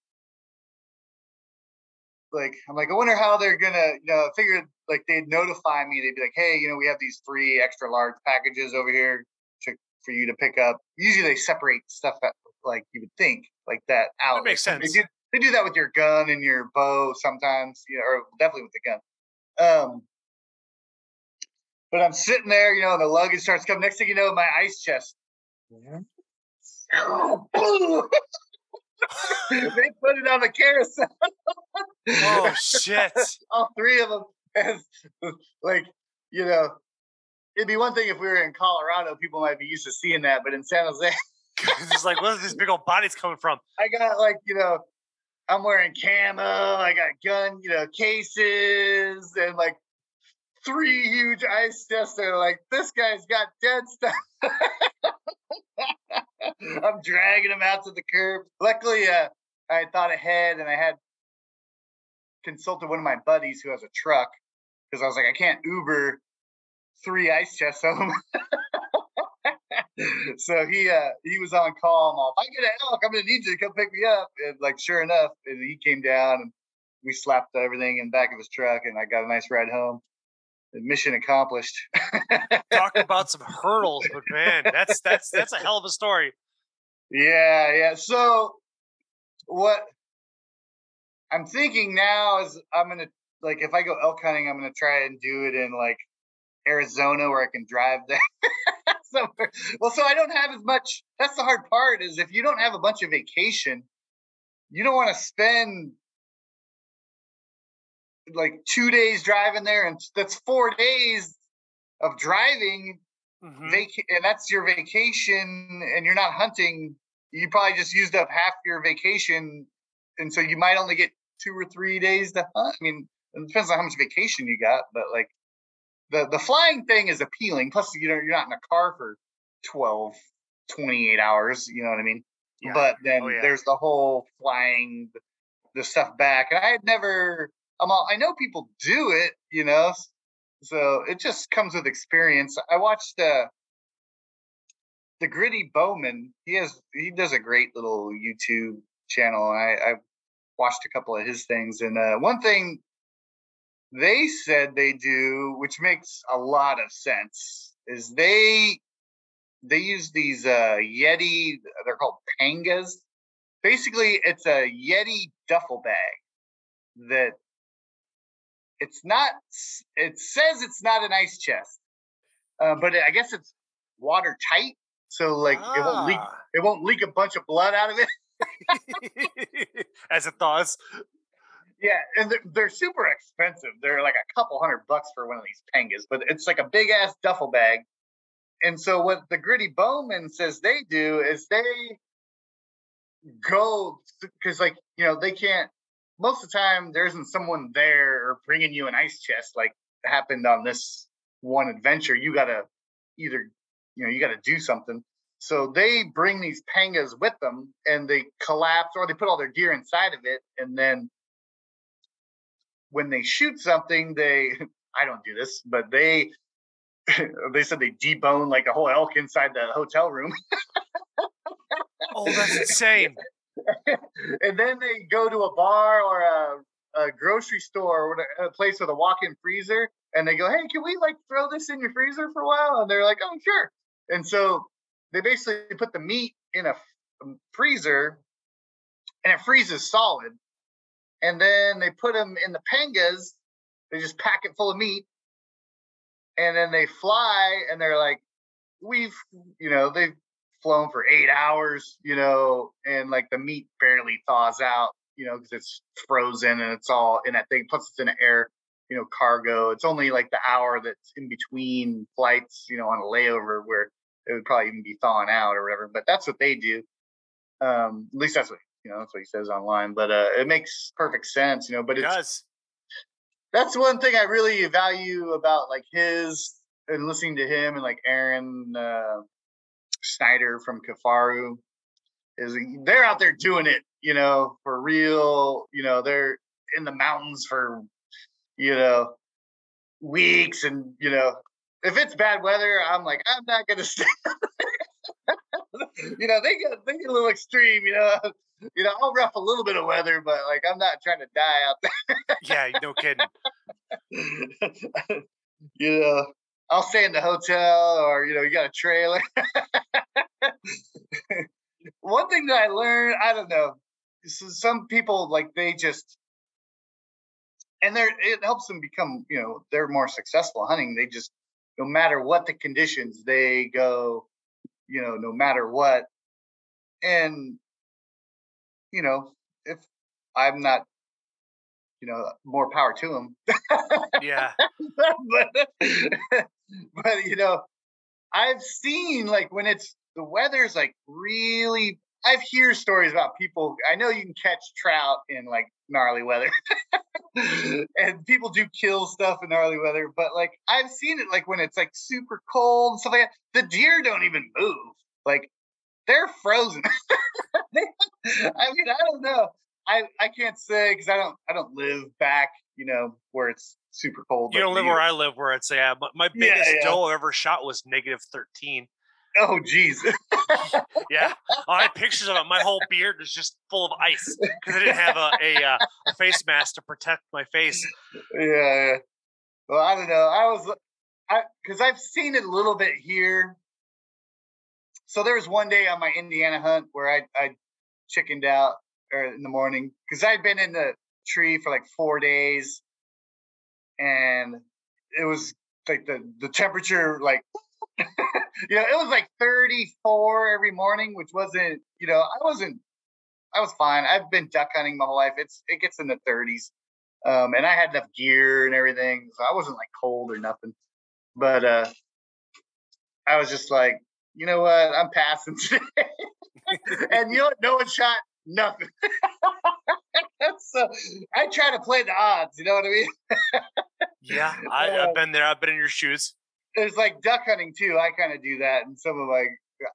like I'm like, I wonder how they're gonna, you know, figure like they'd notify me. They'd be like, hey, you know, we have these three extra large packages over here to for you to pick up. Usually they separate stuff like you would think like that out. That makes sense. They do, they do that with your gun and your bow sometimes, you know, or definitely with the gun. Um, but I'm sitting there, you know, and the luggage starts coming. Next thing you know, my ice chest <laughs> they put it on the carousel. oh <laughs> shit! All three of them, and like you know, it'd be one thing if we were in Colorado, people might be used to seeing that, but in San Jose, <laughs> it's like, where's these big old bodies coming from? I got like you know, I'm wearing camo. I got gun, you know, cases, and like three huge ice chests. They're like, this guy's got dead stuff. <laughs> I'm dragging him out to the curb. Luckily, uh, I thought ahead and I had consulted one of my buddies who has a truck because I was like, I can't Uber three ice chests home. <laughs> so he uh he was on call. I'm if I get an elk, I'm gonna need you to come pick me up. And like sure enough, and he came down and we slapped everything in the back of his truck and I got a nice ride home. Mission accomplished. <laughs> Talk about some hurdles, but man, that's that's that's a hell of a story. Yeah, yeah. So what I'm thinking now is I'm gonna like if I go elk hunting, I'm gonna try and do it in like Arizona where I can drive there. <laughs> Somewhere. Well, so I don't have as much. That's the hard part is if you don't have a bunch of vacation, you don't want to spend like two days driving there, and that's four days of driving. Mm-hmm. Vac- and that's your vacation, and you're not hunting. You probably just used up half your vacation, and so you might only get two or three days to hunt. I mean, it depends on how much vacation you got, but like the the flying thing is appealing. Plus, you know, you're not in a car for 12, 28 hours. You know what I mean? Yeah. But then oh, yeah. there's the whole flying the stuff back. And I had never. I'm all, I know people do it, you know. So it just comes with experience. I watched uh, the Gritty Bowman. He has he does a great little YouTube channel. I, I watched a couple of his things, and uh, one thing they said they do, which makes a lot of sense, is they they use these uh, Yeti. They're called pangas. Basically, it's a Yeti duffel bag that it's not. It says it's not an ice chest, uh, but I guess it's watertight. So like ah. it won't leak. Ah. It won't leak a bunch of blood out of it. <laughs> As it thaws. Yeah, and they're, they're, super expensive. They're like a couple hundred bucks for one of these pangas, but it's like a big ass duffel bag. And so what the Gritty Bowman says they do is they go because like you know they can't most of the time there isn't someone there or bringing you an ice chest like happened on this one adventure. You gotta either you know you gotta do something. So they bring these pangas with them and they collapse or they put all their gear inside of it and then when they shoot something, they <laughs> I don't do this, but they <laughs> they said they debone like a whole elk inside the hotel room. oh, that's <laughs> insane. And then they go to a bar or a, a grocery store or a place with a walk-in freezer, and they go, "Hey, can we like throw this in your freezer for a while?" And they're like, "Oh, sure." And so they basically put the meat in a um, freezer, and it freezes solid and then they put them in the pangas. They just pack it full of meat, and then they fly, and they're like, we've, you know, they've flown for eight hours, you know, and like the meat barely thaws out, you know, because it's frozen and it's all in that thing. Plus, it's in an air, you know, cargo. It's only like the hour that's in between flights, you know, on a layover where it would probably even be thawing out or whatever. But that's what they do. Um, at least that's what you know, that's what he says online. But uh, it makes perfect sense, you know. But it does. That's one thing I really value about like his and listening to him and like Aaron uh, Snyder from Kifaru is they're out there doing it, you know, for real. You know, they're in the mountains for you know weeks, and you know, if it's bad weather, I'm like, I'm not gonna <laughs> stay. you know, they get they get a little extreme. You know, <laughs> you know, I'll rough a little bit of weather, but like I'm not trying to die out there. yeah, no kidding. <laughs> you know, I'll stay in the hotel or you know, you got a trailer. <laughs> One thing that I learned, I don't know, some people like they just and they're it helps them become, you know, they're more successful hunting. They just no matter what the conditions, they go, you know, no matter what. And you know, if I'm not, you know, more power to him. yeah. <laughs> but, but, you know, I've seen like when it's the weather's like really I've hear stories about people. I know you can catch trout in like gnarly weather, <laughs> and people do kill stuff in gnarly weather. But like I've seen it like when it's like super cold and stuff like that. The deer don't even move. Like they're frozen. <laughs> I mean, I don't know. I I can't say because I don't I don't live back you know where it's super cold. You like don't live you. where I live, where it's yeah. My, my biggest yeah. doe I ever shot was negative thirteen. Oh, geez. <laughs> Yeah, I had pictures of it. My whole beard was just full of ice because I didn't have a a, uh, a face mask to protect my face. yeah, yeah. Well, I don't know. I was, I because I've seen it a little bit here. So there was one day on my Indiana hunt where I I chickened out or in the morning because I'd been in the tree for like four days, and it was like the the temperature like. <laughs> you know, it was like 34 every morning, which wasn't, you know, I wasn't, I was fine. I've been duck hunting my whole life. It's, it gets in the 30s. Um, and I had enough gear and everything, so I wasn't like cold or nothing. But uh, I was just like, you know what, I'm passing <laughs> today. <laughs> and you know what? No one shot nothing. <laughs> so I try to play the odds. You know what I mean? Yeah, <laughs> I. I've been there. I've been in your shoes. It's like duck hunting too. I kind of do that, and some of my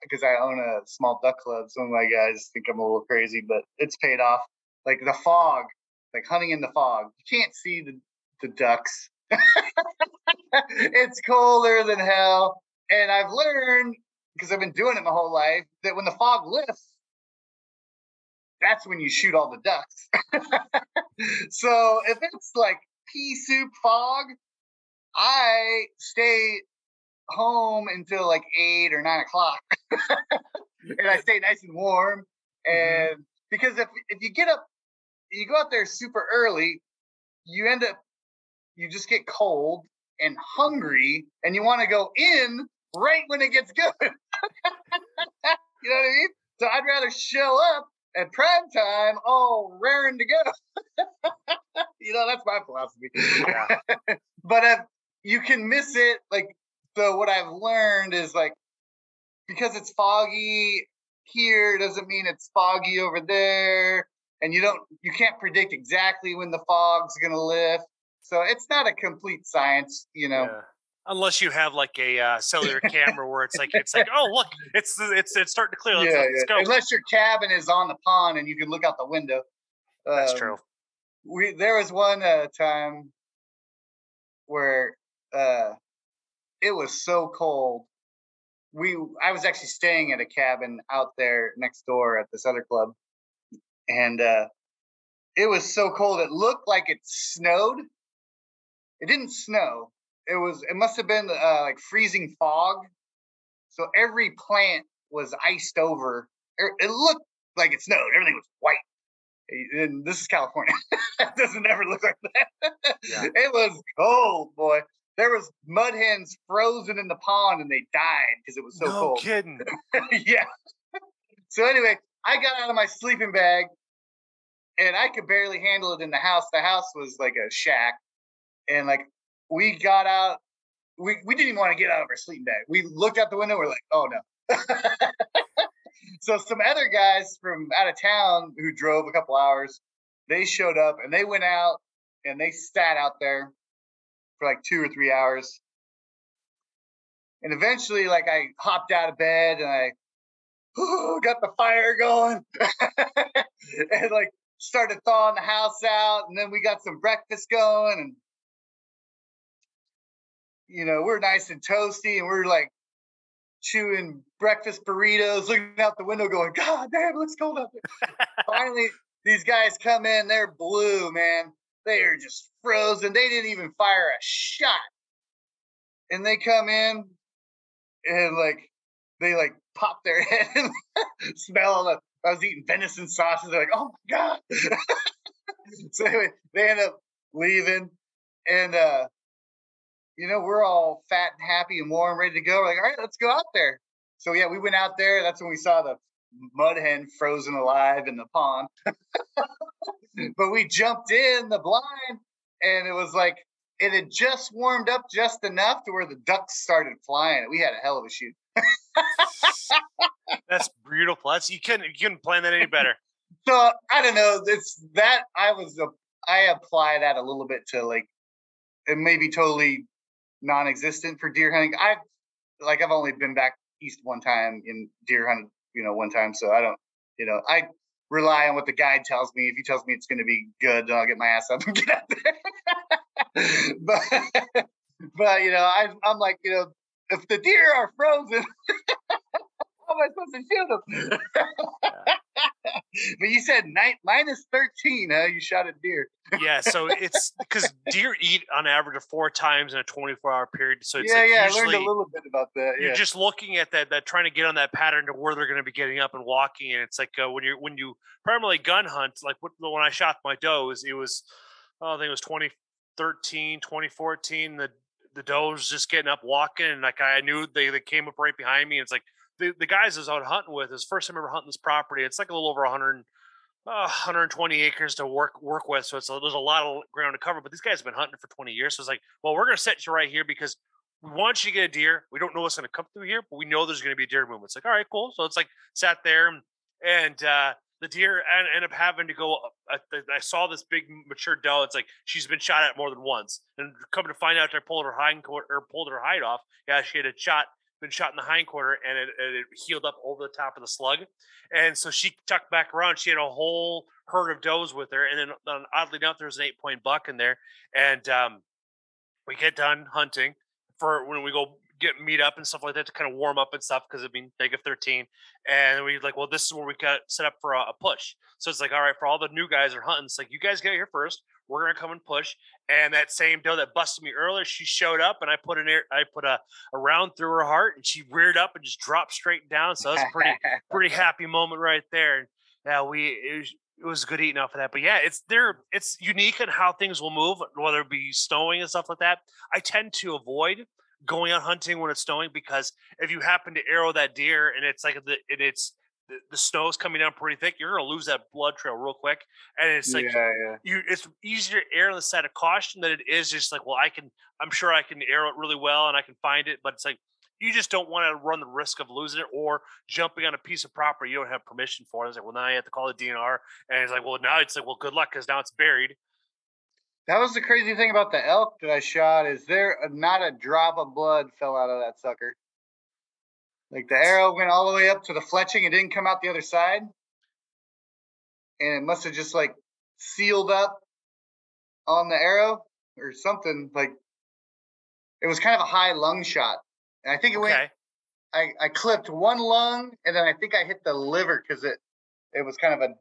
because I own a small duck club. Some of my guys think I'm a little crazy, but it's paid off. Like the fog, like hunting in the fog. You can't see the the ducks. <laughs> it's colder than hell, and I've learned because I've been doing it my whole life that when the fog lifts, that's when you shoot all the ducks. <laughs> so if it's like pea soup fog, I stay home until like eight or nine o'clock, <laughs> and I stay nice and warm. Mm-hmm. And because if if you get up, you go out there super early, you end up you just get cold and hungry, and you want to go in right when it gets <laughs> good. you know what I mean? So I'd rather show up at prime time, all raring to go. <laughs> you know, that's my philosophy. Yeah. <laughs> but if you can miss it, like so what I've learned is like because it's foggy here doesn't mean it's foggy over there. And you don't you can't predict exactly when the fog's gonna lift. So it's not a complete science, you know. Yeah. Unless you have like a uh, cellular <laughs> camera where it's like it's like oh look it's it's it's starting to clear. Let's, yeah, let's yeah. go. Unless your cabin is on the pond and you can look out the window. That's Um, true. we there was one uh, time where uh it was so cold we i was actually staying at a cabin out there next door at this other club and uh it was so cold it looked like it snowed it didn't snow it was it must have been uh, like freezing fog so every plant was iced over it it looked like it snowed everything was white and this is California. <laughs> it doesn't ever look like that. Yeah. <laughs> It was cold, boy. There was mud hens frozen in the pond and they died because it was so no cold. kidding. <laughs> yeah. So anyway, I got out of my sleeping bag and I could barely handle it in the house. The house was like a shack. And like we got out, we, we didn't even want to get out of our sleeping bag. We looked out the window, we're like, oh no. <laughs> so some other guys from out of town who drove a couple hours, they showed up and they went out and they sat out there for like two or three hours. And eventually, like I hopped out of bed and I <gasps> got the fire going <laughs> and like started thawing the house out. And then we got some breakfast going and you know, we're nice and toasty and we're like chewing breakfast burritos, looking out the window going, God damn, it looks cold out there. Finally, these guys come in, they're blue, man. They are just frozen. They didn't even fire a shot. And they come in and like they like pop their <laughs> head and smell all the I was eating venison sausages. They're like, oh my God. <laughs> so anyway, they end up leaving. And uh, you know, we're all fat and happy and warm, ready to go. We're like, all right, let's go out there. So yeah, we went out there. That's when we saw the mud hen frozen alive in the pond. <laughs> but we jumped in the blind and it was like it had just warmed up just enough to where the ducks started flying. We had a hell of a shoot. That's beautiful. That's you couldn't you couldn't plan that any better. <laughs> So I don't know. It's that I was a I apply that a little bit to like it may be totally non-existent for deer hunting. I've like I've only been back east one time in deer hunting, you know, one time. So I don't, you know, I rely on what the guide tells me. If he tells me it's going to be good, then I'll get my ass up and <laughs> get out there. <laughs> but, <laughs> but you know, I, I'm like, you know, if the deer are frozen, how am I supposed to shoot them? <laughs> but you said nine, minus 13, huh? You shot a deer. yeah, so it's <laughs> because deer eat on average of four times in a 24 hour period. So it's yeah, like yeah, usually, I learned a little bit about that. you're Yeah. just looking at that that trying to get on that pattern to where they're going to be getting up and walking and it's like uh, when you're when you primarily gun hunt like when i shot my does it was oh, i think it was 2013 2014 the the doe was just getting up walking and like i knew they, they came up right behind me and it's like the, the guys I was out hunting with is first time ever hunting this property it's like a little over 100 uh, 120 acres to work work with, so it's a, there's a lot of ground to cover. But these guys have been hunting for 20 years, so it's like, well, we're gonna set you right here because we want you to get a deer. We don't know what's gonna come through here, but we know there's gonna be a deer movement. It's like, all right, cool. So it's like sat there and, and uh, the deer end up having to go. uh, I saw this big mature doe. It's like she's been shot at more than once, and coming to find out, I pulled her quarter or pulled her hide off. Yeah, she had a shot been shot in the hind quarter and it, it healed up over the top of the slug. And so she tucked back around. She had a whole herd of does with her. And then oddly enough, there was an eight point buck in there. And um, we get done hunting for when we go get meet up and stuff like that to kind of warm up and stuff because it'd be negative 13 and we like well this is where we got set up for a, a push so it's like all right for all the new guys are hunting it's like you guys get here first we're gonna come and push and that same doe that busted me earlier she showed up and i put an air i put a, a round through her heart and she reared up and just dropped straight down so that's a pretty <laughs> pretty happy moment right there. And yeah, we it was, it was good eating off of that. But yeah, it's there. It's unique in how things will move, whether it be snowing and stuff like that. I tend to avoid going out hunting when it's snowing because if you happen to arrow that deer and it's like the and it's the, the snow's coming down pretty thick, you're gonna lose that blood trail real quick. And it's like yeah, yeah. you it's easier to err on the side of caution than it is just like, well, I can I'm sure I can arrow it really well and I can find it, but it's like you just don't want to run the risk of losing it or jumping on a piece of property you don't have permission for. It's like, well, now I have to call the DNR, and it's like, well, now it's like, well, good luck because now it's buried. That was the crazy thing about the elk that I shot. Is there not a drop of blood fell out of that sucker? Like the arrow went all the way up to the fletching it didn't come out the other side, and it must have just like sealed up on the arrow or something. Like it was kind of a high lung shot, and I think it went. I, I clipped one lung, and then I think I hit the liver because it it was kind of a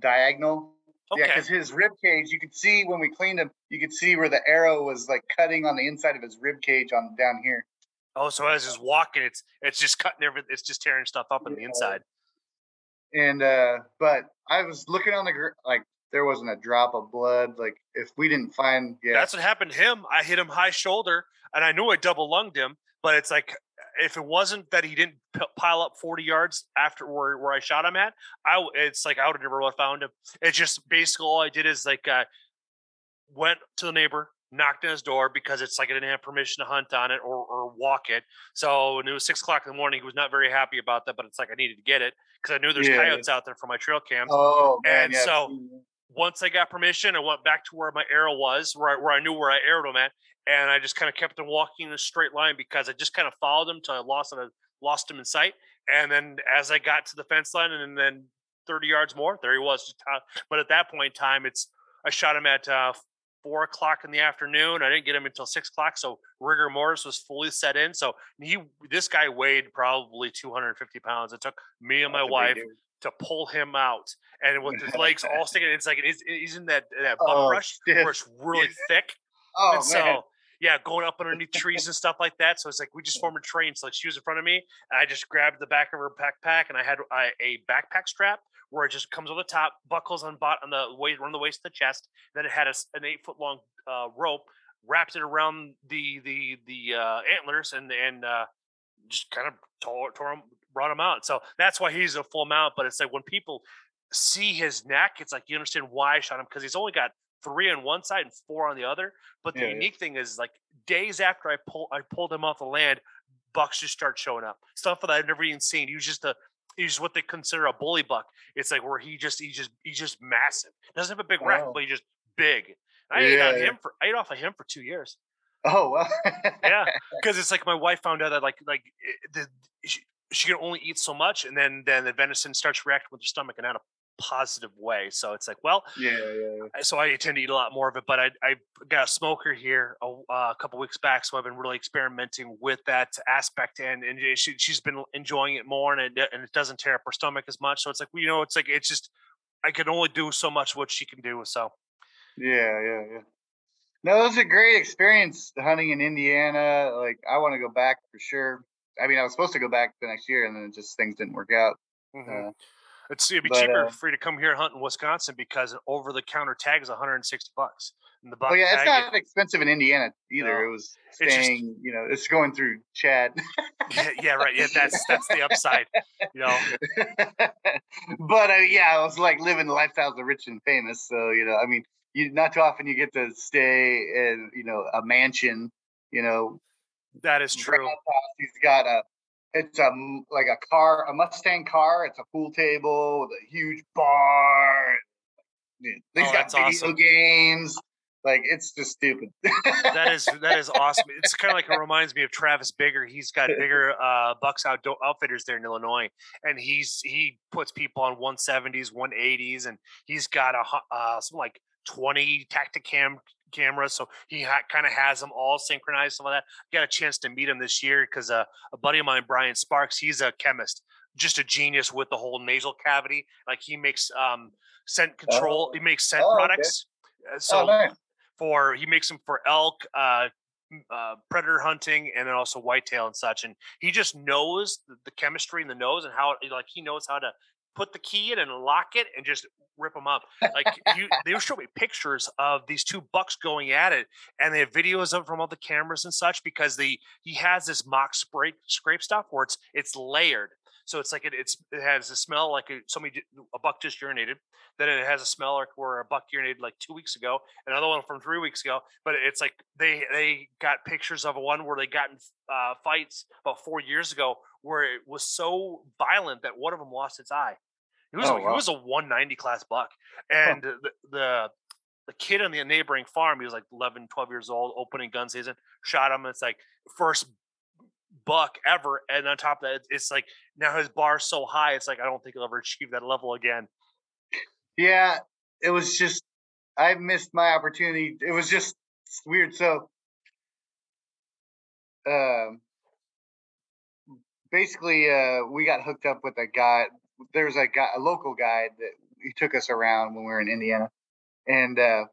diagonal. Yeah, because his rib cage, you could see when we cleaned him, you could see where the arrow was like cutting on the inside of his rib cage on down here. Oh, so as it's walking, it's it's just cutting everything, it's just tearing stuff up on the inside. And uh but I was looking on the gr- like there wasn't a drop of blood. Like if we didn't find, yeah, That's what happened to him. I hit him high shoulder, and I knew I double lunged him, but it's like if it wasn't that he didn't p- pile up 40 yards after where, where I shot him at, I it's like I would have never found him. It's just basically all I did is like uh, went to the neighbor, knocked on his door because it's like I didn't have permission to hunt on it or, or walk it. So when it was six o'clock in the morning, he was not very happy about that, but it's like I needed to get it because I knew there's Yeah, coyotes out there for my trail cam oh man, and yeah, so- once I got permission, I went back to where my arrow was, where I, where I knew where I arrowed him at, and I just kind of kept him walking in a straight line because I just kind of followed him till I lost him, lost him in sight. And then as I got to the fence line, and then 30 yards more, there he was. Uh, But at that point in time, it's I shot him at uh, four o'clock in the afternoon. I didn't get him until six o'clock, so rigor mortis was fully set in. So he, this guy weighed probably 250 pounds. It took me and oh, my That's wife to pull him out, and with his legs <laughs> all sticking, it's like he's, he's in that that bum Oh, rush stiff. where it's really <laughs> thick. Oh and man, so yeah, going up underneath trees and stuff like that. So it's like we just formed a train. So like she was in front of me, and I just grabbed the back of her backpack, and I had a, a backpack strap where it just comes on the top, buckles on bot on the waist, around the waist of the chest. Then it had a, an eight foot long uh, rope, wrapped it around the the the uh, antlers, and and uh, just kind of tore, tore him, brought him out. So that's why he's a full mount. But it's like when people see his neck, it's like you understand why I shot him because he's only got three on one side and four on the other. But the Yeah, yeah. unique thing is like days after I pull I pulled him off the land, bucks just start showing up. Stuff that I've never even seen. He was just a he's what they consider a bully buck. It's like where he just he just he's just massive. Doesn't have a big rack, but he's just big. I ate Yeah, on yeah. him for I ate off of him for two years. Oh well. Yeah, <laughs> because it's like my wife found out that like like eh, eh, the she, she can only eat so much, and then then the venison starts reacting with her stomach and not a positive way. So it's like, well, yeah, yeah, yeah. So I tend to eat a lot more of it. But I I got a smoker here a, uh, a couple weeks back, so I've been really experimenting with that aspect, and and she, she's been enjoying it more, and it and it doesn't tear up her stomach as much. So it's like you know, it's like it's just I can only do so much what she can do. So Yeah, yeah, yeah. No, it was a great experience hunting in Indiana. Like, I want to go back for sure. I mean, I was supposed to go back the next year, and then just things didn't work out. mhm. Uh, it'd be but, cheaper uh, for you to come here and hunt in Wisconsin because an over the counter tag is 160 bucks. And the buck oh yeah, it's not expensive in Indiana either. No. It was It's just- staying, you know, it's going through Chad. yeah, yeah, right. Yeah, that's that's the upside. You know, <laughs> but uh, yeah, I was like living the lifestyle of the rich and famous. So you know, I mean, you not too often you get to stay in, you know, a mansion. You know, that is true. He's got a, it's a like a car, a Mustang car. It's a pool table with a huge bar. He's Oh, got video awesome. games. Like it's just stupid. That is that is awesome. It's kind of like it <laughs> reminds me of Travis Bigger. He's got bigger uh, Bucks outdoor outfitters there in Illinois, and he's he puts people on 170s, 180s, and he's got a uh, something like 20 Tacticam cameras. So he ha- kind of has them all synchronized. Some of that. Got a chance to meet him this year because uh, a buddy of mine, Brian Sparks, he's a chemist, just a genius with the whole nasal cavity. Like he makes um, scent control. Oh. He makes scent Oh, products. Uh, So oh, nice. for he makes them for elk, uh, uh, predator hunting, and then also whitetail and such. And he just knows the, the chemistry in the nose and how like he knows how to put the key in and lock it and just rip them up. Like <laughs> you, they were showing me pictures of these two bucks going at it, and they have videos of from all the cameras and such because the he has this mock spray scrape stuff where it's it's layered. So it's like it, it's it has a smell like a, somebody a buck just urinated. Then it has a smell like where a buck urinated like two weeks ago, another one from three weeks ago. But it's like they they got pictures of one where they got in uh, fights about four years ago where it was so violent that one of them lost its eye. He was Oh, a, wow. was a 190 class buck, and the, the the kid on the neighboring farm, he was like 11, 12 years old, opening gun season, shot him. It's like first buck ever, and on top of that, it's- it's like now his bar's so high, it's like I don't think he'll ever achieve that level again. Yeah, it was just I missed my opportunity. It was just weird. So, um, basically, uh, we got hooked up with a guy. There was a guy, a local guide that he took us around when we were in Indiana, and uh,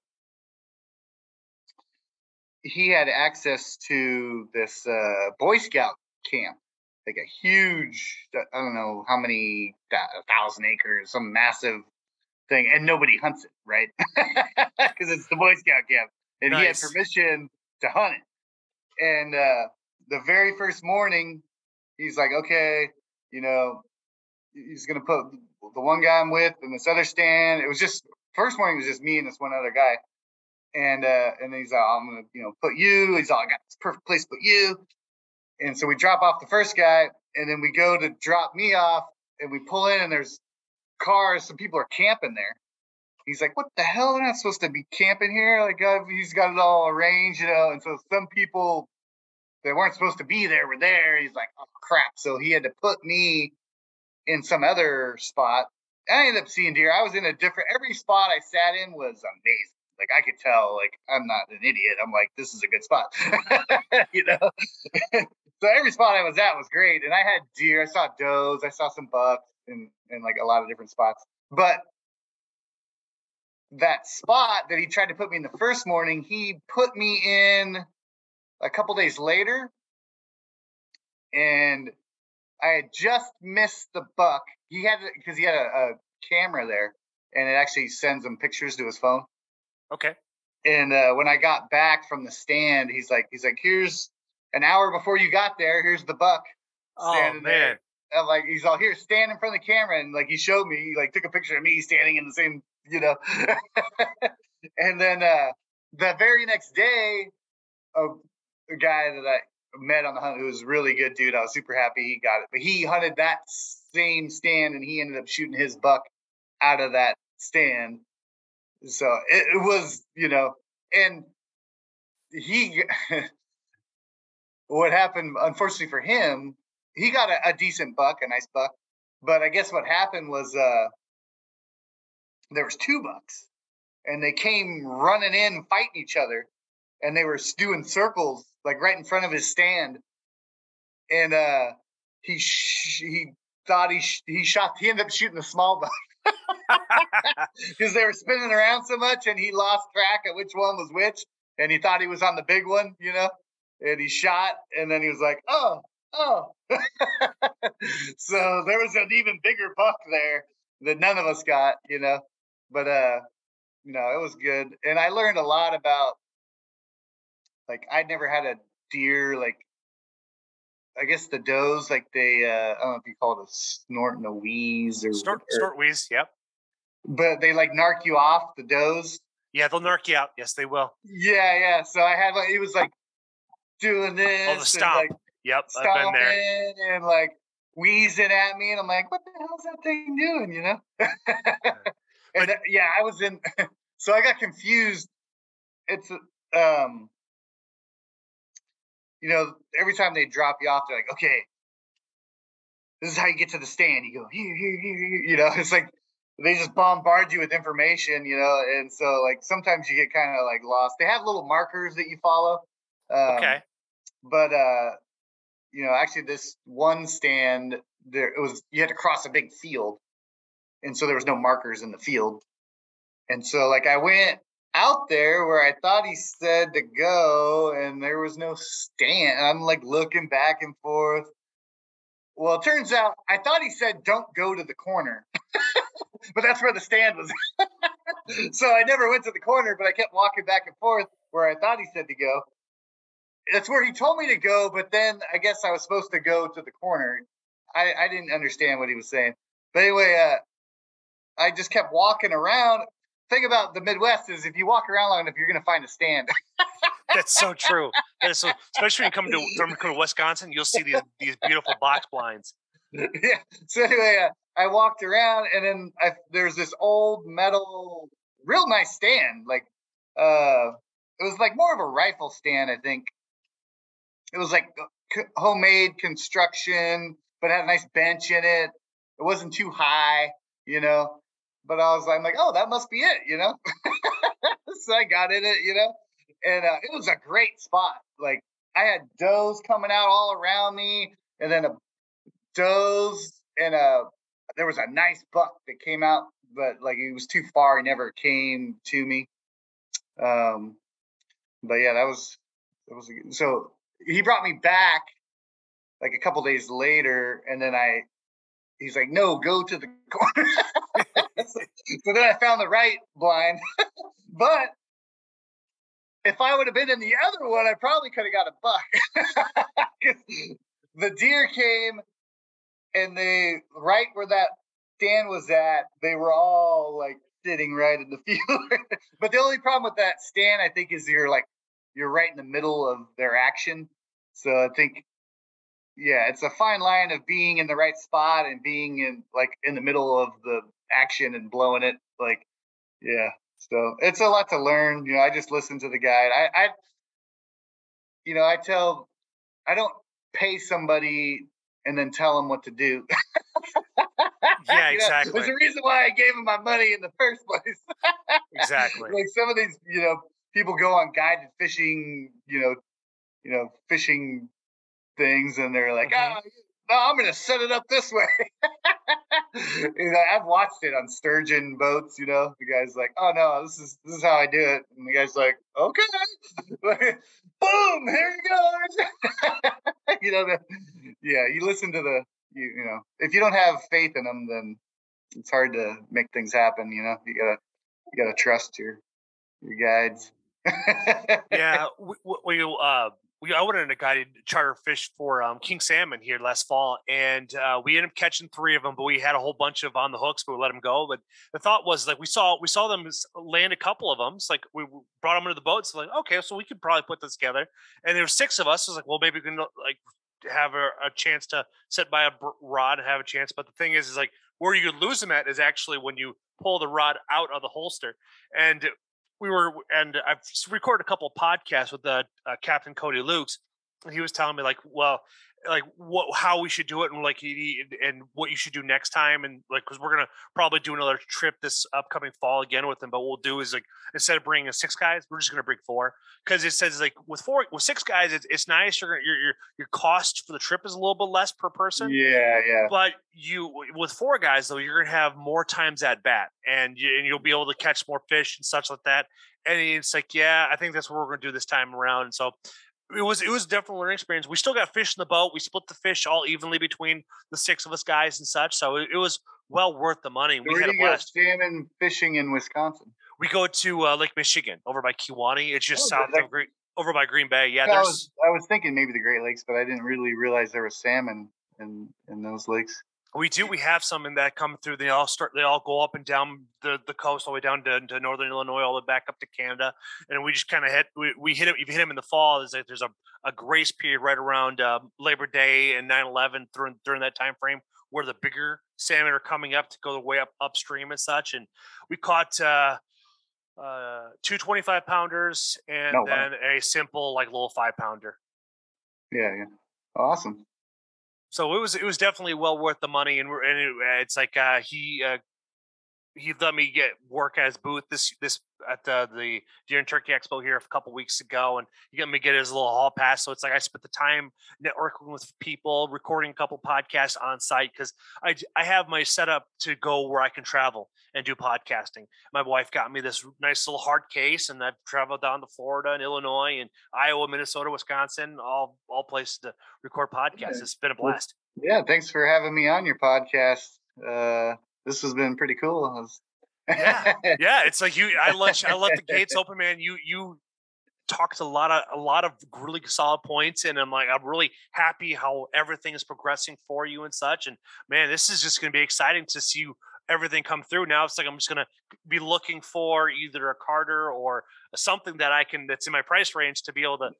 he had access to this uh, Boy Scout camp, like a huge, I don't know how many, a thousand acres, some massive thing, and nobody hunts it, right? <laughs> Because it's the Boy Scout camp, and he had permission to hunt it. And uh, the very first morning, he's like, "Okay, you know, he's gonna put the one guy I'm with in this other stand." It was just first morning was just me and this one other guy, and uh, and he's like, "I'm gonna, you know, put you." He's all, "I got this perfect place to put you." And so we drop off the first guy, and then we go to drop me off, and we pull in, and there's cars. Some people are camping there. He's like, "What the hell? They're not supposed to be camping here." Like uh, he's got it all arranged, you know. And so some people that weren't supposed to be there were there. He's like, "Oh crap!" So he had to put me in some other spot. I ended up seeing deer. I was in a different. Every spot I sat in was amazing. Like I could tell, like I'm not an idiot. I'm like, this is a good spot, <laughs> you know. <laughs> so every spot I was at was great, and I had deer. I saw does. I saw some bucks, and and like a lot of different spots. But that spot that he tried to put me in the first morning, he put me in a couple days later, and I had just missed the buck. He had because he had a, a camera there, and it actually sends him pictures to his phone. Okay. And uh, when I got back from the stand, he's like, he's like, here's an hour before you got there. Here's the buck. Oh standing there." man. I'm like, he's all here, stand in front of the camera, and like he showed me, he like took a picture of me standing in the same, you know. <laughs> and then uh the very next day, a, a guy that I met on the hunt who was really good dude. I was super happy he got it. But he hunted that same stand and he ended up shooting his buck out of that stand. So it, it was, you know, and he <laughs> what happened unfortunately for him, he got a, a decent buck, a nice buck. But I guess what happened was uh there was two bucks and they came running in fighting each other and they were doing circles like right in front of his stand. And uh he sh- he thought he sh- he shot he ended up shooting a small buck. <laughs> Because they were spinning around so much and he lost track of which one was which and he thought he was on the big one you know? And he shot and then he was like oh oh. <laughs> So there was an even bigger buck there that none of us got you know? But uh you know it was good. And i learned a lot about like i'd never had a deer like i guess the does like they uh i don't know if you call it a snort and a wheeze or, Snort, or snort wheeze. Yep. but they like narc you off the does Yeah, they'll narc you out. Yes, they will. yeah yeah so i had like it was like doing this Oh, the and, like Yep, I've been there. and like wheezing at me, and I'm like, "What the hell's that thing doing?" You know. <laughs> and uh, yeah, I was in, <laughs> so I got confused. It's um, you know, every time they drop you off, they're like, "Okay, this is how you get to the stand." You go here, here, here, here. You know, <laughs> it's like they just bombard you with information, you know, and so like sometimes you get kind of like lost. They have little markers that you follow. Um, Okay. but uh you know actually this one stand there it was you had to cross a big field and so there was no markers in the field and so like i went out there where i thought he said to go and there was no stand i'm like looking back and forth well it turns out i thought he said don't go to the corner <laughs> but that's where the stand was <laughs> so i never went to the corner but i kept walking back and forth where i thought he said to go that's where he told me to go, but then I guess I was supposed to go to the corner. I, I didn't understand what he was saying. But anyway, uh, I just kept walking around. Thing about the Midwest is if you walk around long enough, you're going to find a stand. <laughs> That's so true. That is so, especially when you come to come to Wisconsin, you'll see these these beautiful box blinds. <laughs> yeah. So anyway, uh, I walked around, and then I, there's this old metal, real nice stand. Like, uh, it was like more of a rifle stand, I think. It was like uh, homemade construction, but had a nice bench in it. It wasn't too high, you know. But I was I'm like, oh, that must be it, you know. <laughs> so I got in it, you know, and uh, it was a great spot. Like I had does coming out all around me, and then a does and a there was a nice buck that came out, but like it was too far. He never came to me. Um, but yeah, that was that was a so he brought me back like a couple days later, and then I he's like, no, go to the <laughs> corner. So, then I found the right blind, <laughs> but if I would have been in the other one, I probably could have got a buck. <laughs> the deer came and they right where that stand was at, they were all like sitting right in the <laughs> field. but the only problem with that stand, I think, is you're like you're right in the middle of their action. So I think, yeah, it's a fine line of being in the right spot and being in like in the middle of the action and blowing it. Like, yeah. So it's a lot to learn. You know, I just listen to the guide. I, I you know, I tell, I don't pay somebody and then tell them what to do. <laughs> Yeah, You know, exactly. There's a reason why I gave them my money in the first place. <laughs> Exactly. like some of these, you know, people go on guided fishing, you know, you know, fishing things, and they're like, Mhm. "Ah, no, I'm going to set it up this way." <laughs> you know, I've watched it on sturgeon boats. You know, the guy's like, "Oh no, this is this is how I do it," and the guy's like, "Okay." <laughs> Boom! Here he goes. <laughs> you know, the, yeah. You listen to the, you, you know, if you don't have faith in them, then it's hard to make things happen. You know, you gotta you gotta trust your your guides. yeah, we, we uh we I went on a guided charter fish for um, king salmon here last fall, and uh, we ended up catching three of them. But we had a whole bunch of on the hooks, but we let them go. But the thought was like we saw we saw them land a couple of them. It's like we brought them into the boat. So like okay, so we could probably put this together. And there were six of us. I was like, well, maybe we can like have a, a chance to sit by a rod and have a chance. But the thing is, is like where you could lose them at is actually when you pull the rod out of the holster. And we were, and I've recorded a couple podcasts with the uh, Captain Cody Lukes, he was telling me like, well, like what how we should do it and like and what you should do next time and like because we're gonna probably do another trip this upcoming fall again with them but what we'll do is like instead of bringing six guys we're just gonna bring four. Because it says like with four with six guys it's, it's nice your, your your your cost for the trip is a little bit less per person yeah yeah. but you with four guys though you're gonna have more times at bat and you, and you'll be able to catch more fish and such like that and it's like yeah i think that's what we're gonna do this time around. And so it was it was definitely a learning experience. We still got fish in the boat. We split the fish all evenly between the six of us guys and such. So it, it was well worth the money. We had a blast. salmon fishing in Wisconsin. We go to uh, Lake Michigan over by Kewaunee. It's just oh, south of Green, over by Green Bay. Yeah, I was, I was thinking maybe the Great Lakes, but I didn't really realize there was salmon in in those lakes. We do. We have some in that come through. They all start. They all go up and down the, the coast, all the way down to, to northern Illinois, all the way back up to Canada. And we just kind of hit. We, we hit it. You hit them in the fall. Is like there's a, a grace period right around uh, Labor Day and 9/11 during during that time frame where the bigger salmon are coming up to go the way up upstream and such. And we caught uh, uh, two 25 pounders and oh, then wow. a simple like little five pounder. Yeah, yeah, awesome so it was it was definitely well worth the money, and, and it, it's like uh, he uh, he let me get work his booth this this at the, the Deer and Turkey Expo here a couple weeks ago, and he got me get his little hall pass. So it's like I spent the time networking with people, recording a couple podcasts on site because I I have my setup to go where I can travel and do podcasting. My wife got me this nice little hard case, and I've traveled down to Florida and Illinois and Iowa, Minnesota, Wisconsin, all all places to record podcasts. It's been a blast. Yeah, thanks for having me on your podcast. Uh, this has been pretty cool. Yeah, <laughs> yeah. It's like you. I let I let the <laughs> gates open, man. You you talked a lot of a lot of really solid points, and I'm like I'm really happy how everything is progressing for you and such. And man, this is just going to be exciting to see you everything come through. Now it's like I'm just gonna be looking for either a Carter or something that I can that's in my price range to be able to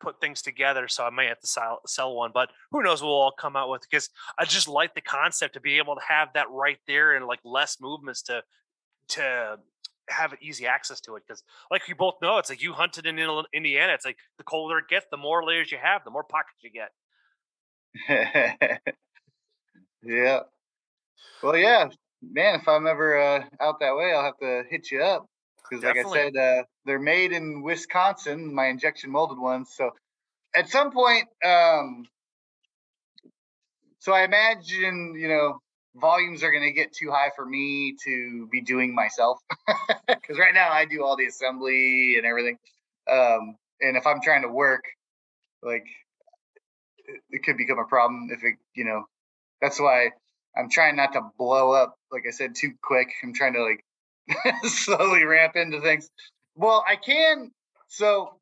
put things together. So I might have to sell, sell one, but who knows what we'll all come out with because I just like the concept to be able to have that right there and like less movements to to have easy access to it because like you both know it's like you hunted in indiana it's like the colder it gets the more layers you have the more pockets you get. <laughs> Yeah. Well yeah man if i'm ever uh, out that way i'll have to hit you up because like i said uh, they're made in wisconsin my injection molded ones so at some point um so i imagine you know volumes are going to get too high for me to be doing myself. <laughs> Because right now i do all the assembly and everything. Um, and if i'm trying to work like it, it could become a problem if it you know that's why i'm trying not to blow up like i said too quick. I'm trying to like <laughs> slowly ramp into things. Well i can so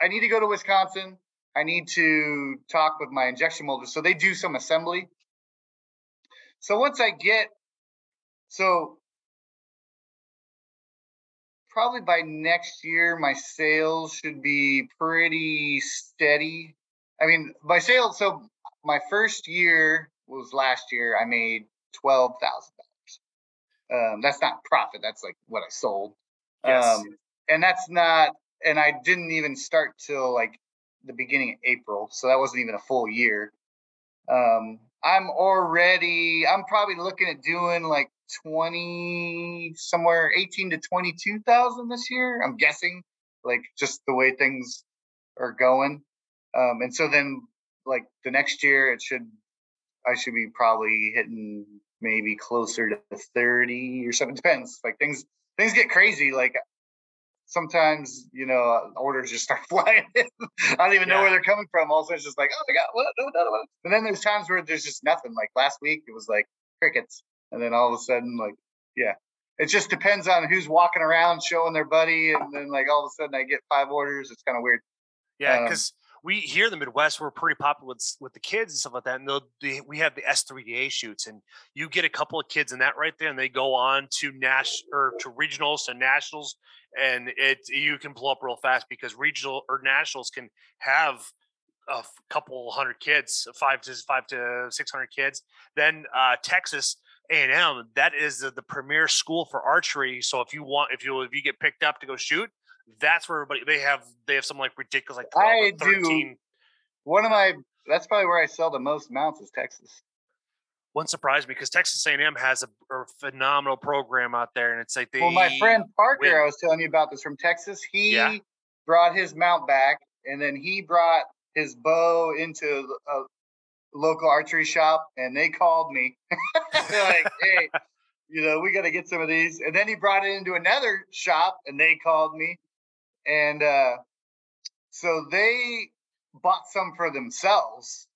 i need to go to wisconsin. I need to talk with my injection molders. So they do some assembly so once I get, so probably by next year, my sales should be pretty steady. I mean, my sales, so my first year was last year, I made $12,000. Um, that's not profit. That's like what I sold. Yes. Um, and that's not, and I didn't even start till like the beginning of April. So that wasn't even a full year. Um, I'm already, I'm probably looking at doing like 20, somewhere 18 to 22,000 this year. I'm guessing, like just the way things are going. Um, and so then, like the next year, it should, I should be probably hitting maybe closer to 30 or something. Depends. Like things, things get crazy. Like sometimes you know orders just start <laughs> flying in. I don't even yeah. know where they're coming from. Also, it's just like, oh my god, what? No, no, no. And then there's times where there's just nothing. Like last week, it was like crickets, and then all of a sudden, like, yeah, it just depends on who's walking around showing their buddy, and then like all of a sudden I get five orders. It's kind of weird. Yeah, because. Um, we here in the Midwest, we're pretty popular with, with the kids and stuff like that. And they, we have the S3DA shoots, and you get a couple of kids in that right there, and they go on to Nash or to regionals to nationals, and it you can blow up real fast because regional or nationals can have a couple hundred kids, five to five to six hundred kids. Then uh, Texas A and M, that is the, the premier school for archery. So if you want, if you if you get picked up to go shoot, that's where everybody they have they have some like ridiculous like 12 I 13. Do. One of my that's probably where I sell the most mounts is Texas. Wouldn't surprise me because Texas A&M has a, a, phenomenal program out there, and it's like they. Well, my friend Parker, win. I was telling you about this from Texas. He yeah. brought his mount back, and then he brought his bow into a local archery shop, and they called me. <laughs> They're like, "Hey, <laughs> you know, we got to get some of these." And then he brought it into another shop, and they called me, and uh, so they bought some for themselves.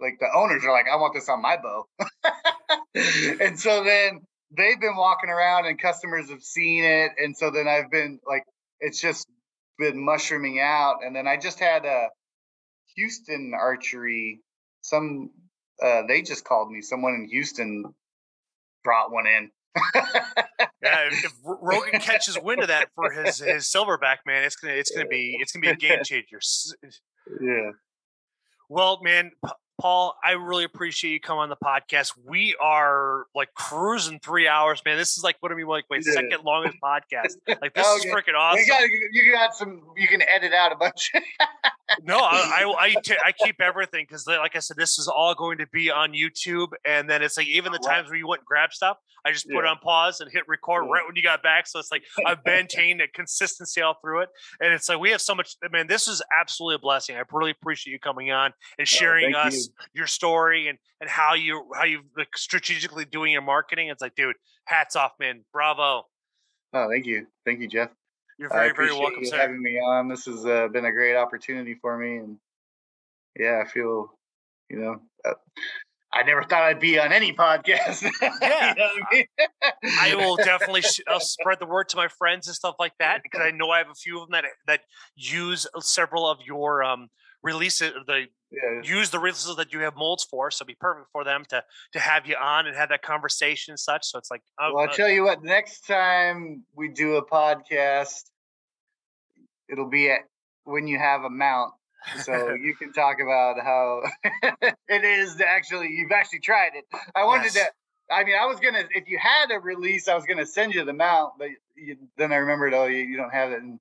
Like the owners are like, I want this on my bow. <laughs> and so then they've been walking around and customers have seen it. And so then I've been like, it's just been mushrooming out. And then I just had a Houston archery, some, uh, they just called me. Someone in Houston brought one in. <laughs> yeah, if, if Rogan catches wind of that for his his silverback, man, it's gonna it's gonna be it's gonna be a game <laughs> changer. Yeah. Well, man, Paul, I really appreciate you coming on the podcast. We are like cruising three hours, man. This is like what I mean, like my yeah. second longest podcast. <laughs> Like this okay. is freaking awesome. You got, you got some. You can edit out a bunch. <laughs> no, I I, I, t- I keep everything because, like I said, this is all going to be on YouTube, and then it's like even the times where you went and grab stuff, I just put yeah. on pause and hit record yeah. right when you got back. So it's like I've <laughs> maintained a consistency all through it, and it's like we have so much. Man, this is absolutely a blessing. I really appreciate you coming on and oh, sharing oh, us. You your story and and how you how you like strategically doing your marketing. It's like, dude, hats off, man. Bravo. Oh, thank you, thank you, Jeff. You're very very welcome, you sir. Having me on, this has uh, been a great opportunity for me, and yeah, I feel, you know, uh, I never thought I'd be on any podcast. <laughs> Yeah, you know I, mean? I, will <laughs> definitely sh- I'll spread the word to my friends and stuff like that because I know I have a few of them that that use several of your um releases the yeah. use the releases that you have molds for. So it'd be perfect for them to to have you on and have that conversation and such. So it's like, uh, well, I'll uh, tell you what. Next time we do a podcast, it'll be at when you have a mount. So <laughs> you can talk about how <laughs> it is to actually you've actually tried it. I wanted yes. to. I mean, I was gonna if you had a release, I was gonna send you the mount, but you, then I remembered, oh, you, you don't have it. And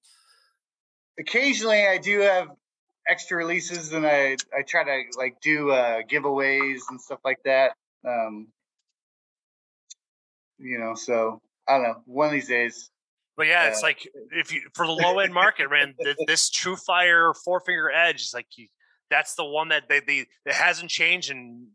occasionally, I do have extra releases and I I try to like do uh, giveaways and stuff like that. Um, you know, so I don't know. One of these days. But yeah, uh, it's like if you for the low end market, man, this TruFire four finger edge is like you, that's the one that they, they that hasn't changed in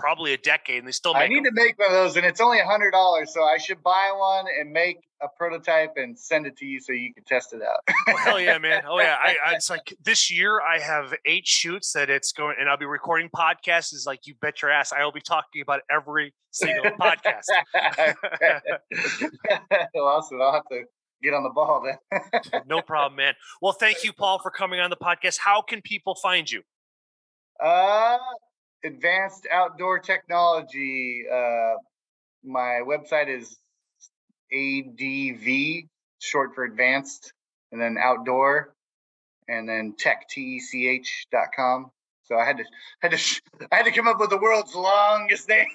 probably a decade, and they still. I need them. to make one of those, and it's only a hundred dollars, so I should buy one and make a prototype and send it to you so you can test it out. oh, hell yeah, man! Oh yeah, I, I, it's like <laughs> this year I have eight shoots that it's going, and I'll be recording podcasts. Is like you bet your ass, I will be talking about every single podcast. <laughs> awesome! I'll have to get on the ball then. <laughs> no problem, man. Well, thank you, Paul, for coming on the podcast. How can people find you? Uh, advanced outdoor technology. Uh, my website is ADV, short for advanced, and then outdoor, and then tech, T-E-C-H dot com. So I had to <laughs> had to I had to come up with the world's longest name.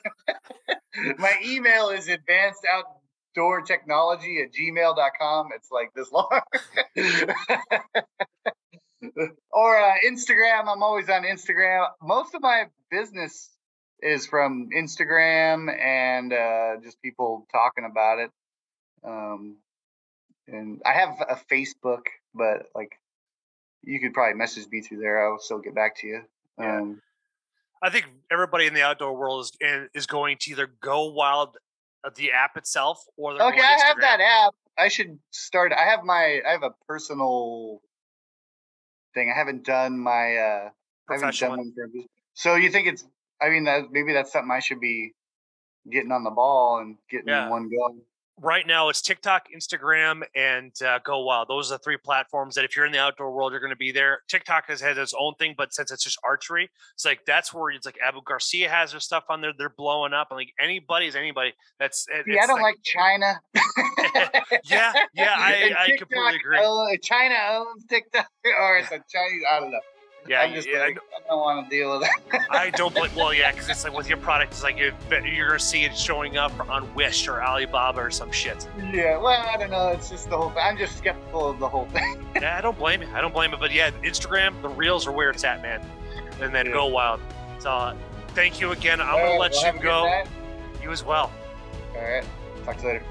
<laughs> my email is advanced outdoor technology at gmail.com. It's like this long <laughs> or uh, Instagram. I'm always on Instagram. Most of my business is from Instagram and uh, just people talking about it. Um, and I have a Facebook, but like you could probably message me through there. I'll still get back to you. Um, I think everybody in the outdoor world is is going to either go wild uh, the app itself or okay. I have that app. I should start. I have my. I have a personal thing. I haven't done my uh I haven't done one So you think it's I mean that maybe that's something I should be getting on the ball and getting yeah. one go. Right now it's TikTok, Instagram, and uh, Go Wild. Those are the three platforms that if you're in the outdoor world, you're going to be there. TikTok has had its own thing, but since it's just archery, it's like that's where it's like Abu Garcia has their stuff on there. They're blowing up, and like anybody's anybody. That's it, Yeah, I don't like, China. <laughs> yeah, yeah, <laughs> I, And I completely agree. China owns TikTok, <laughs> or it's a Chinese. I don't know. Yeah, I'm just yeah, like, I don't want to deal with that. <laughs> I don't blame. Well, yeah, because it's like with your product, it's like you're, you're gonna see it showing up on Wish or Alibaba or some shit. yeah, well, I don't know. It's just the whole thing. I'm just skeptical of the whole thing. <laughs> Yeah, I don't blame you. I don't blame you. But yeah, Instagram, the reels are where it's at, man. And then go wild. So uh, thank you again. I'm All gonna right, let well, you have a good go. You as well. All right. Talk to you later.